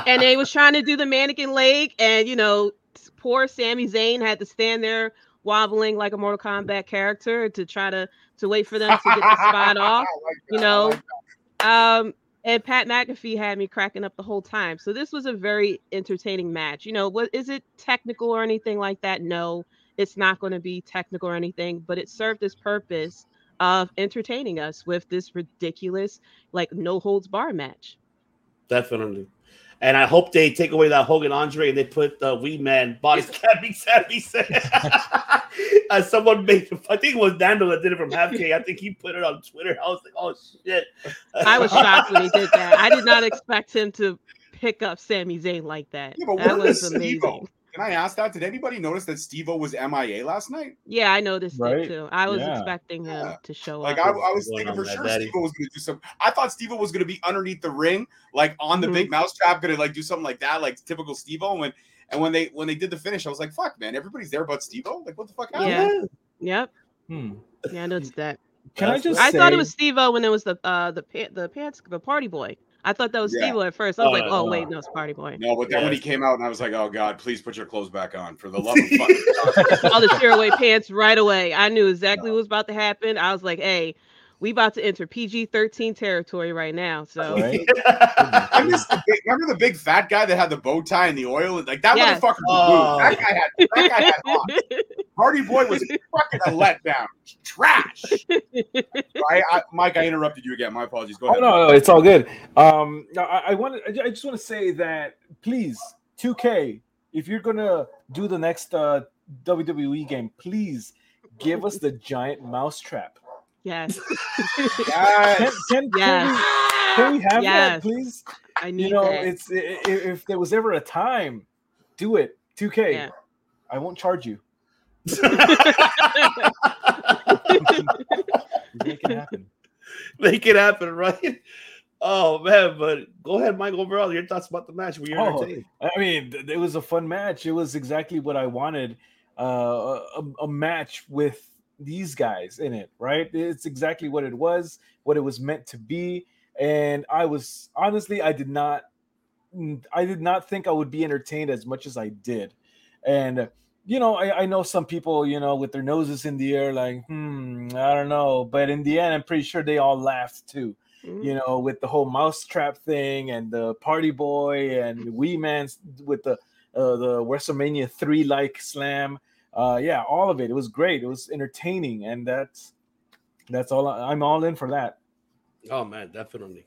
and they was trying to do the mannequin leg, and you know, poor Sami Zayn had to stand there wobbling like a Mortal Kombat character to try to to wait for them to get the spot off. Like You that. I know, like um, and Pat McAfee had me cracking up the whole time. So this was a very entertaining match. You know, what is it technical or anything like that? No, it's not going to be technical or anything, but it served its purpose of entertaining us with this ridiculous, like no holds bar match. Definitely. And I hope they take away that Hogan Andre and they put the Wee Man body can't be said. Uh, someone made, I think it was Dando that did it from Half K. I think he put it on Twitter. I was like, oh shit. I was shocked when he did that. I did not expect him to pick up Sami Zayn like that. Yeah, that was was amazing. Steve-O? Can I ask that? Did anybody notice that Steve-O was MIA last night? Yeah, I noticed Right? it too. I was Yeah. expecting him Yeah. to show Like up. I, I was thinking for sure Daddy. Steve was going to do some. I thought Steve was going to be underneath the ring, like on the Mhm. big mousetrap, going to like do something like that, like typical Steve. And when and when they when they did the finish, I was like, "Fuck, man, everybody's there but Steve. Like, what the fuck happened?" Yeah. Yep. Hmm. Yeah, I noticed that. Can I That's just I thought it was Steve-O when it was the uh the pa- the pants the party boy. I thought that was Yeah. Steve at first. I was uh, Oh, like, oh no. wait, no, it's party boy. No, but then when he came out, and I was like, "Oh God, please put your clothes back on for the love of fucking God." All the tearaway pants right away. I knew exactly what was about to happen. I was like, hey, we about to enter PG thirteen territory right now. So Right? I miss the big, remember the big fat guy that had the bow tie and the oil, like that Yes. motherfucker. was Oh. That guy had that guy had on. Hardy Boy was fucking a letdown, trash. I, I, Mike, I interrupted you again. My apologies. Go Oh ahead. no, no, it's all good. Um, I, I want I just want to say that please, 2K, if you're gonna do the next uh, WWE game, please give us the giant mousetrap. Yes, Yes. Can, can, yes, can, we, can we have that, Yes. please? I need You know, that. it's i- i- if there was ever a time, do it. 2K. Yeah. I won't charge you. Make it happen. Make it happen, right? Oh man, but go ahead, Mike. Overall, your thoughts about the match? Were you Oh, entertained? I mean, it was a fun match. It was exactly what I wanted. Uh, a, a match with these guys in it, right? It's exactly what it was, what it was meant to be. And I was honestly, I did not, I did not think I would be entertained as much as I did. And you know, I, I know some people, you know, with their noses in the air, like, hmm, I don't know. But in the end, I'm pretty sure they all laughed too Mm. you know, with the whole mousetrap thing and the party boy and Wee Man with the uh, the WrestleMania three like slam. Uh, yeah, all of it. It was great. It was entertaining, and that's that's all. I'm all in for that. Oh man, definitely.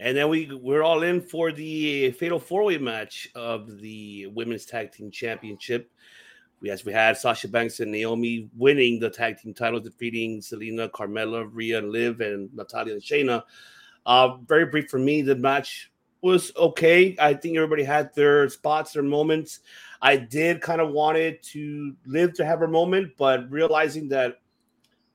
And then we we're all in for the fatal four way match of the women's tag team championship. Yes, we had Sasha Banks and Naomi winning the tag team titles, defeating Zelina, Carmella, Rhea, and Liv, and Natalya and Shayna. Uh, very brief for me. The match was okay. I think everybody had their spots, their moments. I did kind of wanted to Liv to have her moment, but realizing that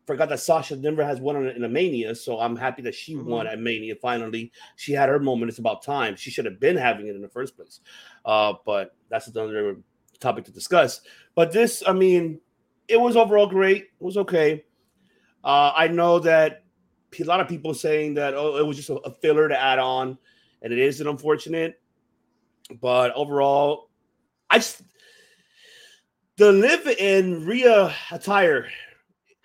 forgot that Sasha never has won in a Mania, so I'm happy that she won at Mania. Finally, she had her moment. It's about time. She should have been having it in the first place. Uh, but that's another topic to discuss. But this, I mean, it was overall great. It was okay. Uh, I know that a lot of people saying that oh, it was just a filler to add on, and it is an unfortunate. But overall, I just the Liv in Rhea attire.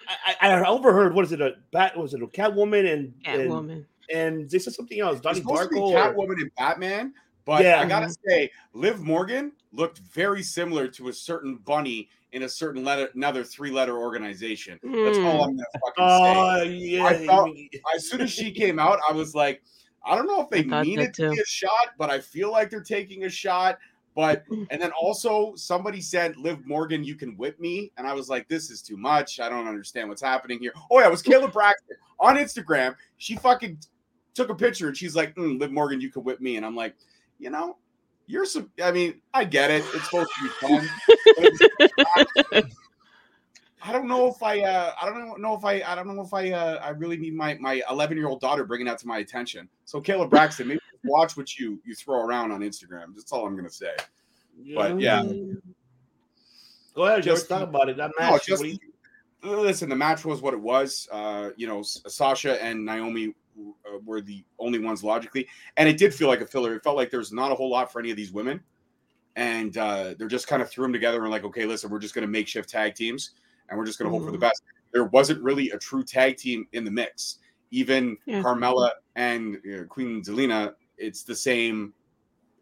I, I, I overheard what is it a bat was it a Catwoman and and, Catwoman. and they said something else. It's Donnie supposed to be Darko. or- Catwoman and Batman, but Yeah. I gotta mm-hmm. say, Liv Morgan looked very similar to a certain bunny in a certain letter, another three-letter organization. That's all I'm gonna fucking hmm. Oh say. yeah. I felt- As soon as she came out, I was like, I don't know if they I mean that it to be a shot, but I feel like they're taking a shot. But and then also somebody said, "Liv Morgan, you can whip me," and I was like, "This is too much. I don't understand what's happening here." Oh yeah, it was Kayla Braxton on Instagram. She fucking took a picture and she's like, mm, "Liv Morgan, you can whip me," and I'm like, you know, you're some. I mean, I get it. It's supposed to be fun. I don't know if I. Uh, I don't know if I. I don't know if I. Uh, I really need my my 11 year old daughter bringing that to my attention. So Kayla Braxton, maybe watch what you you throw around on Instagram. That's all I'm gonna say. But yeah, Go ahead, Just- Talk about it. That No, match. just what you- listen. The match was what it was. Uh, you know, Sasha and Naomi uh, were the only ones logically, and it did feel like a filler. It felt like there's not a whole lot for any of these women, and uh, they're just kind of threw them together and like, okay, listen, we're just going to makeshift tag teams, and we're just going to hope for the Mhm. best. There wasn't really a true tag team in the mix. Even Yeah. Carmella and you know, Queen Zelina, it's the same.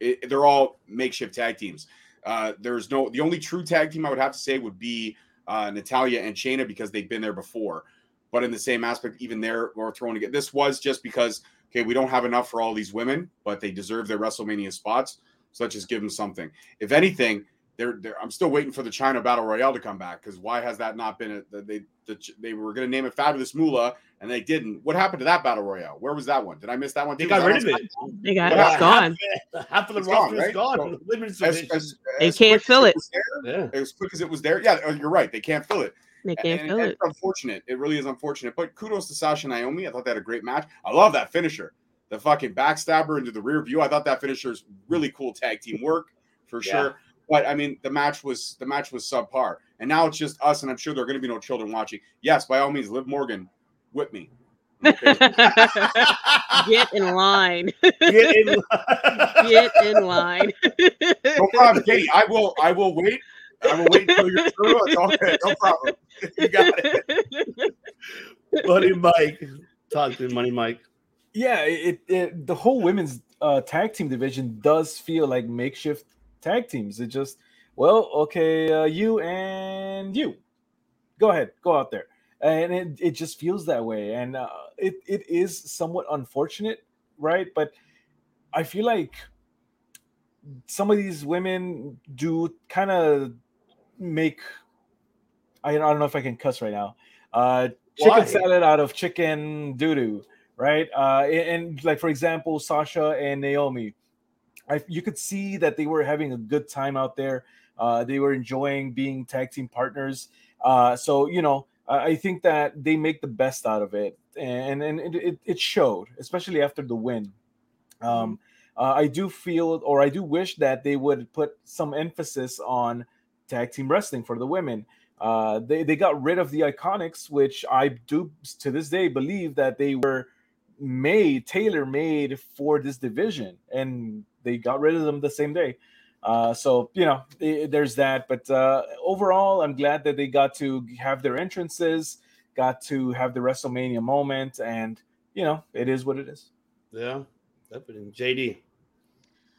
It, they're all makeshift tag teams. Uh, there's no the only true tag team I would have to say would be uh, Natalya and Shayna because they've been there before. But in the same aspect, even there, we're throwing again. This was just because okay, we don't have enough for all these women, but they deserve their WrestleMania spots. So let's just give them something. If anything, they're, they're I'm still waiting for the Chyna Battle Royale to come back because why has that not been a, they the, they were going to name it Fabulous Moolah and they didn't. What happened to that Battle Royale? Where was that one? Did I miss that one? They too? got rid of it. on- They got Yeah, it's gone. Half, half of the It's roster gone, is right? gone. So, Women's As, as, They as can't fill it. was there, yeah. as quick as it was there. Yeah, you're right. They can't fill it. They can't and, feel and it. It's unfortunate. It really is unfortunate. But kudos to Sasha and Naomi. I thought they had a great match. I love that finisher. The fucking backstabber into the rear view. I thought that finisher is really cool tag team work for Yeah. sure. But I mean, the match was the match was subpar, and now it's just us, and I'm sure there are going to be no children watching. Yes, by all means, Liv Morgan, whip me. Okay. Get in line. Get in Get in line. no problem, Katie. I will. I will wait. I will wait until you're through. It's okay. No problem. You got it. Money Mike. Talk to me, Money Mike. yeah it, it the whole women's uh tag team division does feel like makeshift tag teams. It just well okay uh, you and you. Go ahead go out there. And it, it just feels that way. And uh, it, it is somewhat unfortunate right? But i feel like some of these women do kind of make I, I don't know if i can cuss right now uh chicken Why? salad out of chicken doo-doo right? Uh, and, and, like for example, Sasha and Naomi, I, you could see that they were having a good time out there. Uh, they were enjoying being tag team partners. Uh, so you know, I, I think that they make the best out of it, and and it, it, it showed, especially after the win. Um, uh, I do feel, or I do wish that they would put some emphasis on tag team wrestling for the women. Uh, they they got rid of the IIconics, which I do to this day believe that they were made tailor made for this division, and they got rid of them the same day. Uh, so you know, i- there's that. But uh, overall, I'm glad that they got to have their entrances, got to have the WrestleMania moment, and you know, it is what it is. Yeah, definitely. JD.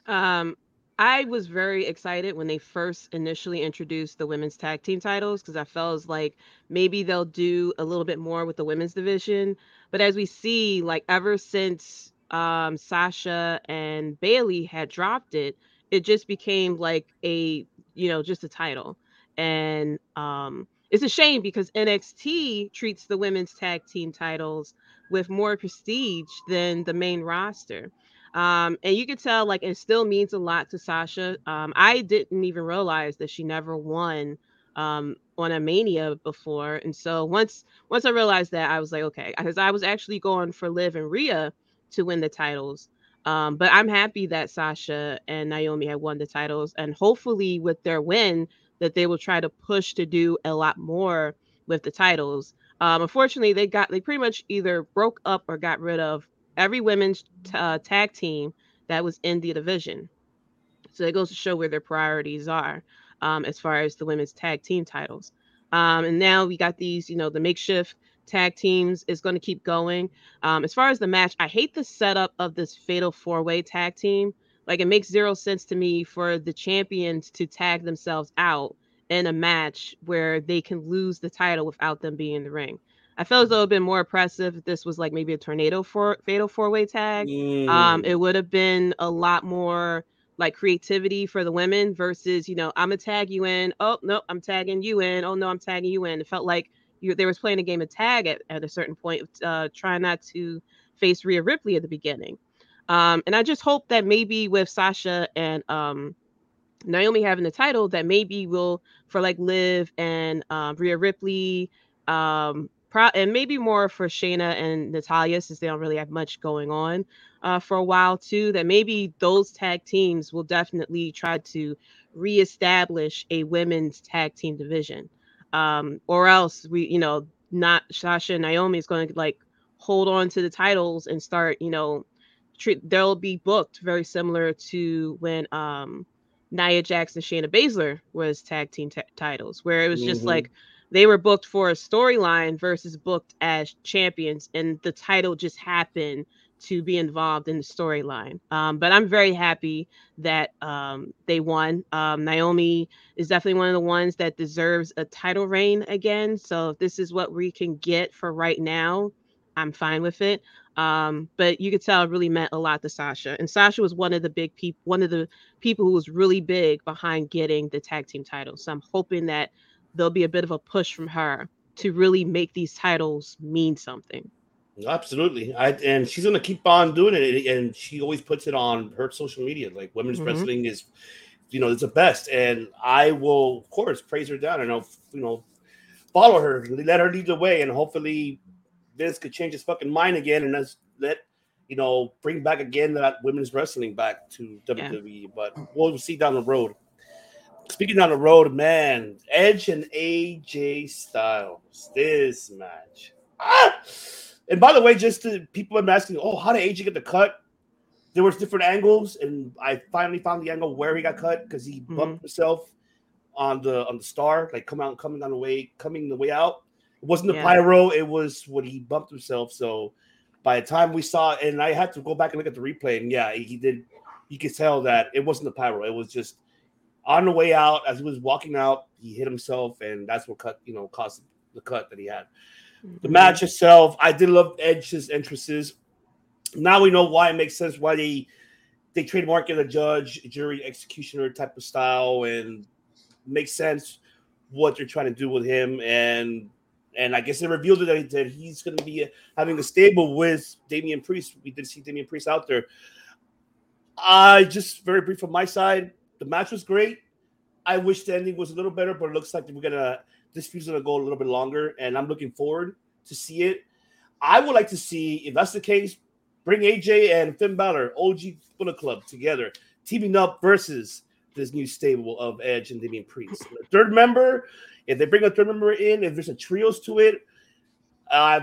Um, I was very excited when they first initially introduced the women's tag team titles because I felt as like maybe they'll do a little bit more with the women's division. But as we see, like ever since um, Sasha and Bayley had dropped it, it just became like a you know just a title, and um, it's a shame because NXT treats the women's tag team titles with more prestige than the main roster. Um, and you can tell like it still means a lot to Sasha. Um, I didn't even realize that she never won um, on a Mania before, and so once once I realized that, I was like, okay, because I was actually going for Liv and Rhea to win the titles. Um, but I'm happy that Sasha and Naomi have won the titles, and hopefully with their win, that they will try to push to do a lot more with the titles. Um, unfortunately, they got they pretty much either broke up or got rid of every women's t- uh, tag team that was in the division. So it goes to show where their priorities are um, as far as the women's tag team titles. Um, and now we got these, you know, the makeshift tag teams is going to keep going. Um, as far as the match, I hate the setup of this fatal four way tag team. Like it makes zero sense to me for the champions to tag themselves out in a match where they can lose the title without them being in the ring. I felt as though it would have been more impressive if this was like maybe a tornado for fatal four way tag. Um, Mm. it would have been a lot more like creativity for the women versus, you know, I'm gonna tag you in. Oh no, I'm tagging you in. Oh no, I'm tagging you in. It felt like you was playing a game of tag at, at a certain point, uh, trying not to face Rhea Ripley at the beginning. Um, and I just hope that maybe with Sasha and um, Naomi having the title, that maybe we'll for like Liv and um, Rhea Ripley, um, pro- and maybe more for Shayna and Natalya since they don't really have much going on uh, for a while too. That maybe those tag teams will definitely try to reestablish a women's tag team division, um, or else we, you know, not Sasha and Naomi is going to like hold on to the titles and start, you know, treat they'll be booked very similar to when um Nia Jax and Shayna Baszler was tag team t- titles, where it was just Mhm. like they were booked for a storyline versus booked as champions, and the title just happened to be involved in the storyline. Um, but I'm very happy that um, they won. Um, Naomi is definitely one of the ones that deserves a title reign again. So if this is what we can get for right now, I'm fine with it. Um, but you could tell it really meant a lot to Sasha. And Sasha was one of the big people, one of the people who was really big behind getting the tag team titles. So I'm hoping that there'll be a bit of a push from her to really make these titles mean something. Absolutely, I and she's gonna keep on doing it, and she always puts it on her social media. Like women's Mhm. wrestling is, you know, it's the best, and I will, of course, praise her down, and I'll, you know, follow her, let her lead the way, and hopefully, Vince could change his fucking mind again, and let's let, you know, bring back again that women's wrestling back to WWE. But we'll see down the road. Speaking down the road, man, Edge and AJ Styles, this match. Ah! And by the way, just to people have been asking, oh, how did AJ get the cut? There was different angles, and I finally found the angle where he got cut because he mm-hmm. bumped himself on the on the star, like come out coming on the way, coming the way out. It wasn't the Yeah. pyro, it was when he bumped himself. So by the time we saw and I had to go back and look at the replay, and yeah, he did. You could tell that it wasn't the pyro; it was just on the way out as he was walking out. He hit himself, and that's what cut you know caused the cut that he had. The match itself, I did love Edge's entrances. Now we know why it makes sense why they they trademark it a judge, jury, executioner type of style, and makes sense what they're trying to do with him. And and I guess they revealed that, that he's going to be having a stable with Damian Priest. We did see Damian Priest out there. I just very brief from my side. The match was great. I wish the ending was a little better, but it looks like we're gonna this feud's gonna go a little bit longer, and I'm looking forward to see it. I would like to see if that's the case, bring AJ and Finn Balor, OG Bullet Club, together, teaming up versus this new stable of Edge and Damian Priest. The third member, if they bring a third member in, if there's a trios to it, uh,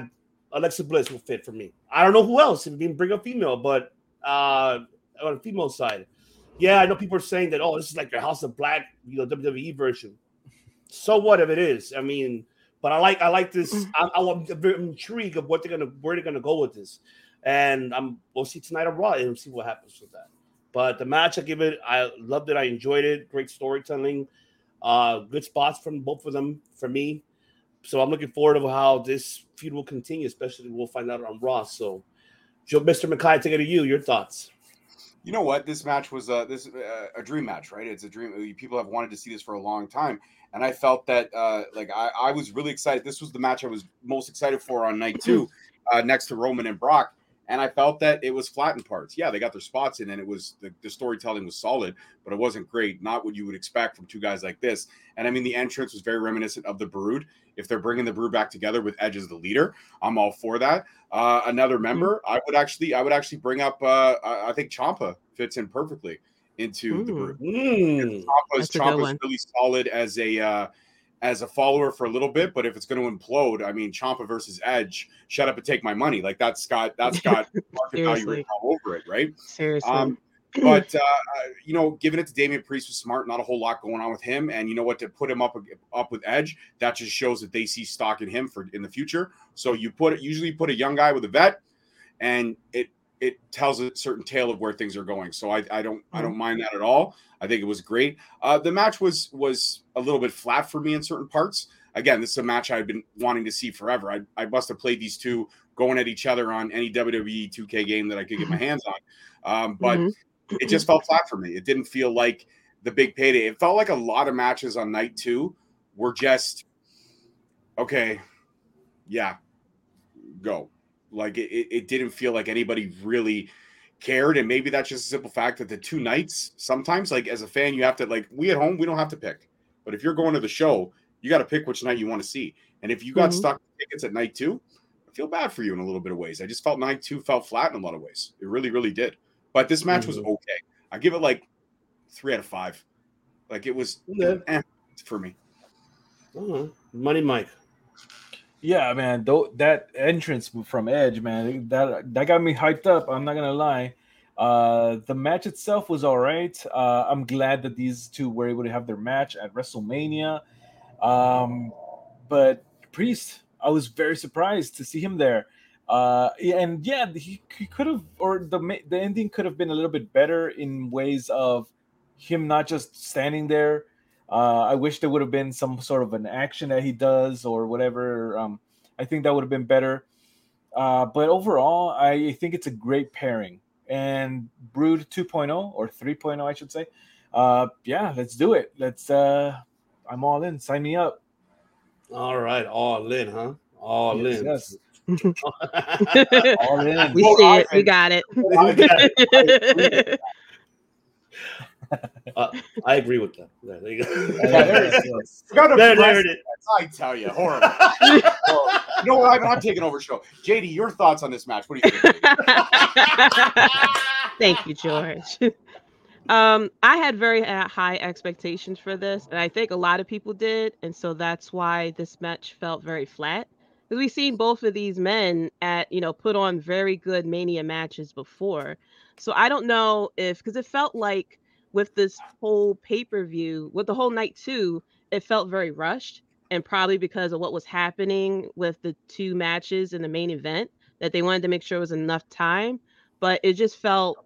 Alexa Bliss will fit for me. I don't know who else if you bring a female, but uh, on the female side, yeah, I know people are saying that oh, this is like the House of Black, you know, WWE version. So what if it is? I mean, but I like I like this. I, I'm intrigued of what they're gonna where they're gonna go with this, and I'm we'll see tonight on Raw and see what happens with that. But the match, I give it. I loved it. I enjoyed it. Great storytelling. Uh, good spots from both of them for me. So I'm looking forward to how this feud will continue. Especially we'll find out on Raw. So, Joe, Mr. McKay, take it to you. Your thoughts. You know what? This match was uh, this uh, a dream match, right? It's a dream. People have wanted to see this for a long time, and I felt that uh, like I, I was really excited. This was the match I was most excited for on night two, uh, next to Roman and Brock. And I felt that it was flat in parts. Yeah, they got their spots in, and it was the, the storytelling was solid, but it wasn't great. Not what you would expect from two guys like this. And I mean, the entrance was very reminiscent of the Brood. If they're bringing the Brood back together with Edge as the leader, I'm all for that. Uh, another member, I would actually, I would actually bring up. Uh, I, I think Ciampa fits in perfectly into the Brood. Ciampa's, That's a good Ciampa's really solid as a uh, as a follower for a little bit, but if it's going to implode, I mean, Ciampa versus Edge, shut up and take my money. Like that's got that's got market value all over it, right? Seriously. Um, but uh, uh, you know, giving it to Damian Priest was smart. Not a whole lot going on with him, and you know what? To put him up up with Edge, that just shows that they see stock in him for in the future. So you put it usually put a young guy with a vet, and it it tells a certain tale of where things are going. So I, I don't I don't mind that at all. I think it was great. Uh, the match was was a little bit flat for me in certain parts. Again, this is a match I've been wanting to see forever. I, I must have played these two going at each other on any WWE 2K game that I could get my hands on. Um, but Mhm. it just felt flat for me. It didn't feel like the big payday. It felt like a lot of matches on night two were just okay, yeah, go. Like it, it didn't feel like anybody really cared. And maybe that's just a simple fact that the two nights, sometimes, like as a fan, you have to like we at home, we don't have to pick. But if you're going to the show, you got to pick which night you want to see. And if you got Mhm. stuck tickets at night two, I feel bad for you in a little bit of ways. I just felt night two felt flat in a lot of ways. It really, really did. But this match was Mhm. okay. I give it like three out of five. Like it was Okay. eh, for me. Uh-huh. Money Mike. Yeah, man, though that entrance from Edge, man, that that got me hyped up. I'm not gonna lie. Uh, the match itself was all right. Uh, I'm glad that these two were able to have their match at WrestleMania. Um, but Priest, I was very surprised to see him there. Uh, and yeah, he, he could have, or the the ending could have been a little bit better in ways of him not just standing there. Uh, I wish there would have been some sort of an action that he does or whatever. Um, I think that would have been better. Uh, but overall, I think it's a great pairing. And Brood 2.0 or 3.0, I should say. Uh, yeah, let's do it. Let's. Uh, I'm all in. Sign me up. All right, all in, huh? All Yes, in. yes. all All in. we Well, see I it. We think- got it. uh, I agree with that. Yeah, there you go. Yes, yes. Forgot to There, there it is. I tell you, horrible. Horrible. you know what? I'm, I'm taking over show. JD, your thoughts on this match? What do you think? Thank you, George. Um, I had very uh, high expectations for this, and I think a lot of people did, and so that's why this match felt very flat. Because we've seen both of these men at you know put on very good Mania matches before, so I don't know if because it felt like with this whole pay per view, with the whole night too, it felt very rushed, and probably because of what was happening with the two matches in the main event that they wanted to make sure it was enough time, but it just felt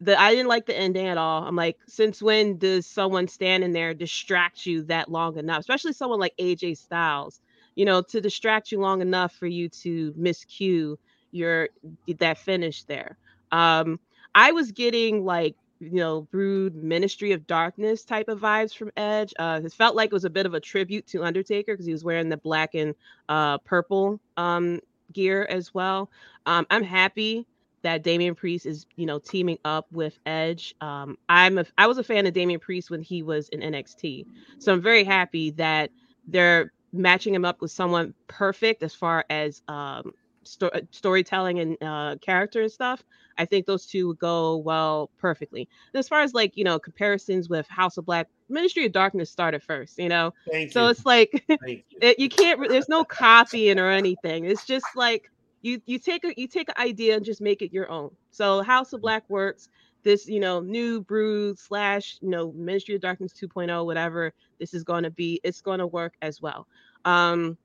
that I didn't like the ending at all. I'm like, since when does someone standing there distract you that long enough? Especially someone like AJ Styles, you know, to distract you long enough for you to miscue your that finish there. Um, I was getting like you know, brood Ministry of Darkness type of vibes from Edge. Uh, it felt like it was a bit of a tribute to Undertaker because he was wearing the black and uh, purple um, gear as well. Um, I'm happy that Damian Priest is, you know, teaming up with Edge. Um, I'm a, I was a fan of Damian Priest when he was in NXT, so I'm very happy that they're matching him up with someone perfect as far as um, sto- storytelling and uh, character and stuff. I think those two would go well perfectly. And as far as like you know comparisons with House of Black, Ministry of Darkness started first, you know, Thank so you. it's like you. it, you can't there's no copying or anything it's just like you you take a you take an idea and just make it your own so house of black works this you know new brood slash you know ministry of darkness 2.0 whatever this is going to be it's going to work as well um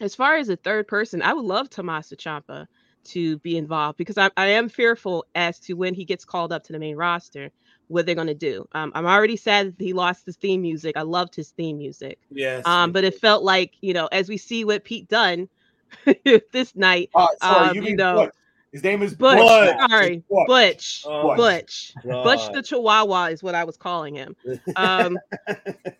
as far as a third person i would love Tommaso Ciampa to be involved because I, I am fearful as to when he gets called up to the main roster what they're going to do um, i'm already sad that he lost his theme music i loved his theme music Yes. um, but it felt like you know, as we see what Pete done this night, Uh, sorry, Um, you you know, Butch. His name is Butch. Butch. Sorry, Butch. Butch, Oh, Butch, Butch the Chihuahua is what I was calling him. Um,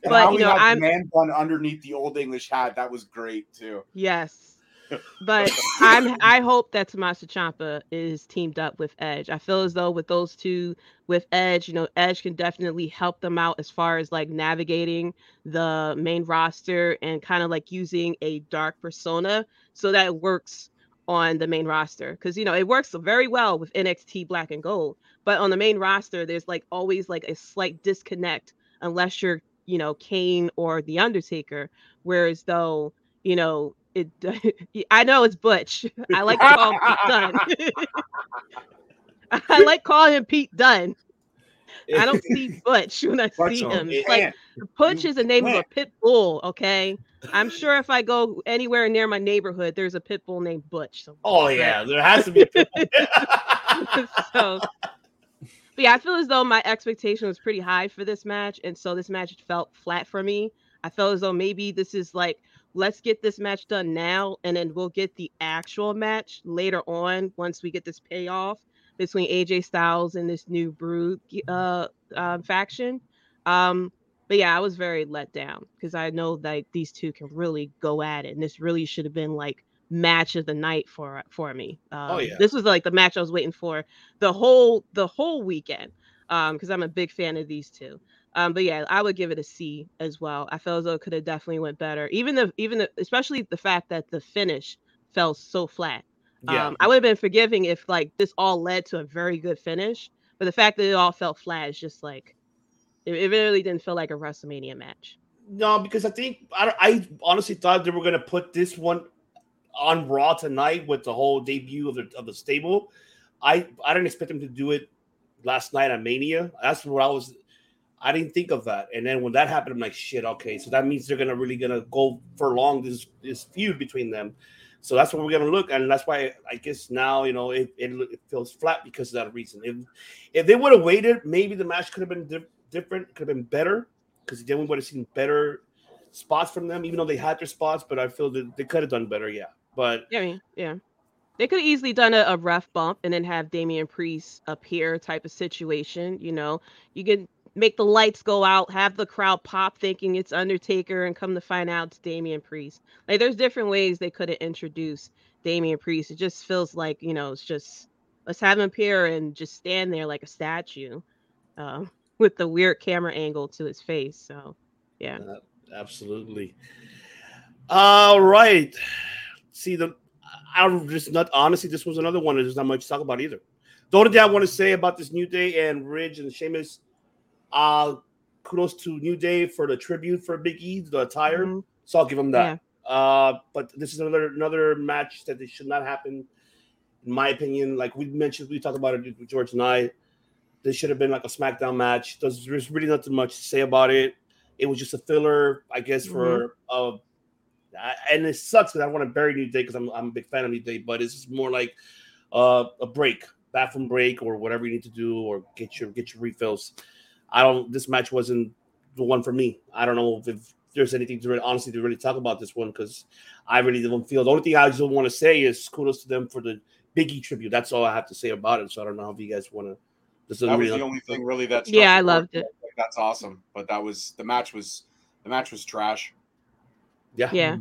but, you he know, had the I'm- man bun underneath the old English hat. That was great too. yes, but I'm I hope that Tommaso Ciampa is teamed up with Edge. I feel as though with those two, with Edge, you know, Edge can definitely help them out as far as like navigating the main roster and kind of like using a dark persona so that it works on the main roster because you know it works very well with NXT Black and Gold, but on the main roster there's like always like a slight disconnect unless you're you know Kane or the Undertaker, whereas though you know it I know it's Butch. I like to call him Pete Dunne. I like calling him Pete Dunne. I don't see Butch when I Butch see him. It's like. Butch is the name of a pit bull, okay? I'm sure if I go anywhere near my neighborhood, there's a pit bull named Butch. somewhere, Oh right? yeah, there has to be. so but yeah, I feel as though my expectation was pretty high for this match, and so this match felt flat for me. I felt as though maybe this is like, let's get this match done now, and then we'll get the actual match later on once we get this payoff between AJ Styles and this new Brood uh, uh, faction. Um, but yeah, I was very let down because I know that these two can really go at it, and this really should have been like match of the night for for me. Um, yeah. This was like the match I was waiting for the whole the whole weekend um because I'm a big fan of these two. Um, but yeah, I would give it a C as well. I felt as though it could have definitely went better. Even the even the, especially the fact that the finish fell so flat. yeah. Um, I would have been forgiving if like this all led to a very good finish, but the fact that it all felt flat is just like it, it really didn't feel like a WrestleMania match. No, because I think I, I honestly thought they were gonna put this one on Raw tonight with the whole debut of the of the stable. I I didn't expect them to do it last night on Mania. That's what I was. I didn't think of that, and then when that happened, I'm like, shit. Okay, so that means they're gonna really gonna go for long this this feud between them. So that's what we're gonna look, and that's why I guess now you know it, it, it feels flat because of that reason. If if they would have waited, maybe the match could have been di- different, could have been better, because then we would have seen better spots from them, even though they had their spots. But I feel that they could have done better, yeah. But Yeah, I mean, yeah. They could have easily done a, a ref bump and then have Damian Priest appear type of situation. You know, you can make the lights go out, have the crowd pop thinking it's Undertaker, and come to find out it's Damian Priest. Like there's different ways they could have introduced Damian Priest. It just feels like you know it's just let's have him appear and just stand there like a statue, uh, with the weird camera angle to his face. So yeah, Uh, absolutely. All right. See the I'm just not honestly, this was another one. That there's not much to talk about either. The only thing I want to say about this New Day and Ridge and Sheamus, uh, kudos to New Day for the tribute for Big E, the attire. Mhm. So I'll give them that. Uh, but this is another another match that they should not happen, in my opinion. Like we mentioned, we talked about it with George and I. This should have been like a SmackDown match. There's, there's really nothing much to say about it. It was just a filler, I guess, for uh, and it sucks because I want to bury New Day because I'm I'm a big fan of New Day, but it's just more like uh, a break, bathroom break, or whatever you need to do, or get your get your refills. I don't. This match wasn't the one for me. I don't know if there's anything to really, honestly to really talk about this one because I really don't feel. The only thing I just want to say is kudos to them for the Biggie tribute. That's all I have to say about it. So I don't know if you guys want to. This That was really the only thing really that. Yeah, I loved it. Like, That's awesome, but that was the match was the match was trash. yeah. Yeah.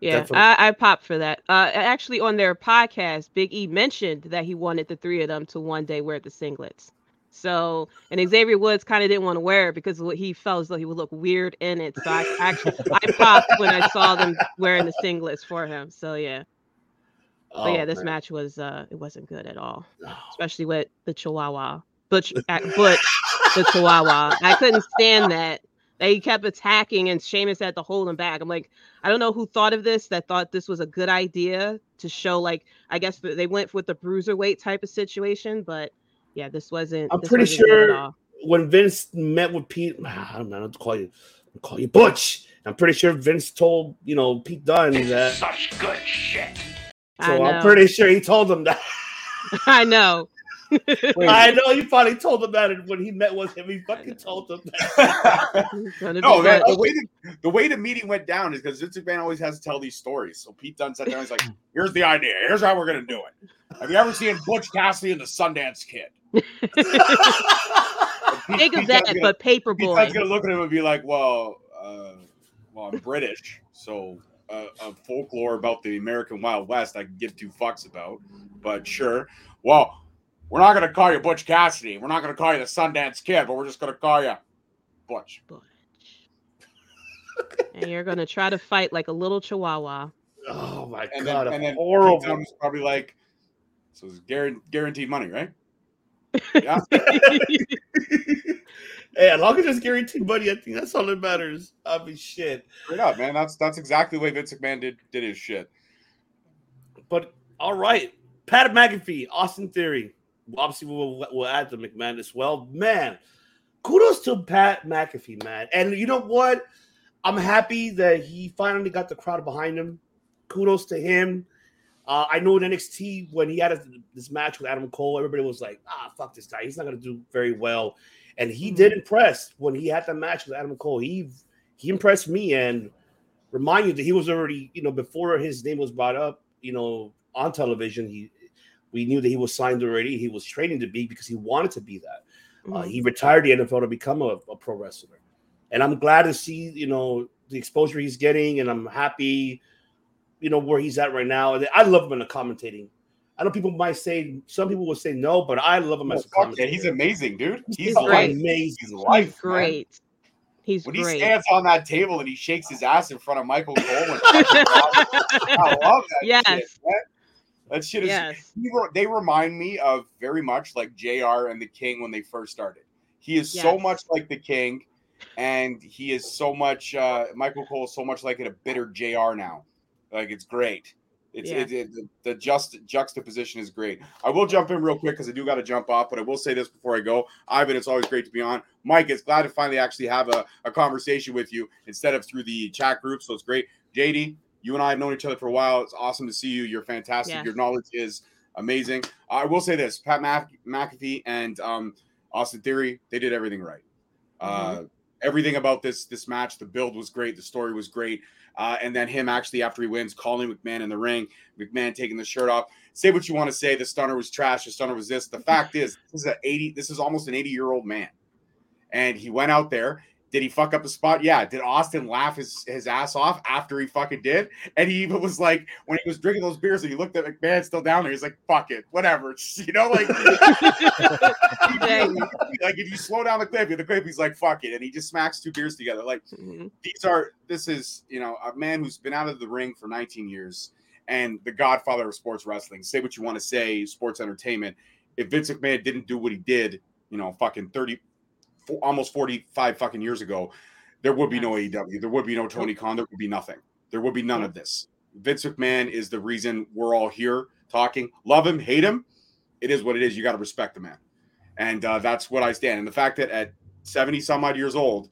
Yeah, I, I popped for that. Uh, actually, on their podcast, Big E mentioned that he wanted the three of them to one day wear the singlets. So, and Xavier Woods kind of didn't want to wear it because he felt as though he would look weird in it. So I actually I popped when I saw them wearing the singlets for him. So yeah, but Oh, yeah, this man. match was uh it wasn't good at all, especially with the Chihuahua Butch uh, Butch the Chihuahua. I couldn't stand that. They kept attacking and Sheamus had to hold him back. I'm like, I don't know who thought of this that thought this was a good idea to show like I guess they went with the bruiserweight type of situation, but yeah, this wasn't I'm this pretty wasn't sure- when Vince met with Pete, I don't know, to call you, I'll call you Butch. I'm pretty sure Vince told you know Pete Dunne that. Such good shit. I So know. I'm pretty sure he told him that. I know. Wait, I know you probably told him that when he met with him. He fucking told him that. It's gonna be no, man, the way the, the way the meeting went down is because Vince McMahon always has to tell these stories. So Pete Dunne sat down. He's like, "Here's the idea. Here's how we're gonna do it. Have you ever seen Butch Cassidy and the Sundance Kid?" Pete- Think of that, Dunne's gonna- but Pete paperboy. Dunne's gonna look at him and be like, "Well, uh, well, I'm British, so uh, a folklore about the American Wild West I can give two fucks about, but sure. Well, we're not gonna call you Butch Cassidy. We're not gonna call you the Sundance Kid, but we're just gonna call you Butch." Butch. and you're gonna try to fight like a little chihuahua. oh my And god, then, and then Pete horrible. Dunne probably like, "So it's guaran- guaranteed money, right?" Yeah. hey, as long as it's guaranteed money, I think that's all that matters. I mean, shit. Straight up, man. That's that's exactly the way Vince McMahon did did his shit. But all right, Pat McAfee, Austin Theory. Obviously, we'll, we'll add the McMahon as well. Man, kudos to Pat McAfee, man. And you know what? I'm happy that he finally got the crowd behind him. Kudos to him. Uh, I know in NXT when he had a, this match with Adam Cole, everybody was like, "Ah, fuck this guy. He's not going to do very well." And he did impress when he had that match with Adam Cole. He he impressed me and remind you that he was already, you know, before his name was brought up, you know, on television. He we knew that he was signed already. He was training to be because he wanted to be that. Uh, Mhm. he retired the NFL to become a, a pro wrestler, and I'm glad to see you know the exposure he's getting, and I'm happy, you know, where he's at right now. And I love him in the commentating. I know people might say some people will say no, but I love him Oh, as a fuck yeah, commentator. he's amazing, dude. He's, He's great. amazing. he's life, He's man. great. He's When he stands on that table and he shakes his ass in front of Michael Cole, I love that. Yes. shit, man. That shit is. yes. re- they remind me of very much like Jr. and the King when they first started. He is so much like the King, and he is so much. Uh, Michael Cole is so much like it a bitter Jr. now. Like it's great. It's Yeah. it, it, the- the just juxtaposition is great. I will jump in real quick because I do got to jump off, but I will say this before I go. Ivan, it's always great to be on. Mike, it's glad to finally actually have a, a conversation with you instead of through the chat group. So it's great. JD, you and I have known each other for a while. It's awesome to see you. You're fantastic. Yes. Your knowledge is amazing. I will say this: Pat Mc- McAfee and um, Austin Theory, they did everything right. Uh, everything about this this match, the build was great, the story was great, uh, and then him actually after he wins, calling McMahon in the ring, McMahon taking the shirt off. Say what you want to say, the stunner was trash, the stunner was this. The fact is, this is a eighty, this is almost an eighty year old man, and he went out there. Did he fuck up a spot? Yeah. Did Austin laugh his, his ass off after he fucking did? And he even was like, when he was drinking those beers and he looked at McMahon still down there, he's like, fuck it, whatever. You know, like, like if you slow down the clip, the clip, he's like, fuck it. And he just smacks two beers together. Like, Mhm. these are, this is, you know, a man who's been out of the ring for 19 years and the godfather of sports wrestling. Say what you want to say, sports entertainment. If Vince McMahon didn't do what he did, you know, fucking 30, fo- almost 45 fucking years ago, there would be no AEW. There would be no Tony Khan. There would be nothing. There would be none of this. Vince McMahon is the reason we're all here talking. Love him, hate him. It is what it is. You got to respect the man. And uh, that's what I stand. And the fact that at 70 some odd years old,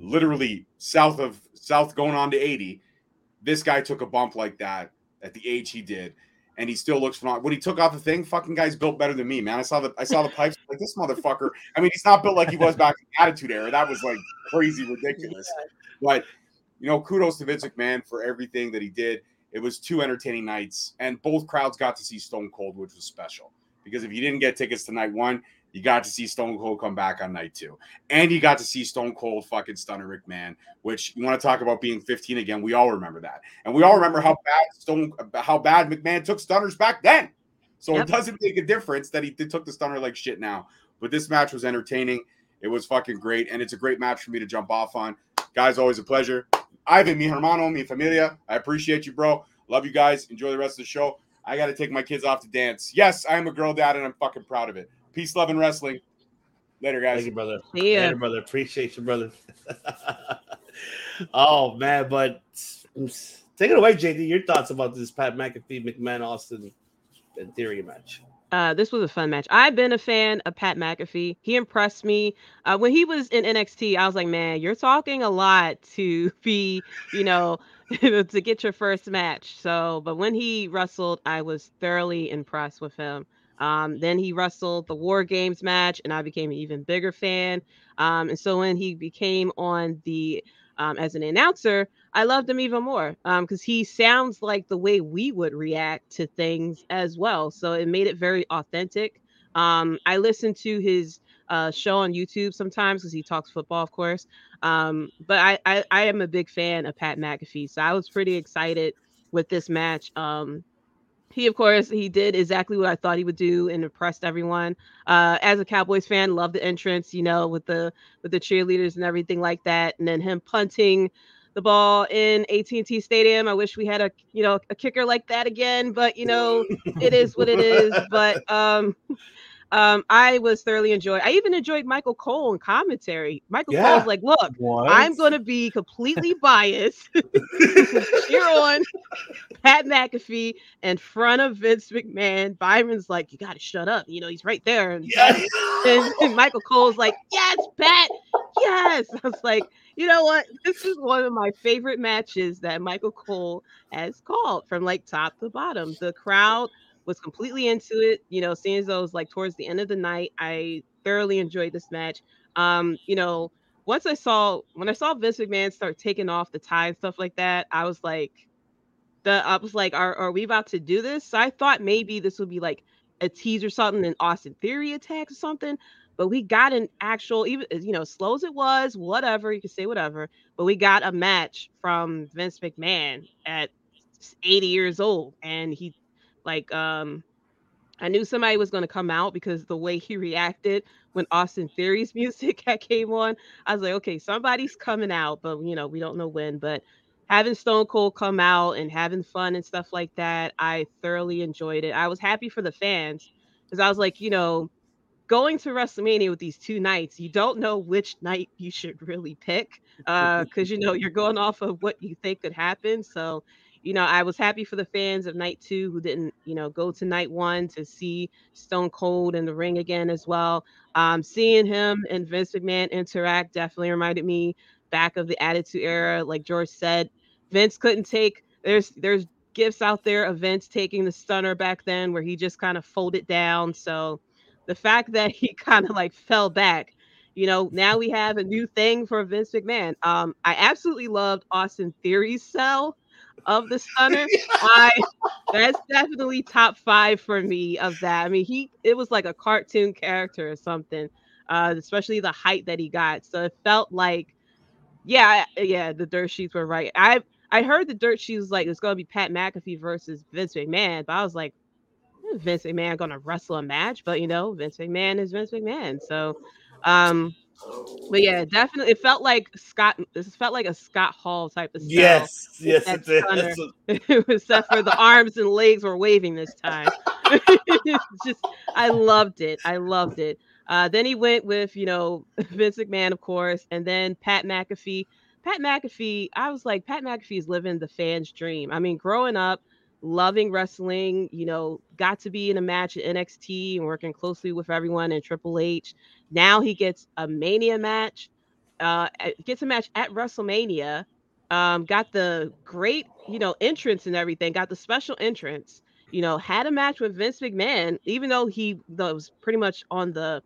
literally south of south going on to 80, this guy took a bump like that at the age he did. And he still looks phenomenal. When he took off the thing, fucking guy's built better than me, man. I saw the I saw the pipes like this motherfucker. I mean, he's not built like he was back in the Attitude Era. That was like crazy ridiculous. But you know, kudos to Vince McMahon for everything that he did. It was two entertaining nights, and both crowds got to see Stone Cold, which was special. Because if you didn't get tickets to night one, you got to see Stone Cold come back on night two, and you got to see Stone Cold fucking Stunner McMahon. Which you want to talk about being 15 again? We all remember that, and we all remember how bad Stone, how bad McMahon took Stunners back then. So Yep. it doesn't make a difference that he took the Stunner like shit now. But this match was entertaining. It was fucking great, and it's a great match for me to jump off on. Guys, always a pleasure. Ivan, mi hermano, mi familia. I appreciate you, bro. Love you guys. Enjoy the rest of the show. I got to take my kids off to dance. Yes, I am a girl dad, and I'm fucking proud of it. Peace, love, and wrestling. Later, guys. Thank you, brother. See ya. Later, brother. Appreciate you, brother. oh man, but take it away, JD. Your thoughts about this Pat McAfee, McMahon, Austin, and Theory match? Uh, this was a fun match. I've been a fan of Pat McAfee. He impressed me uh, when he was in NXT. I was like, man, you're talking a lot to be, you know, to get your first match. So, but when he wrestled, I was thoroughly impressed with him. Um, then he wrestled the War Games match, and I became an even bigger fan. Um, and so when he became on the um, as an announcer, I loved him even more because he sounds like the way we would react to things as well. So it made it very authentic. Um, I listen to his uh, show on YouTube sometimes because he talks football, of course. Um, but I, I, I am a big fan of Pat McAfee, so I was pretty excited with this match. Um, he, of course, he did exactly what I thought he would do and impressed everyone. Uh, as a Cowboys fan, love the entrance, you know, with the with the cheerleaders and everything like that, and then him punting the ball in AT&T Stadium. I wish we had a you know a kicker like that again, but you know it is what it is. But um, um, I was thoroughly enjoyed. I even enjoyed Michael Cole in commentary. Michael Yeah. Cole's like, look, What? I'm going to be completely biased. Cheer on Pat McAfee in front of Vince McMahon. Byron's like, you got to shut up. You know, he's right there. And, Yes. and, and Michael Cole's like, yes, Pat, yes. I was like, you know what? This is one of my favorite matches that Michael Cole has called from like top to bottom. The crowd was completely into it. You know, seeing as though it was like towards the end of the night, I thoroughly enjoyed this match. Um, you know, once I saw when I saw Vince McMahon start taking off the tie and stuff like that, I was like, the I was like, are, are we about to do this? So I thought maybe this would be like a tease or something, and Austin Theory attacks or something. But we got an actual, even you know, slow as it was, whatever you can say, whatever. But we got a match from Vince McMahon at 80 years old, and he, like, um, I knew somebody was going to come out because the way he reacted when Austin Theory's music had came on, I was like, okay, somebody's coming out, but you know, we don't know when. But having Stone Cold come out and having fun and stuff like that, I thoroughly enjoyed it. I was happy for the fans because I was like, you know, going to WrestleMania with these two nights, you don't know which night you should really pick because you know you're going off of what you think could happen. So, you know, I was happy for the fans of night two who didn't, you know, go to night one to see Stone Cold in the ring again as well. Um, seeing him and Vince McMahon interact definitely reminded me back of the Attitude Era. Like George said, Vince couldn't take. There's there's gifts out there of Vince taking the stunner back then where he just kind of folded down. So the fact that he kind of like fell back, you know, now we have a new thing for Vince McMahon. Um, I absolutely loved Austin Theory's sell of the stunner. I that's definitely top five for me of that. I mean, he it was like a cartoon character or something. Uh, especially the height that he got. So it felt like, yeah, yeah, the dirt sheets were right. I I heard the dirt sheets was like it's gonna be Pat McAfee versus Vince McMahon, but I was like, Vince McMahon gonna wrestle a match, but you know, Vince McMahon is Vince McMahon. So um but yeah, definitely it felt like Scott this felt like a Scott Hall type of style. Yes, yes, it did. Except for the arms and legs were waving this time. just I loved it. I loved it. Uh, then he went with, you know, Vince McMahon, of course, and then Pat McAfee. Pat McAfee, I was like, Pat McAfee is living the fan's dream. I mean, growing up, loving wrestling, you know, got to be in a match at NXT and working closely with everyone in Triple H. Now he gets a Mania match, uh, gets a match at WrestleMania. Um, got the great, you know, entrance and everything. Got the special entrance. You know, had a match with Vince McMahon, even though he was pretty much on the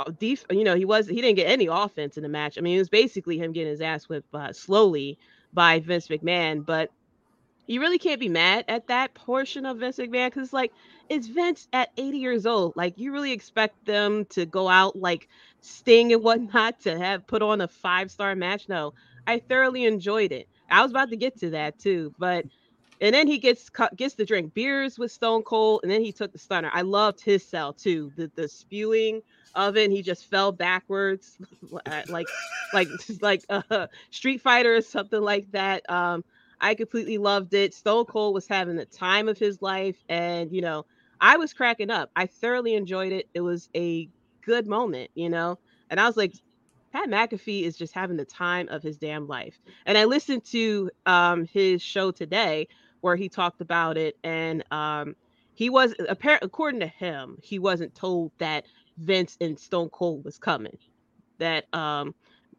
uh, def- you know, he was he didn't get any offense in the match. I mean, it was basically him getting his ass whipped uh, slowly by Vince McMahon, but you really can't be mad at that portion of Vince McMahon because it's like it's Vince at 80 years old. Like you really expect them to go out like Sting and whatnot to have put on a five star match. No, I thoroughly enjoyed it. I was about to get to that too, but and then he gets gets to drink beers with Stone Cold, and then he took the stunner. I loved his sell too. The the spewing of it, he just fell backwards, like like like a Street Fighter or something like that. Um, I completely loved it. Stone Cold was having the time of his life, and you know, I was cracking up. I thoroughly enjoyed it. It was a good moment, you know, and I was like, Pat McAfee is just having the time of his damn life. And I listened to um, his show today where he talked about it, and um, he was apparent according to him, he wasn't told that Vince and Stone Cold was coming. That um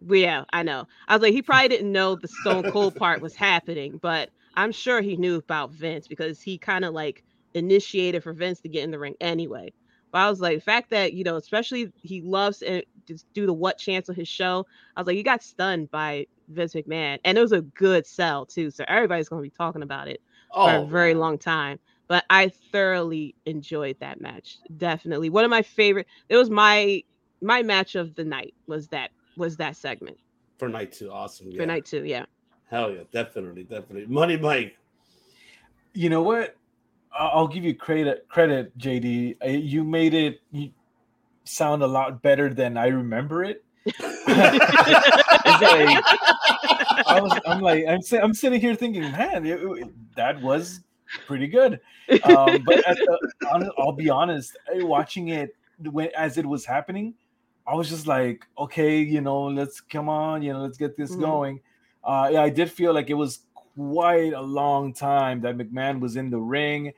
yeah, I know. I was like, he probably didn't know the Stone Cold part was happening, but I'm sure he knew about Vince because he kind of like initiated for Vince to get in the ring anyway. But I was like, the fact that you know, especially he loves to just do the what chance on his show. I was like, you got stunned by Vince McMahon, and it was a good sell too. So everybody's gonna be talking about it oh, for a oh, very man. long time. But I thoroughly enjoyed that match. Definitely one of my favorite. It was my my match of the night. Was that was that segment for night two. Awesome. Yeah. For night two, yeah. Hell yeah, definitely, definitely. Money Mike. You know what? I'll give you credit, credit, JD. You made it sound a lot better than I remember it. like, I was, I'm like, I'm, I'm sitting here thinking, man, it, it, that was pretty good. Um, but the, I'll be honest, watching it when as it was happening, I was just like, okay, you know, let's come on, you know, let's get this mm-hmm. going. Uh, yeah, I did feel like it was quite a long time that McMahon was in the ring.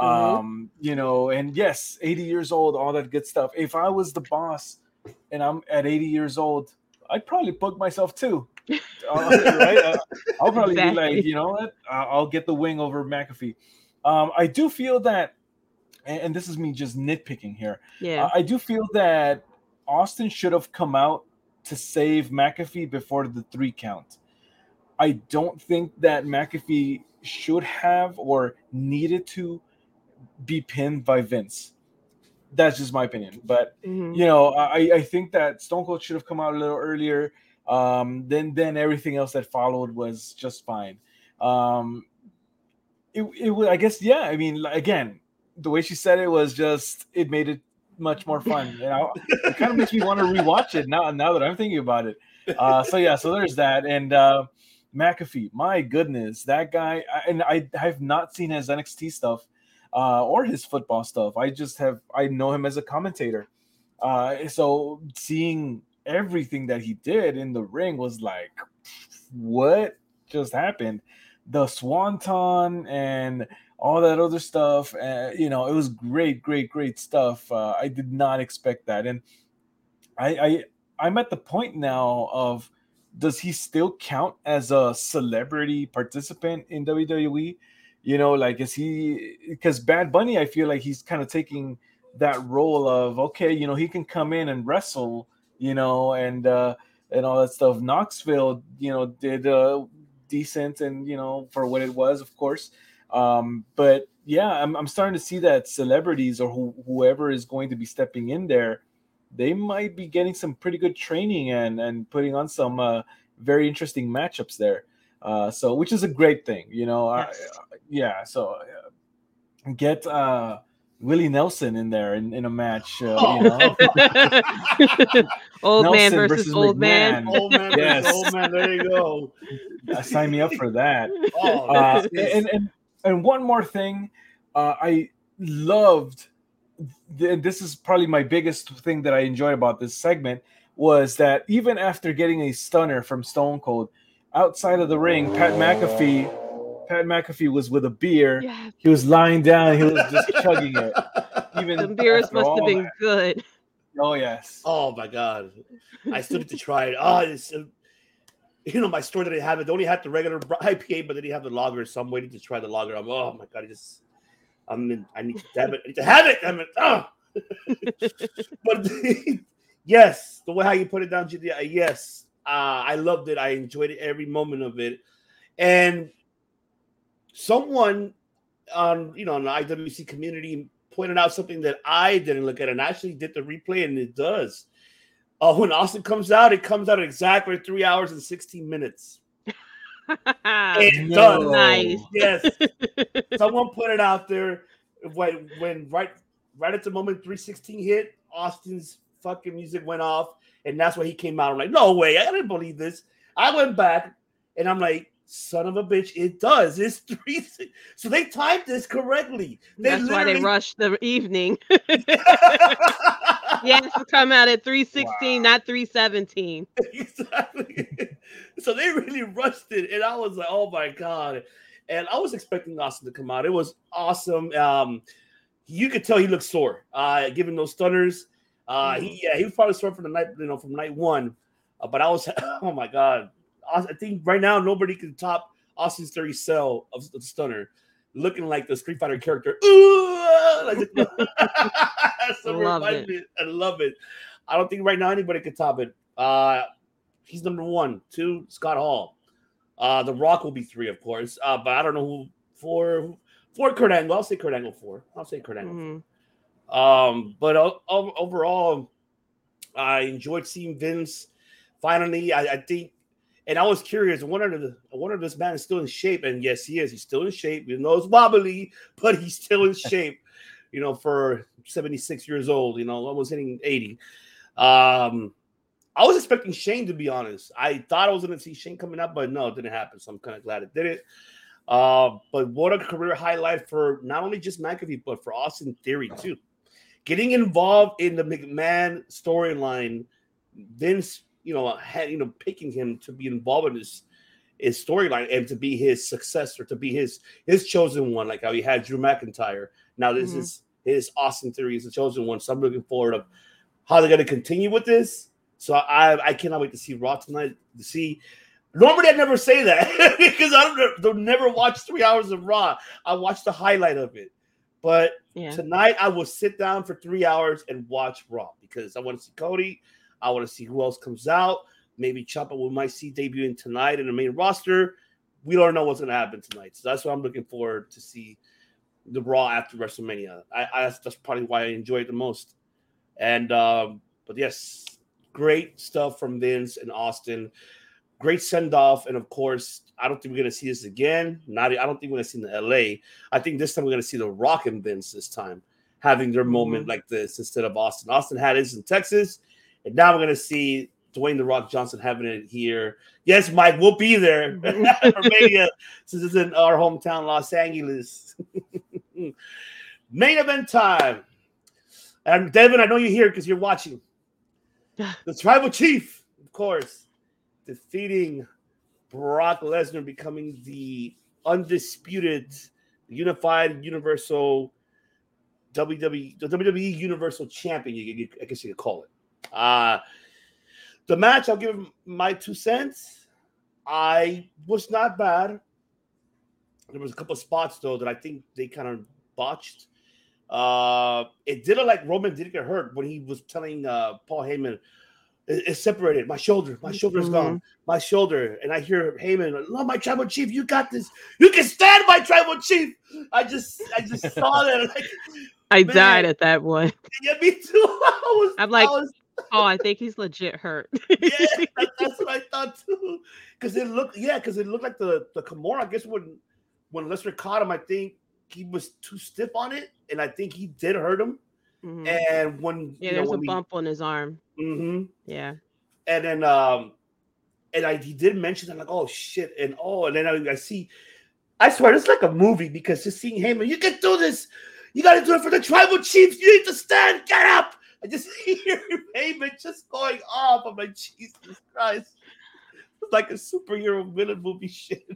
Mm-hmm. Um, you know, and yes, 80 years old, all that good stuff. If I was the boss and I'm at 80 years old, I'd probably book myself too. Uh, right? Uh, I'll probably exactly. be like, you know what? I'll get the wing over McAfee. Um, I do feel that, and, this is me just nitpicking here. Yeah, I do feel that Austin should have come out to save McAfee before the three count. I don't think that McAfee should have or needed to be pinned by Vince. That's just my opinion. But mm-hmm. you know, I, I think that Stone Cold should have come out a little earlier. Um, then then everything else that followed was just fine. Um, it, it I guess yeah. I mean, again, the way she said it was just it made it much more fun. You know, it kind of makes me want to rewatch it now. Now that I'm thinking about it. Uh, so yeah, so there's that. And uh, McAfee, my goodness, that guy. And I have not seen his NXT stuff uh, or his football stuff. I just have I know him as a commentator. Uh, so seeing everything that he did in the ring was like, what just happened? The swanton and all that other stuff. And, you know, it was great, great, great stuff. Uh, I did not expect that, and I, I I'm at the point now of does he still count as a celebrity participant in WWE? You know, like is he because Bad Bunny? I feel like he's kind of taking that role of okay, you know, he can come in and wrestle, you know, and uh, and all that stuff. Knoxville, you know, did uh, decent and you know for what it was, of course. Um, but yeah, I'm I'm starting to see that celebrities or who, whoever is going to be stepping in there, they might be getting some pretty good training and and putting on some uh, very interesting matchups there. Uh, so which is a great thing, you know. Yes. I, yeah, so uh, get uh Willie Nelson in there in, in a match, uh, Oh. you know. old man versus, versus old man. Old man, Yes. old man. There you go. Uh, Sign me up for that. Oh, Uh, and, and and one more thing, uh, I loved. th- And this is probably my biggest thing that I enjoyed about this segment was that even after getting a stunner from Stone Cold, outside of the ring, Pat McAfee, Pat McAfee was with a beer. Yeah, He was lying down. He was just chugging it. Even the beers must have been that. good. Oh yes. Oh my god, I still need to try it. Oh, it's, uh, you know, my store didn't have it. They only had the regular IPA, but they didn't have the lager. So I'm waiting to try the lager. I'm oh my god, I just I'm in. I need to have it. I need to have it. Damn it. Oh. but yes, the way how you put it down, GD, uh, yes, uh, I loved it. I enjoyed it every moment of it, and someone on you know in the IWC community pointed out something that I didn't look at, and I actually did the replay, and it does. Uh, when Austin comes out, it comes out at exactly three hours and 16 minutes. It No. does. Nice. Yes. Someone put it out there when when right right at the moment 316 hit, Austin's fucking music went off, and that's why he came out. I'm like, no way, I didn't believe this. I went back and I'm like, son of a bitch, it does. It's three. So they timed this correctly. They That's why they rushed the evening. Yes, to come out at 316, not 317. exactly. So they really rushed it, and I was like, "Oh my god!" And I was expecting Austin to come out. It was awesome. Um, you could tell he looked sore, uh, given those stunners. Uh, he yeah, he was probably sore from the night, you know, from night one. Uh, but I was, oh my god, I think right now nobody can top Austin's Theory sell of the stunner, looking like the Street Fighter character. Ooh, like, so Love it. I love it. I don't think right now anybody could top it. Uh, he's number one. Two, Scott Hall. Uh, The Rock will be three, of course. Uh, but I don't know who four. Four, Kurt Angle. I'll say Kurt Angle four. I'll say Kurt Angle. Mhm. Um, but o- overall, I enjoyed seeing Vince. Finally, I, I think, and I was curious. I wonder, the, I wonder if this man is still in shape. And yes, he is. He's still in shape. Even though it's wobbly, but he's still in shape. You know, for seventy six years old. You know, almost hitting eighty. Um, I was expecting Shane to be honest. I thought I was going to see Shane coming up, but no, it didn't happen. So I'm kind of glad it did it. Uh, but what a career highlight for not only just McAfee, but for Austin Theory too. Getting involved in the McMahon storyline, Vince, you know, had you know picking him to be involved in this his storyline and to be his successor, to be his his chosen one, like how he had Drew McIntyre. Now this Mhm. is his Austin Theory is the chosen one. So I'm looking forward of how they're going to continue with this. So I I cannot wait to see Raw tonight to see. Normally I never say that because I don't, don't never watch three hours of Raw. I watch the highlight of it, but Yeah. tonight I will sit down for three hours and watch Raw because I want to see Cody. I want to see who else comes out. Maybe Ciampa we might see debuting tonight in the main roster. We don't know what's going to happen tonight, so that's what I'm looking forward to see the Raw after WrestleMania. I, I that's, that's probably why I enjoy it the most. And um, but yes, great stuff from Vince and Austin. Great send off, and of course, I don't think we're going to see this again. Not, I don't think we're going to see in the LA. I think this time we're going to see the Rock and Vince this time having their moment like this instead of Austin. Austin had his in Texas, and now we're going to see Dwayne the Rock Johnson having it here. Yes, Mike, we'll be there for Mania since it's in our hometown, Los Angeles. Main event time. And Devin, I know you're here because you're watching. The tribal chief, of course, defeating Brock Lesnar, becoming the undisputed, unified, universal WWE, WWE Universal Champion. I guess you could call it. Uh the match. I'll give my two cents. I was not bad. There was a couple spots though that I think they kind of botched. Uh, it did look like Roman didn't get hurt when he was telling uh, Paul Heyman, It- It's separated. My shoulder, my shoulder's Mhm. gone. My shoulder, and I hear Heyman, "Love my tribal chief. You got this. You can stand my tribal chief." I just, I just saw that. Like, I Man. died at that one. yeah, me too. I was, I'm like- I was, Oh, I think he's legit hurt. yeah, that, that's what I thought too. Because it looked, yeah, because it looked like the the Kimura. I guess when when Lesnar caught him, I think he was too stiff on it, and I think he did hurt him. Mhm. And when Yeah, you know, there's a when we- bump on his arm. Mm-hmm. Yeah. and then um and I he did mention I'm like, oh shit, and oh, and then I, I see I swear it's like a movie because just seeing Heyman, you can do this, you gotta do it for the tribal chiefs, you need to stand, get up. I just hear Heyman just going off. I'm like, Jesus Christ. It's like a superhero villain movie shit.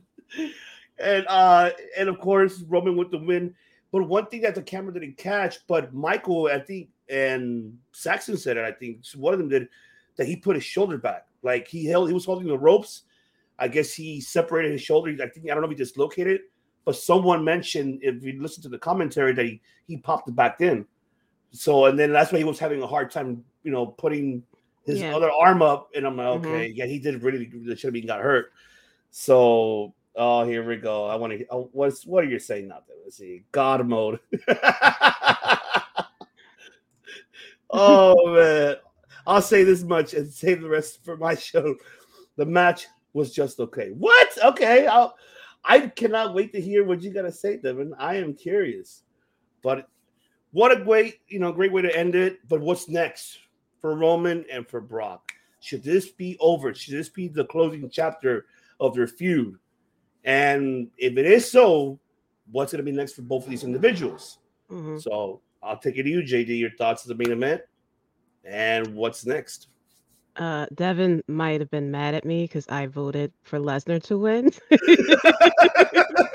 And uh and of course Roman with the win. But one thing that the camera didn't catch, but Michael, I think, and Saxon said it, I think one of them did, that he put his shoulder back. Like he held, he was holding the ropes. I guess he separated his shoulder. I think I don't know if he dislocated, but someone mentioned if you listen to the commentary that he he popped it back in. So and then that's why he was having a hard time, you know, putting his Yeah. other arm up. And I'm like, Mhm. okay, yeah, he did really should have been got hurt. So oh, here we go. I want to. Oh, what's what are you saying there? Let's see. God mode. oh man, I'll say this much and save the rest for my show. The match was just okay. What? Okay, I'll, I cannot wait to hear what you got to say, Devin. I am curious. But what a great, you know, great way to end it. But what's next for Roman and for Brock? Should this be over? Should this be the closing chapter of their feud? And if it is so, what's going to be next for both of these individuals? Mhm. So I'll take it to you, JD. Your thoughts of the main event and what's next? Uh, Devin might have been mad at me because I voted for Lesnar to win.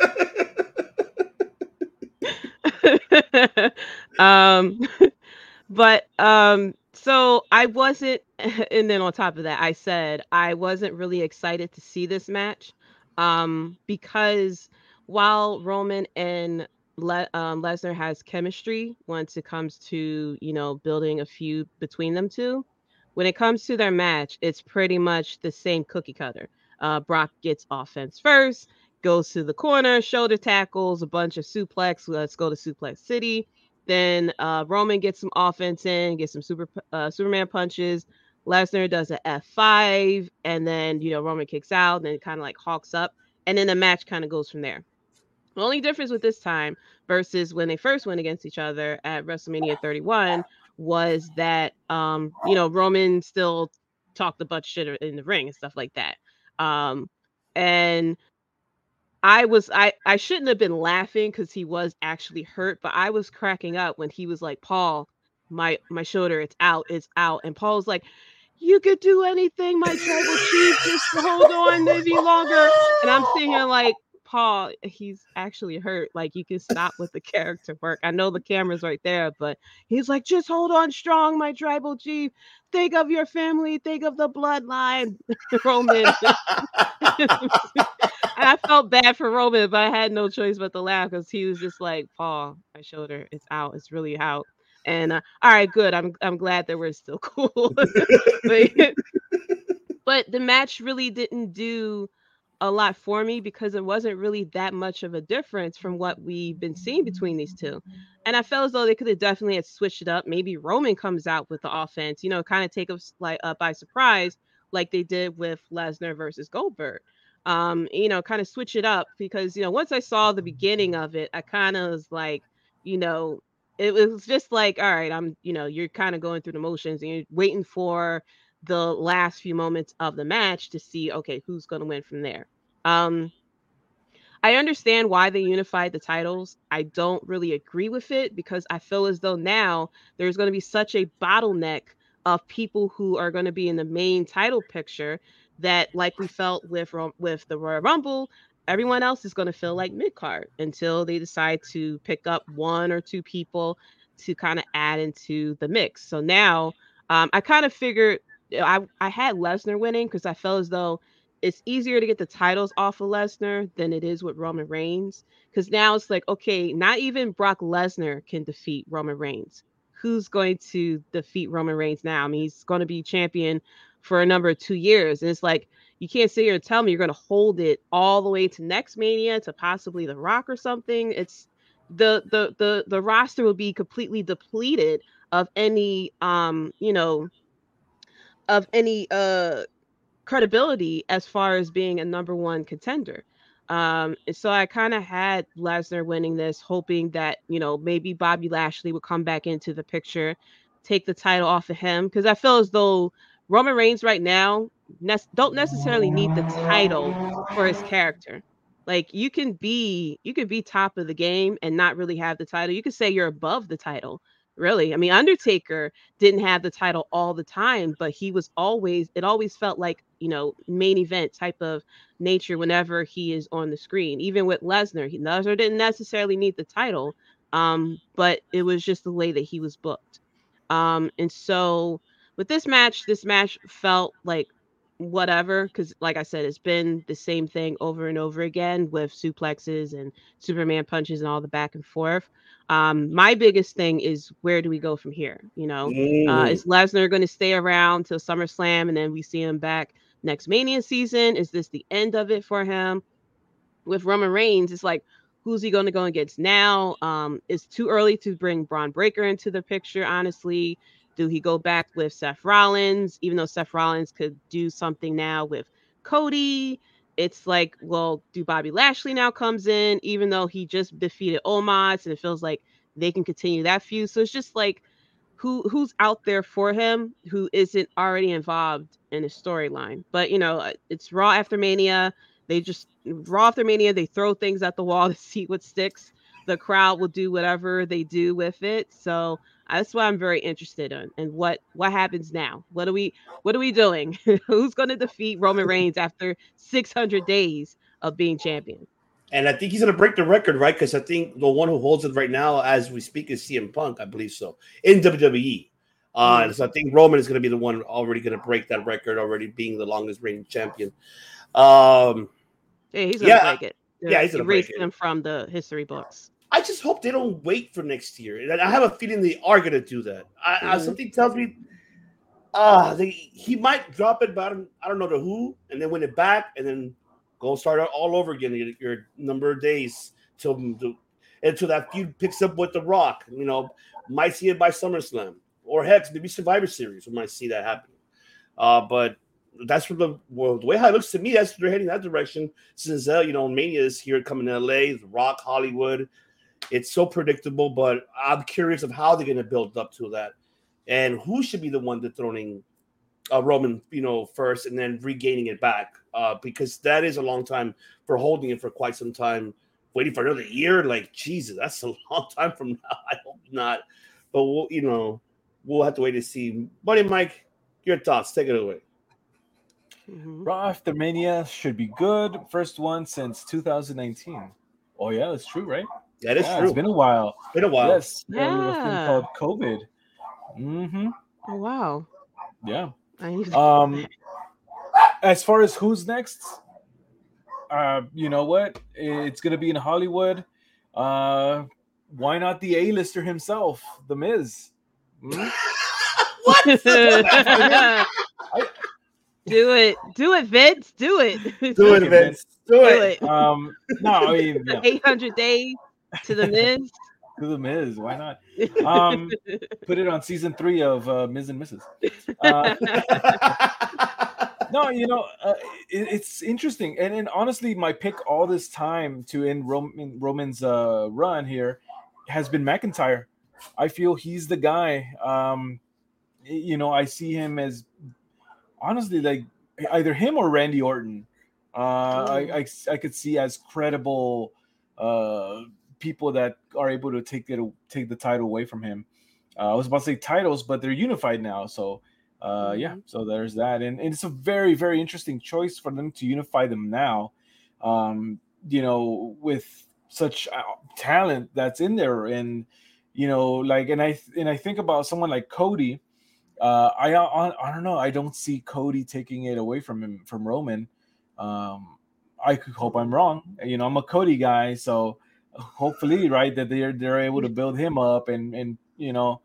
um, but um, so I wasn't, and then on top of that, I said I wasn't really excited to see this match, um, because while Roman and Le- um, Lesnar has chemistry once it comes to you know building a feud between them two. When it comes to their match, it's pretty much the same cookie cutter. Uh, Brock gets offense first, goes to the corner, shoulder tackles, a bunch of suplex. Let's go to Suplex City. Then uh, Roman gets some offense in, gets some super uh, Superman punches. Lesnar does a F5, and then you know Roman kicks out, and then kind of like hawks up, and then the match kind of goes from there. The only difference with this time versus when they first went against each other at WrestleMania 31 was that um, you know Roman still talked a bunch shit in the ring and stuff like that. Um, and I was I I shouldn't have been laughing because he was actually hurt, but I was cracking up when he was like, "Paul, my my shoulder, it's out, it's out," and Paul's like. You could do anything, my tribal chief. Just hold on maybe longer. And I'm sitting here like, Paul, he's actually hurt. Like you can stop with the character work. I know the camera's right there, but he's like, just hold on strong, my tribal chief. Think of your family, think of the bloodline, Roman. I felt bad for Roman, but I had no choice but to laugh because he was just like, Paul, my shoulder, it's out, it's really out. And uh, all right, good. I'm I'm glad that we're still cool. but, but the match really didn't do a lot for me because it wasn't really that much of a difference from what we've been seeing between these two. And I felt as though they could have definitely had switched it up. Maybe Roman comes out with the offense, you know, kind of take us like uh, by surprise, like they did with Lesnar versus Goldberg. Um, you know, kind of switch it up because you know, once I saw the beginning of it, I kind of was like, you know, it was just like, all right, I'm, you know, you're kind of going through the motions and you're waiting for the last few moments of the match to see okay who's going to win from there um i understand why they unified the titles. I don't really agree with it because i feel as though now there's going to be such a bottleneck of people who are going to be in the main title picture that like we felt with with the royal rumble everyone else is going to feel like mid card until they decide to pick up one or two people to kind of add into the mix. So now um, i kind of figured I, I had Lesnar winning because I felt as though it's easier to get the titles off of Lesnar than it is with Roman Reigns. Because now it's like, okay, not even Brock Lesnar can defeat Roman Reigns. who's going to defeat Roman Reigns now? I mean, he's going to be champion for a number of two years, and it's like you can't sit here and tell me you're going to hold it all the way to next Mania to possibly The Rock or something. It's the the the the roster will be completely depleted of any um you know of any uh credibility as far as being a number one contender. Um, so I kind of had Lesnar winning this, hoping that you know maybe Bobby Lashley would come back into the picture, take the title off of him because I feel as though Roman Reigns right now ne- don't necessarily need the title for his character. Like you can be you can be top of the game and not really have the title. You could say you're above the title, really. I mean, Undertaker didn't have the title all the time, but he was always, it always felt like, you know, main event type of nature whenever he is on the screen. Even with Lesnar, he, Lesnar didn't necessarily need the title, um, but it was just the way that he was booked. Um, and so with this match, this match felt like whatever because like i said it's been the same thing over and over again with suplexes and superman punches and all the back and forth um, my biggest thing is where do we go from here? You know, uh, Mm. uh, is Lesnar going to stay around till SummerSlam and then we see him back next Mania season? Is this the end of it for him? With Roman Reigns, it's like, who's he going to go against now? Um, it's too early to bring Bron Breakker into the picture, honestly. Do he go back with Seth Rollins, even though Seth Rollins could do something now with Cody? It's like, well, do Bobby Lashley now comes in, even though he just defeated Omos, and it feels like they can continue that feud. So it's just like, who who's out there for him who isn't already involved in his storyline? But you know, uh, it's Raw after Mania. They just Raw after Mania. They throw things at the wall to see what sticks. The crowd will do whatever they do with it. So that's why I'm very interested in and what what happens now. What are we what are we doing? Who's going to defeat Roman Reigns after 600 days of being champion? And I think he's going to break the record, right? Because I think the one who holds it right now, as we speak, is CM Punk. I believe so in WWE. Uh, Mhm. and so I think Roman is going to be the one already going to break that record, already being the longest reigning champion. Um, Yeah, he's gonna Yeah, break it. yeah, he's gonna break erase it. him from the history books. I just hope they don't wait for next year. And I have a feeling they are going to do that. I, I, Mhm. something tells me, ah, they he might drop it, but I don't, I don't know to who, and then win it back, and then go start all over again. Your, your number of days till the, until that feud picks up with The Rock. You know, might see it by SummerSlam, or heck, maybe Survivor Series. We might see that happen. Uh, but that's what the well, the way how it looks to me. That's they're heading that direction. Since uh, you know, Mania is here coming to LA, The Rock, Hollywood. It's so predictable, but I'm curious of how they're going to build up to that, and who should be the one dethroning uh, Roman, you know, first, and then regaining it back, uh, because that is a long time for holding it for quite some time. Waiting for another year, like Jesus, that's a long time from now. I hope not, but we'll, you know, we'll have to wait to see. Buddy Mike, your thoughts? Take it away. Mhm. Raw after Mania should be good. First one since 2019. Oh yeah, that's true, right? That is yeah, true. It's been a while. been a while. Yes, yeah. a thing called COVID. Mm-hmm. Oh wow. Yeah. I need Um, as far as who's next, uh, you know what? It's gonna be in Hollywood. Uh, why not the A-lister himself, The Miz? Hmm? do it. Do it, Vince. Do it. Do it, Vince. Do Do it. it. Um, no, I mean, yeah, 800 days to the Miz. to The Miz. Why not? Um, put it on season three of uh, Miz and Mrs. Uh, no, you know, uh, it, it's interesting, and, and honestly, my pick all this time to end Roman Roman's uh, run here has been McIntyre. I feel he's the guy. Um, you know, I see him as honestly like either him or Randy Orton. Uh, I, I I could see as credible uh, people that are able to take it take the title away from him. Uh, I was about to say titles, but they're unified now, so uh yeah Mhm. so there's that. And, and it's a very very interesting choice for them to unify them now um you know with such uh, talent that's in there. And you know like and i and i think about someone like cody. Uh i i, I don't know. I don't see cody taking it away from him from roman. Um i could hope i'm wrong. You know i'm a cody guy so hopefully right that they're they're able to build him up and and you know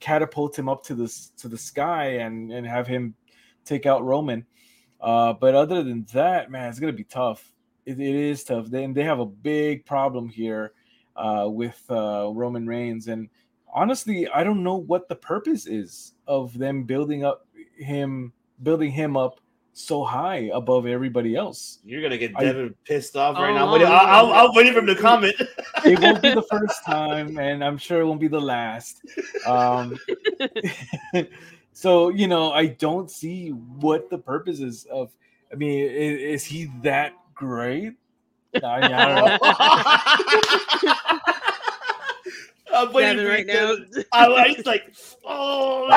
catapult him up to the to the sky and and have him take out Roman. Uh, but other than that, man, it's gonna be tough. it, it is tough. Then they have a big problem here uh, with uh, Roman Reigns, and honestly, I don't know what the purpose is of them building up him, building him up so high above everybody else. You're gonna get I- Devin pissed off right Oh, now. I'm waiting- I'll, I'll, I'll waiting for him to comment. It won't be the first time, and I'm sure it won't be the last. Um, so you know, I don't see what the purpose is of. I mean, is, is he that great? I, mean, I don't know. I'm waiting Devin for right now. Devin. I like like, oh,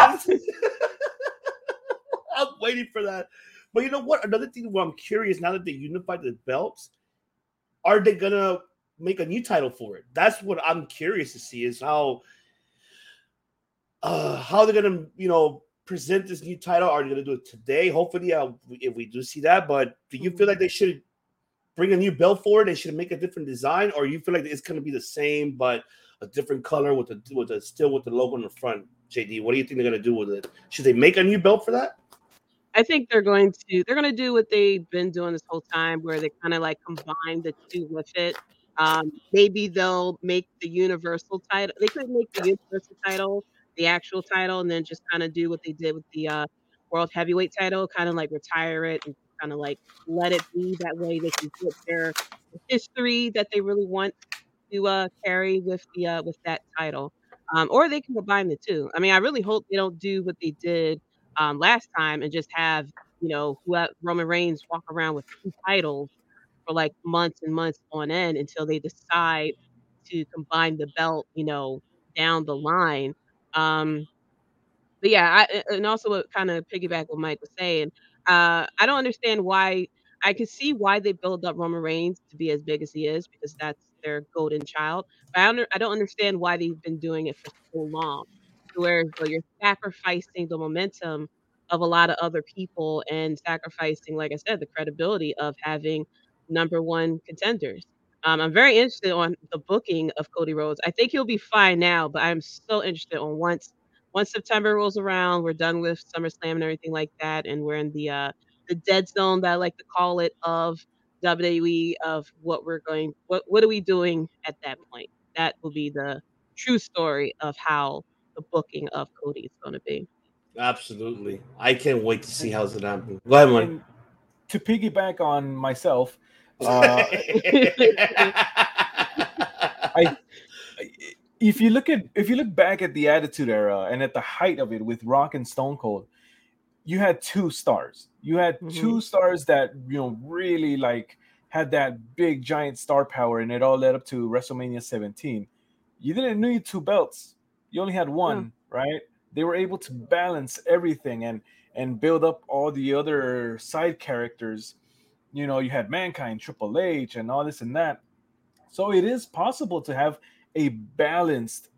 I'm waiting for that. But you know what? Another thing where I'm curious now that they unified the belts, are they gonna make a new title for it? That's what I'm curious to see is how uh how they're gonna you know present this new title. Are they gonna do it today? Hopefully, uh, if we do see that. But do you feel like they should bring a new belt for it? They should make a different design, or you feel like it's gonna be the same but a different color with the with the still with the logo on the front? JD, what do you think they're gonna do with it? Should they make a new belt for that? I think they're going to they're going to do what they've been doing this whole time, where they kind of like combine the two with it. Um, maybe they'll make the universal title. They could make the universal title the actual title, and then just kind of do what they did with the uh, world heavyweight title, kind of like retire it and kind of like let it be that way. They can put their history that they really want to uh, carry with the uh, with that title, um, or they can combine the two. I mean, I really hope they don't do what they did um, last time and just have you know Roman Reigns walk around with two titles for like months and months on end until they decide to combine the belt, you know, down the line. Um, but yeah, I, and also kind of piggyback what Mike was saying. Uh, I don't understand why. I can see why they build up Roman Reigns to be as big as he is because that's their golden child. But I don't, I don't understand why they've been doing it for so long where you're sacrificing the momentum of a lot of other people and sacrificing, like I said, the credibility of having number one contenders. Um, I'm very interested on the booking of Cody Rhodes. I think he'll be fine now, but I'm so interested on once once September rolls around, we're done with SummerSlam and everything like that, and we're in the uh, the dead zone that I like to call it of WWE of what we're going, what what are we doing at that point? That will be the true story of how the booking of Cody is going to be. Absolutely. I can't wait to see how it's gonna happen. Go ahead, man. And to piggyback on myself, uh, I if you look at if you look back at the Attitude Era and at the height of it with Rock and Stone Cold, you had two stars. You had Mhm. two stars that you know really like had that big giant star power, and it all led up to WrestleMania 17. You didn't need two belts; you only had one, right? They were able to balance everything and and build up all the other side characters. You know, you had Mankind, Triple H, and all this and that. So it is possible to have a balanced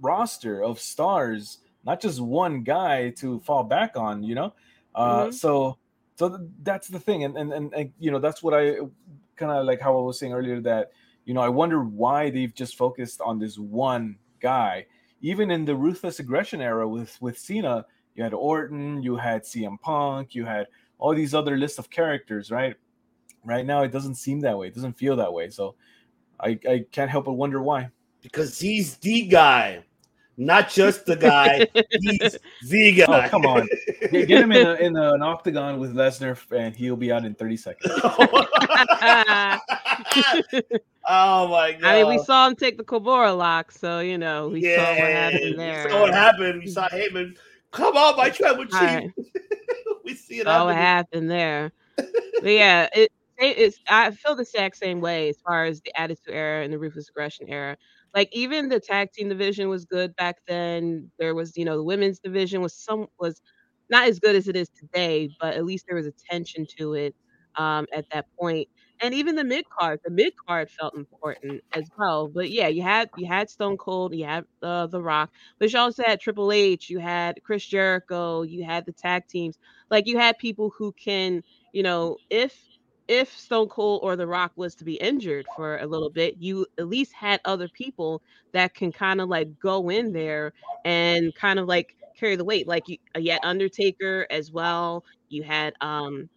roster of stars, not just one guy to fall back on, you know? Uh, Mhm. so so that's the thing. And, and and and you know, that's what I kind of like how I was saying earlier that you know, I wonder why they've just focused on this one guy. Even in the ruthless aggression era with with Cena, you had Orton, you had CM Punk, you had all these other list of characters, right? Right now, it doesn't seem that way. It doesn't feel that way. So, I I can't help but wonder why. because he's the guy, not just the guy. he's the guy. Oh, come on. Get, get him in, a, in a, an octagon with Lesnar, and he'll be out in 30 seconds. oh my god! I mean, we saw him take the Cobra lock, so you know we saw what happened we there. saw what happened. We saw Heyman. Come on, my tribal chief. Right. we see it saw what happened there. But yeah, it, it it's I feel the exact same way as far as the Attitude Era and the Ruthless Aggression Era. Like even the tag team division was good back then. There was, you know, the women's division was some was not as good as it is today, but at least there was attention to it um, at that point. And even the mid card, the mid card felt important as well. But yeah, you had you had Stone Cold, you had uh, The Rock, but you also had Triple H, you had Chris Jericho, you had the tag teams. Like you had people who can, you know, if if Stone Cold or The Rock was to be injured for a little bit, you at least had other people that can kind of like go in there and kind of like carry the weight. Like you, you had Undertaker as well. You had um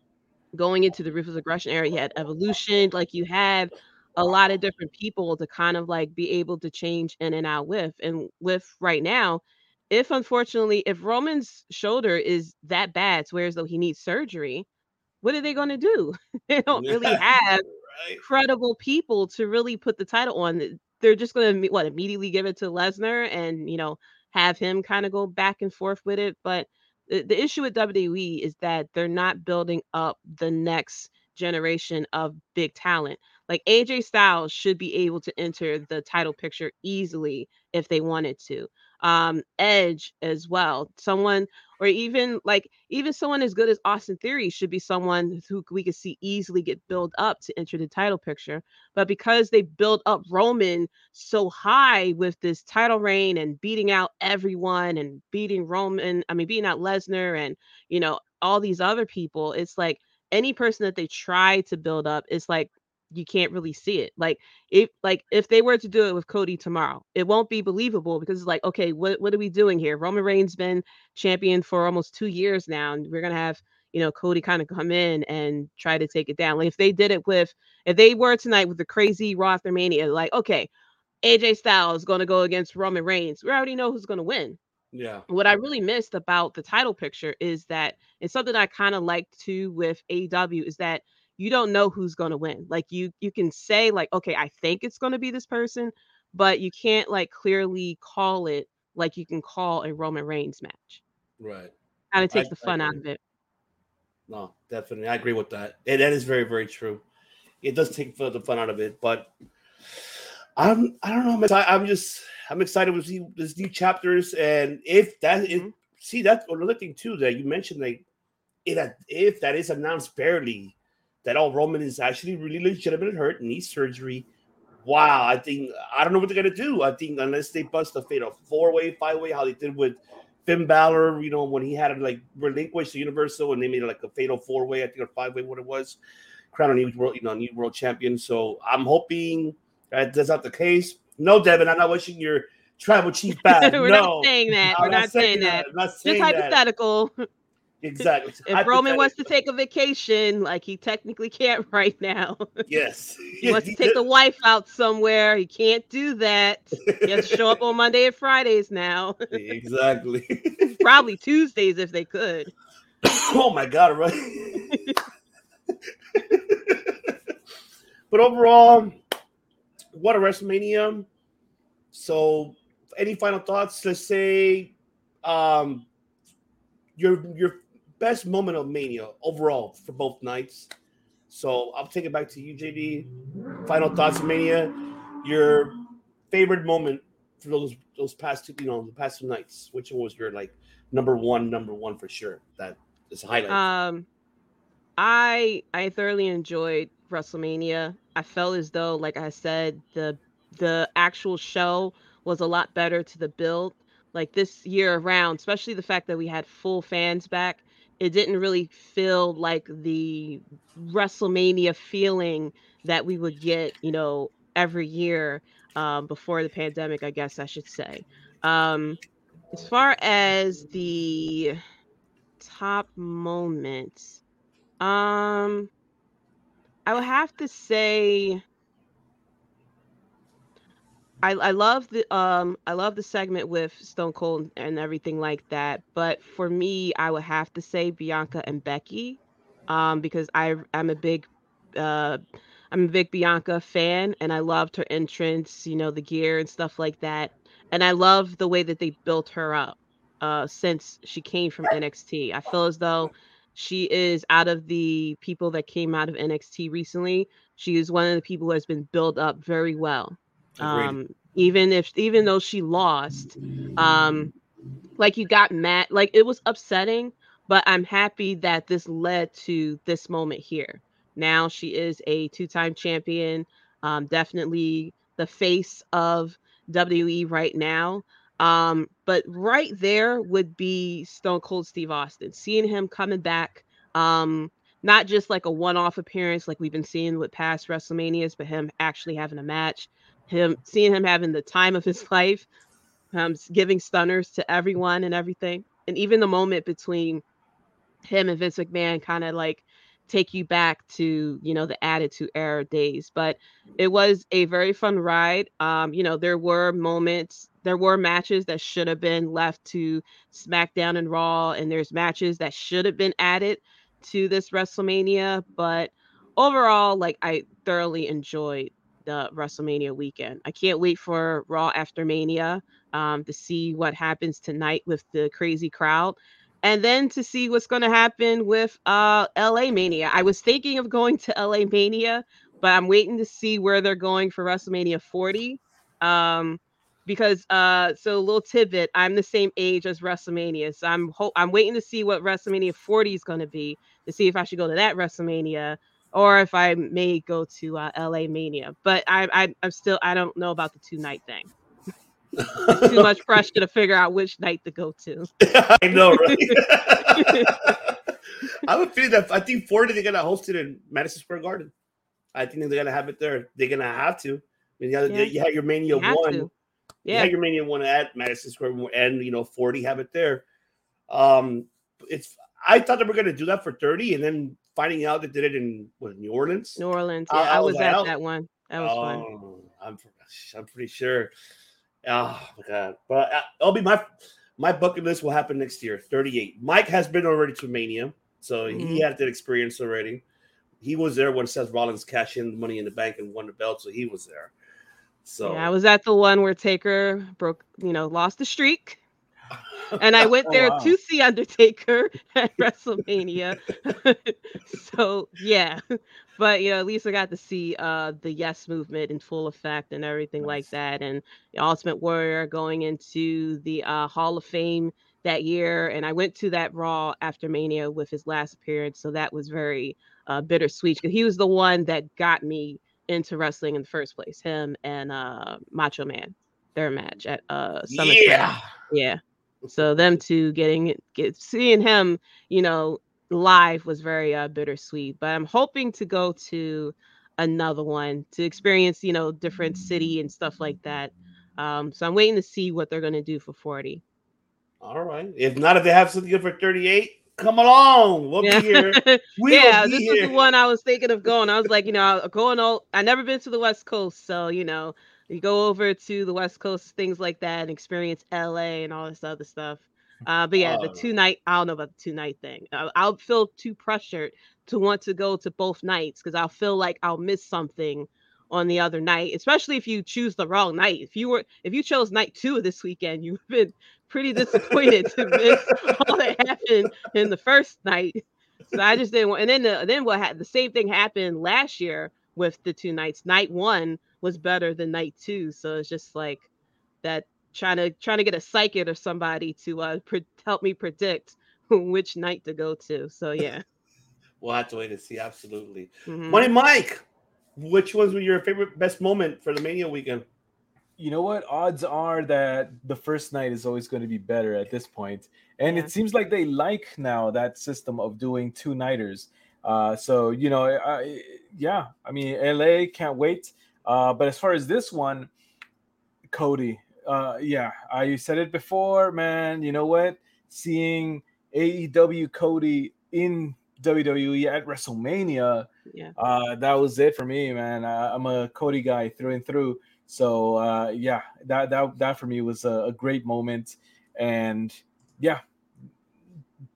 going into the Ruthless Aggression era, you had Evolution. Like you had a lot of different people to kind of like be able to change in and out with. And with right now, if unfortunately, if Roman's shoulder is that bad, as though he needs surgery, what are they going to do? they don't really have right. credible people to really put the title on. They're just going to what immediately give it to Lesnar and you know have him kind of go back and forth with it. But the, the issue with WWE is that they're not building up the next generation of big talent. Like AJ Styles should be able to enter the title picture easily if they wanted to. Um, Edge as well. Someone or even like even someone as good as Austin Theory should be someone who we could see easily get built up to enter the title picture. But because they built up Roman so high with this title reign and beating out everyone and beating Roman, I mean beating out Lesnar and you know all these other people, it's like any person that they try to build up, it's like you can't really see it. Like if like if they were to do it with Cody tomorrow, it won't be believable because it's like, okay, what what are we doing here? Roman Reigns been champion for almost two years now, and we're gonna have you know Cody kind of come in and try to take it down. Like if they did it with if they were tonight with the crazy Raw Mania, like okay, AJ Styles is gonna go against Roman Reigns. We already know who's gonna win. Yeah. What I really missed about the title picture is that it's something I kind of like too with AEW is that you don't know who's going to win. Like you you can say like okay, I think it's going to be this person, but you can't like clearly call it like you can call a Roman Reigns match. Right. Kind of takes I- the fun out of it. No, definitely. I agree with that. And that is very, very true. It does take the fun out of it, but I'm I don't know. I'm excited. I'm just I'm excited to see these new chapters. And if that is Mhm. see that's another thing too that you mentioned like it if that is announced barely that all Roman is actually really legitimate hurt, needs surgery. Wow, I think I don't know what they're gonna do. I think unless they bust a fatal four way, five way, how they did with Finn Balor, you know, when he had to like relinquish the Universal and they made it like a fatal four way, I think, or five way, what it was, crown a new world, you know, new world champion. So I'm hoping that that's not the case. No, Devin, I'm not wishing your tribal chief bad. We're no, not saying that. I'm We're not saying that. I'm not Just saying that. Exactly. If Roman wants to take a vacation, like he technically can't right now. yes, He wants to take the wife out somewhere. He can't do that. He has to show up on Monday and Fridays now. exactly. Probably Tuesdays if they could. oh my god, right? but overall, what a WrestleMania. So, any final thoughts? Let's say um your your best moment of Mania overall for both nights. So I'll take it back to you, JD. Final thoughts of Mania. Your favorite moment for those those past two, you know, the past two nights. Which one was your like number one, number one for sure? That is a highlight. Um, I I thoroughly enjoyed WrestleMania. I felt as though, like I said, the the actual show was a lot better to the build. Like this year around, especially the fact that we had full fans back, it didn't really feel like the WrestleMania feeling that we would get, you know, every year um, before the pandemic. I guess I should say. Um, as far as the top moments um i would have to say I, I love the um I love the segment with Stone Cold and everything like that, but for me, I would have to say Bianca and Becky, um because I I'm a big uh I'm a big Bianca fan and I loved her entrance, you know, the gear and stuff like that, and I love the way that they built her up uh since she came from NXT. I feel as though she is out of the people that came out of NXT recently. She is one of the people who has been built up very well. Um even if even though she lost um like you got mad like it was upsetting but i'm happy that this led to this moment here. Now she is a two-time champion um definitely the face of wwe right now. Um but right there would be stone cold steve austin seeing him coming back um not just like a one-off appearance like we've been seeing with past WrestleManias, but him actually having a match, him seeing him having the time of his life, um, giving stunners to everyone and everything, and even the moment between him and Vince McMahon kind of like take you back to you know the attitude era days. But it was a very fun ride. Um you know there were moments there were matches that should have been left to smackdown and raw and there's matches that should have been added to this wrestlemania. But overall like i thoroughly enjoyed the wrestlemania weekend i can't wait for raw after mania um, to see what happens tonight with the crazy crowd and then to see what's going to happen with uh LA Mania. I was thinking of going to LA Mania, but I'm waiting to see where they're going for WrestleMania 40. Um because uh so little tidbit, I'm the same age as WrestleMania. So I'm ho- I'm waiting to see what WrestleMania 40 is going to be to see if I should go to that WrestleMania or if I may go to uh, LA Mania. But I, I I'm still I don't know about the two night thing. Too much pressure to figure out which night to go to. I know, right? I have a feeling that I think 40 they're gonna host it in Madison Square Garden. I think they're gonna have it there. They're gonna have to. I mean, you, Yeah. you had your Mania You one. to. You Yeah. had your Mania one at Madison Square and you know 40 have it there. Um, it's I thought they were gonna do that for 30, and then finding out they did it in what, New Orleans. New Orleans. Yeah, I I, was was at that one. That was fun. Oh, I'm I'm pretty sure. Oh my god! But uh, it'll be my my bucket list will happen next year. 38. Mike has been already to Mania, so he Mhm. had that experience already. He was there when Seth Rollins cashed in the Money in the Bank and won the belt, so he was there. So Yeah, I was at the one where Taker broke, you know, lost the streak. And I went Oh, there wow. to see Undertaker at WrestleMania. so yeah. But you know, at least I got to see uh the yes movement in full effect and everything like that. And the Ultimate Warrior going into the uh Hall of Fame that year. And I went to that Raw after Mania with his last appearance. So that was very uh bittersweet because he was the one that got me into wrestling in the first place. Him and uh Macho Man, their match at uh SummerSlam. yeah. Yeah. So them two getting it- get seeing him, you know, live was very uh bittersweet. But I'm hoping to go to another one to experience, you know, different city and stuff like that. Um, so I'm waiting to see what they're gonna do for 40. All right. If not, if they have something good for 38, come along. We'll Yeah. be here. We'll yeah, be this here. is the one I was thinking of going. I was like, you know, going all I never been to the West Coast, so you know, you go over to the West Coast, things like that, and experience LA and all this other stuff. Uh, but yeah, the two night, I don't know about the two night thing. I'll, I'll feel too pressured to want to go to both nights because I'll feel like I'll miss something on the other night, especially if you choose the wrong night. If you were, if you chose night two this weekend, you've been pretty disappointed to miss all that happened in the first night. So I just didn't want. And then the, then what had the same thing happened last year with the two nights. Night one was better than night two, so it's just like that trying to trying to get a psychic or somebody to uh pre- help me predict which night to go to. So yeah. We'll have to wait and see. Absolutely. Mhm. Money Mike, which ones were your favorite best moment for the Mania weekend? you know what? Odds are that the first night is always going to be better at this point. And Yeah. it seems like they like now that system of doing two nighters. Uh, so you know, I, yeah, I mean, LA can't wait. Uh, but as far as this one, Cody, uh, yeah, I said it before, man. You know what? Seeing AEW Cody in WWE at WrestleMania, Yeah. uh, that was it for me, man. I, I'm a Cody guy through and through. So uh, yeah, that that that for me was a, a great moment, and yeah,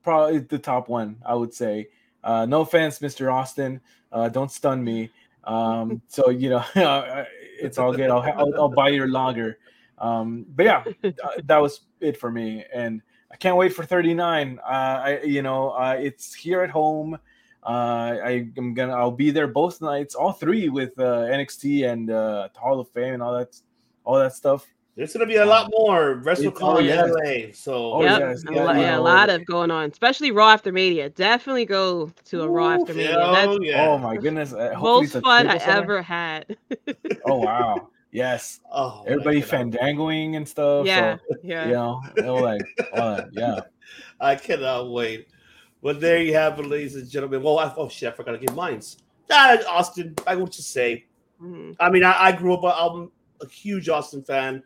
probably the top one I would say. Uh, no offense, Mr. Austin, uh, don't stun me. Um, so you know, it's all good. I'll, I'll I'll buy your lager. Um, but yeah, th- that was it for me, and I can't wait for 39. Uh, I you know, uh, it's here at home. Uh, I am gonna I'll be there both nights, all three with uh, NXT and uh, Hall of Fame and all that, all that stuff. There's gonna be a lot more WrestleCon oh, yes. LA. So Oh, yep. yes, a yeah, lot, yeah, a lot of going on, especially Raw after Mania. Definitely go to a Raw after Mania. That's hell yeah. Oh my goodness! Uh, hopefully most fun I triple ever had. Oh wow! Yes, Oh, everybody God. fandangoing and stuff. yeah, so, yeah. you know, like, all that, yeah. I cannot wait. Well, there you have it, ladies and gentlemen. Well, I, oh shit, I forgot to give mines. Ah, Austin, I want to say. Mhm. I mean, I, I grew up. I'm a huge Austin fan.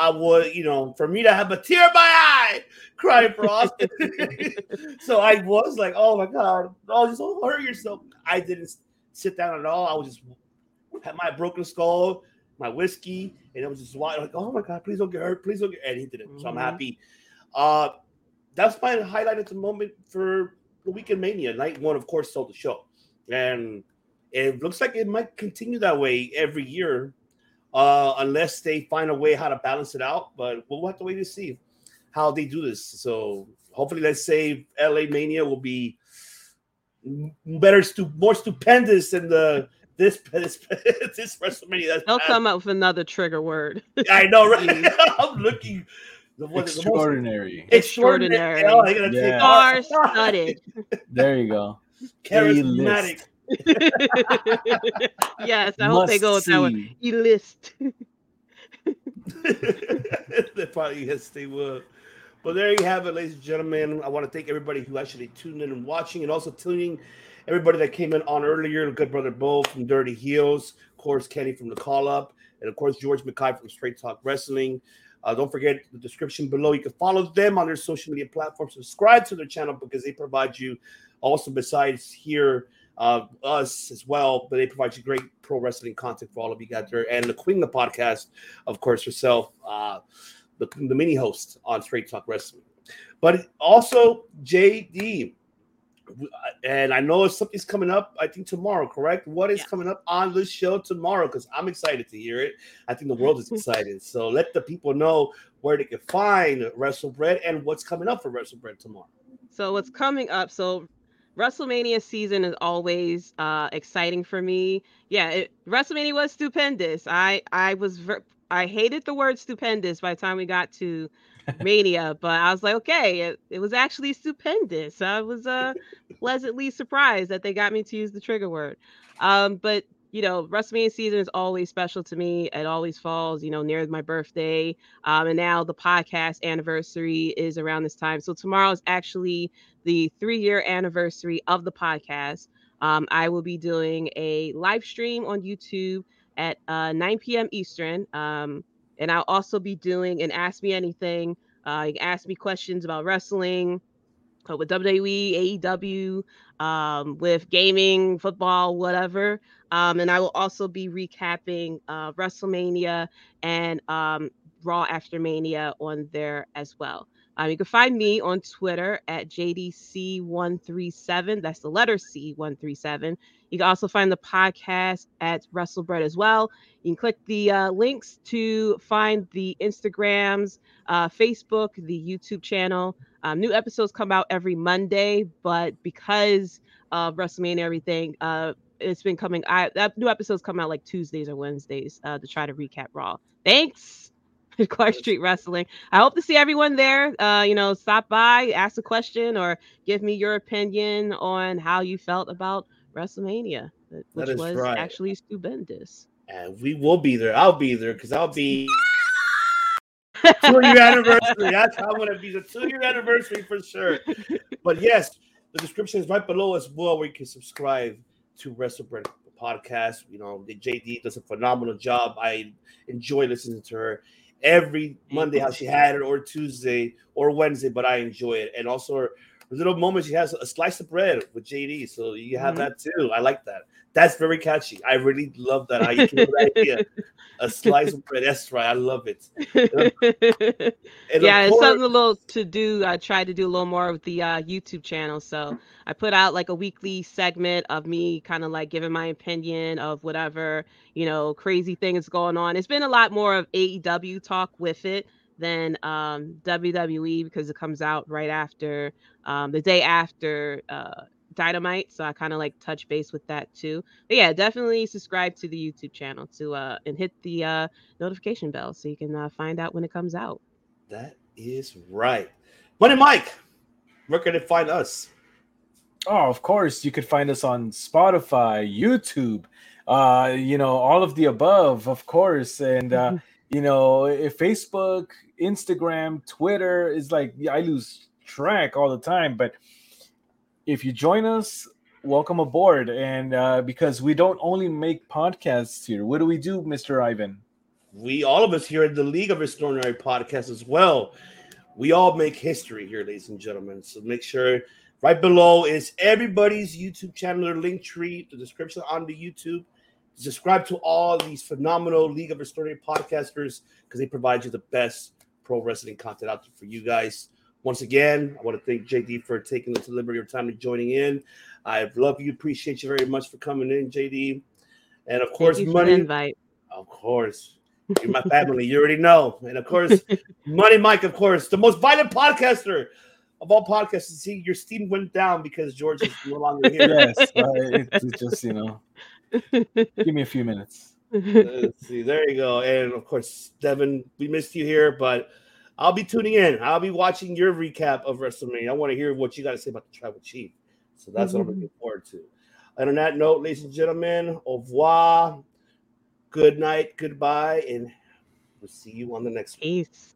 I would, you know, for me to have a tear in my eye crying for Austin. so I was like, oh my god, oh, just don't hurt yourself. I didn't sit down at all. I was just had my broken skull, my whiskey, and I was just watching, like, oh my god, please don't get hurt, please don't get. And he didn't. So I'm Mhm. happy. Uh, that's my highlight at the moment for the weekend mania. Night one, of course, sold the show, and it looks like it might continue that way every year, uh, unless they find a way how to balance it out. But we'll have to wait to see how they do this. So hopefully, let's say LA Mania will be better, stu- more stupendous than the this this this WrestleMania. That's They'll past. come up with another trigger word. I know, right? I'm looking. The, what is the most Extraordinary. extraordinary. Extraordinary. Oh, they're take Yeah. Star studded. There you go. charismatic. Yes, I hope they go with that one. Must-see. You list. they probably yes, they will. But there you have it, ladies and gentlemen. I want to thank everybody who actually tuned in and watching, and also tuning everybody that came in on earlier. Good brother Bo from Dirty Heels, of course Kenny from the Call Up, and of course George McKay from Straight Talk Wrestling. Uh, don't forget the description below. You can follow them on their social media platforms. Subscribe to their channel because they provide you also besides here uh, us as well, but they provide you great pro wrestling content for all of you out there. And the Queen of the podcast, of course, herself, uh, the, the mini host on Straight Talk Wrestling. But also JD, and I know something's coming up. I think tomorrow, correct? What is Yes. coming up on this show tomorrow? Because I'm excited to hear it. I think the world is excited. So let the people know where they can find WrestleBread and what's coming up for WrestleBread tomorrow. So what's coming up? So WrestleMania season is always uh exciting for me. Yeah, it, WrestleMania was stupendous. I I was ver- I hated the word stupendous by the time we got to Mania, but I was like, okay, it, it was actually stupendous. I was uh pleasantly surprised that they got me to use the trigger word. Um, but you know, WrestleMania season is always special to me. It always falls, you know, near my birthday. Um, and now the podcast anniversary is around this time. So tomorrow is actually the three year anniversary of the podcast. Um, I will be doing a live stream on YouTube at uh, 9 p.m. Eastern. Um, and I'll also be doing an Ask Me Anything. Uh, you can ask me questions about wrestling, uh, with WWE, AEW, um, with gaming, football, whatever. Um, and I will also be recapping uh, WrestleMania and um, Raw After Mania on there as well. Um, you can find me on Twitter at JDC137. That's the letter C137. You can also find the podcast at WrestleBread as well. You can click the uh, links to find the Instagrams, uh, Facebook, the YouTube channel. Um, new episodes come out every Monday, but because of WrestleMania and everything, uh, it's been coming. I that new episodes come out like Tuesdays or Wednesdays uh, to try to recap Raw. Thanks, Clark Street Wrestling. I hope to see everyone there. Uh, you know, stop by, ask a question, or give me your opinion on how you felt about WrestleMania, which was right. actually stupendous. And we will be there. I'll be there because I'll be two year anniversary. That's how I'm gonna be the two year anniversary for sure. But yes, the description is right below as well, where you can subscribe to WrestleBread podcast. You know, the JD does a phenomenal job. I enjoy listening to her every Monday, how she had it, or Tuesday or Wednesday, but I enjoy it. And also her, little moments, she has a slice of bread with JD. So you have Mhm. that too. I like that. That's very catchy. I really love that. How you came up with that idea. A slice of bread. That's right. I love it. And yeah, it's course- something a little to do. I tried to do a little more with the uh, YouTube channel. So I put out like a weekly segment of me kind of like giving my opinion of whatever, you know, crazy thing is going on. It's been a lot more of AEW talk with it than um, WWE because it comes out right after um, the day after uh, Dynamite. So I kind of like touch base with that too. But yeah, definitely subscribe to the YouTube channel to uh, and hit the uh, notification bell so you can uh, find out when it comes out. That is right. Money Mike, where can they find us? Oh, of course, you could find us on Spotify, YouTube, uh, you know, all of the above, of course, and uh, you know, if Facebook, Instagram, Twitter is like I lose track all the time, but if you join us, welcome aboard. And uh, because we don't only make podcasts here, what do we do, Mister Ivan? We all of us here at the League of Extraordinary Podcast as well. We all make history here, ladies and gentlemen. So make sure right below is everybody's YouTube channel or link tree, the description on the YouTube. Subscribe to all these phenomenal League of Extraordinary podcasters because they provide you the best pro wrestling content out there for you guys. Once again, I want to thank JD for taking the liberty of time and joining in. I love you, appreciate you very much for coming in, JD. And of course, Thank you for the money. invite. Of course. You're my family. You already know. And of course, Money Mike, of course, the most violent podcaster of all podcasts. See, your steam went down because George is no longer here. Yes, it's just you know, give me a few minutes. Let's see. There you go. And of course, Devin, we missed you here, but I'll be tuning in. I'll be watching your recap of WrestleMania. I want to hear what you got to say about the Tribal Chief. So that's what I'm mm-hmm. looking forward to. And on that note, ladies and gentlemen, au revoir. Good night, goodbye, and we'll see you on the next one. Peace.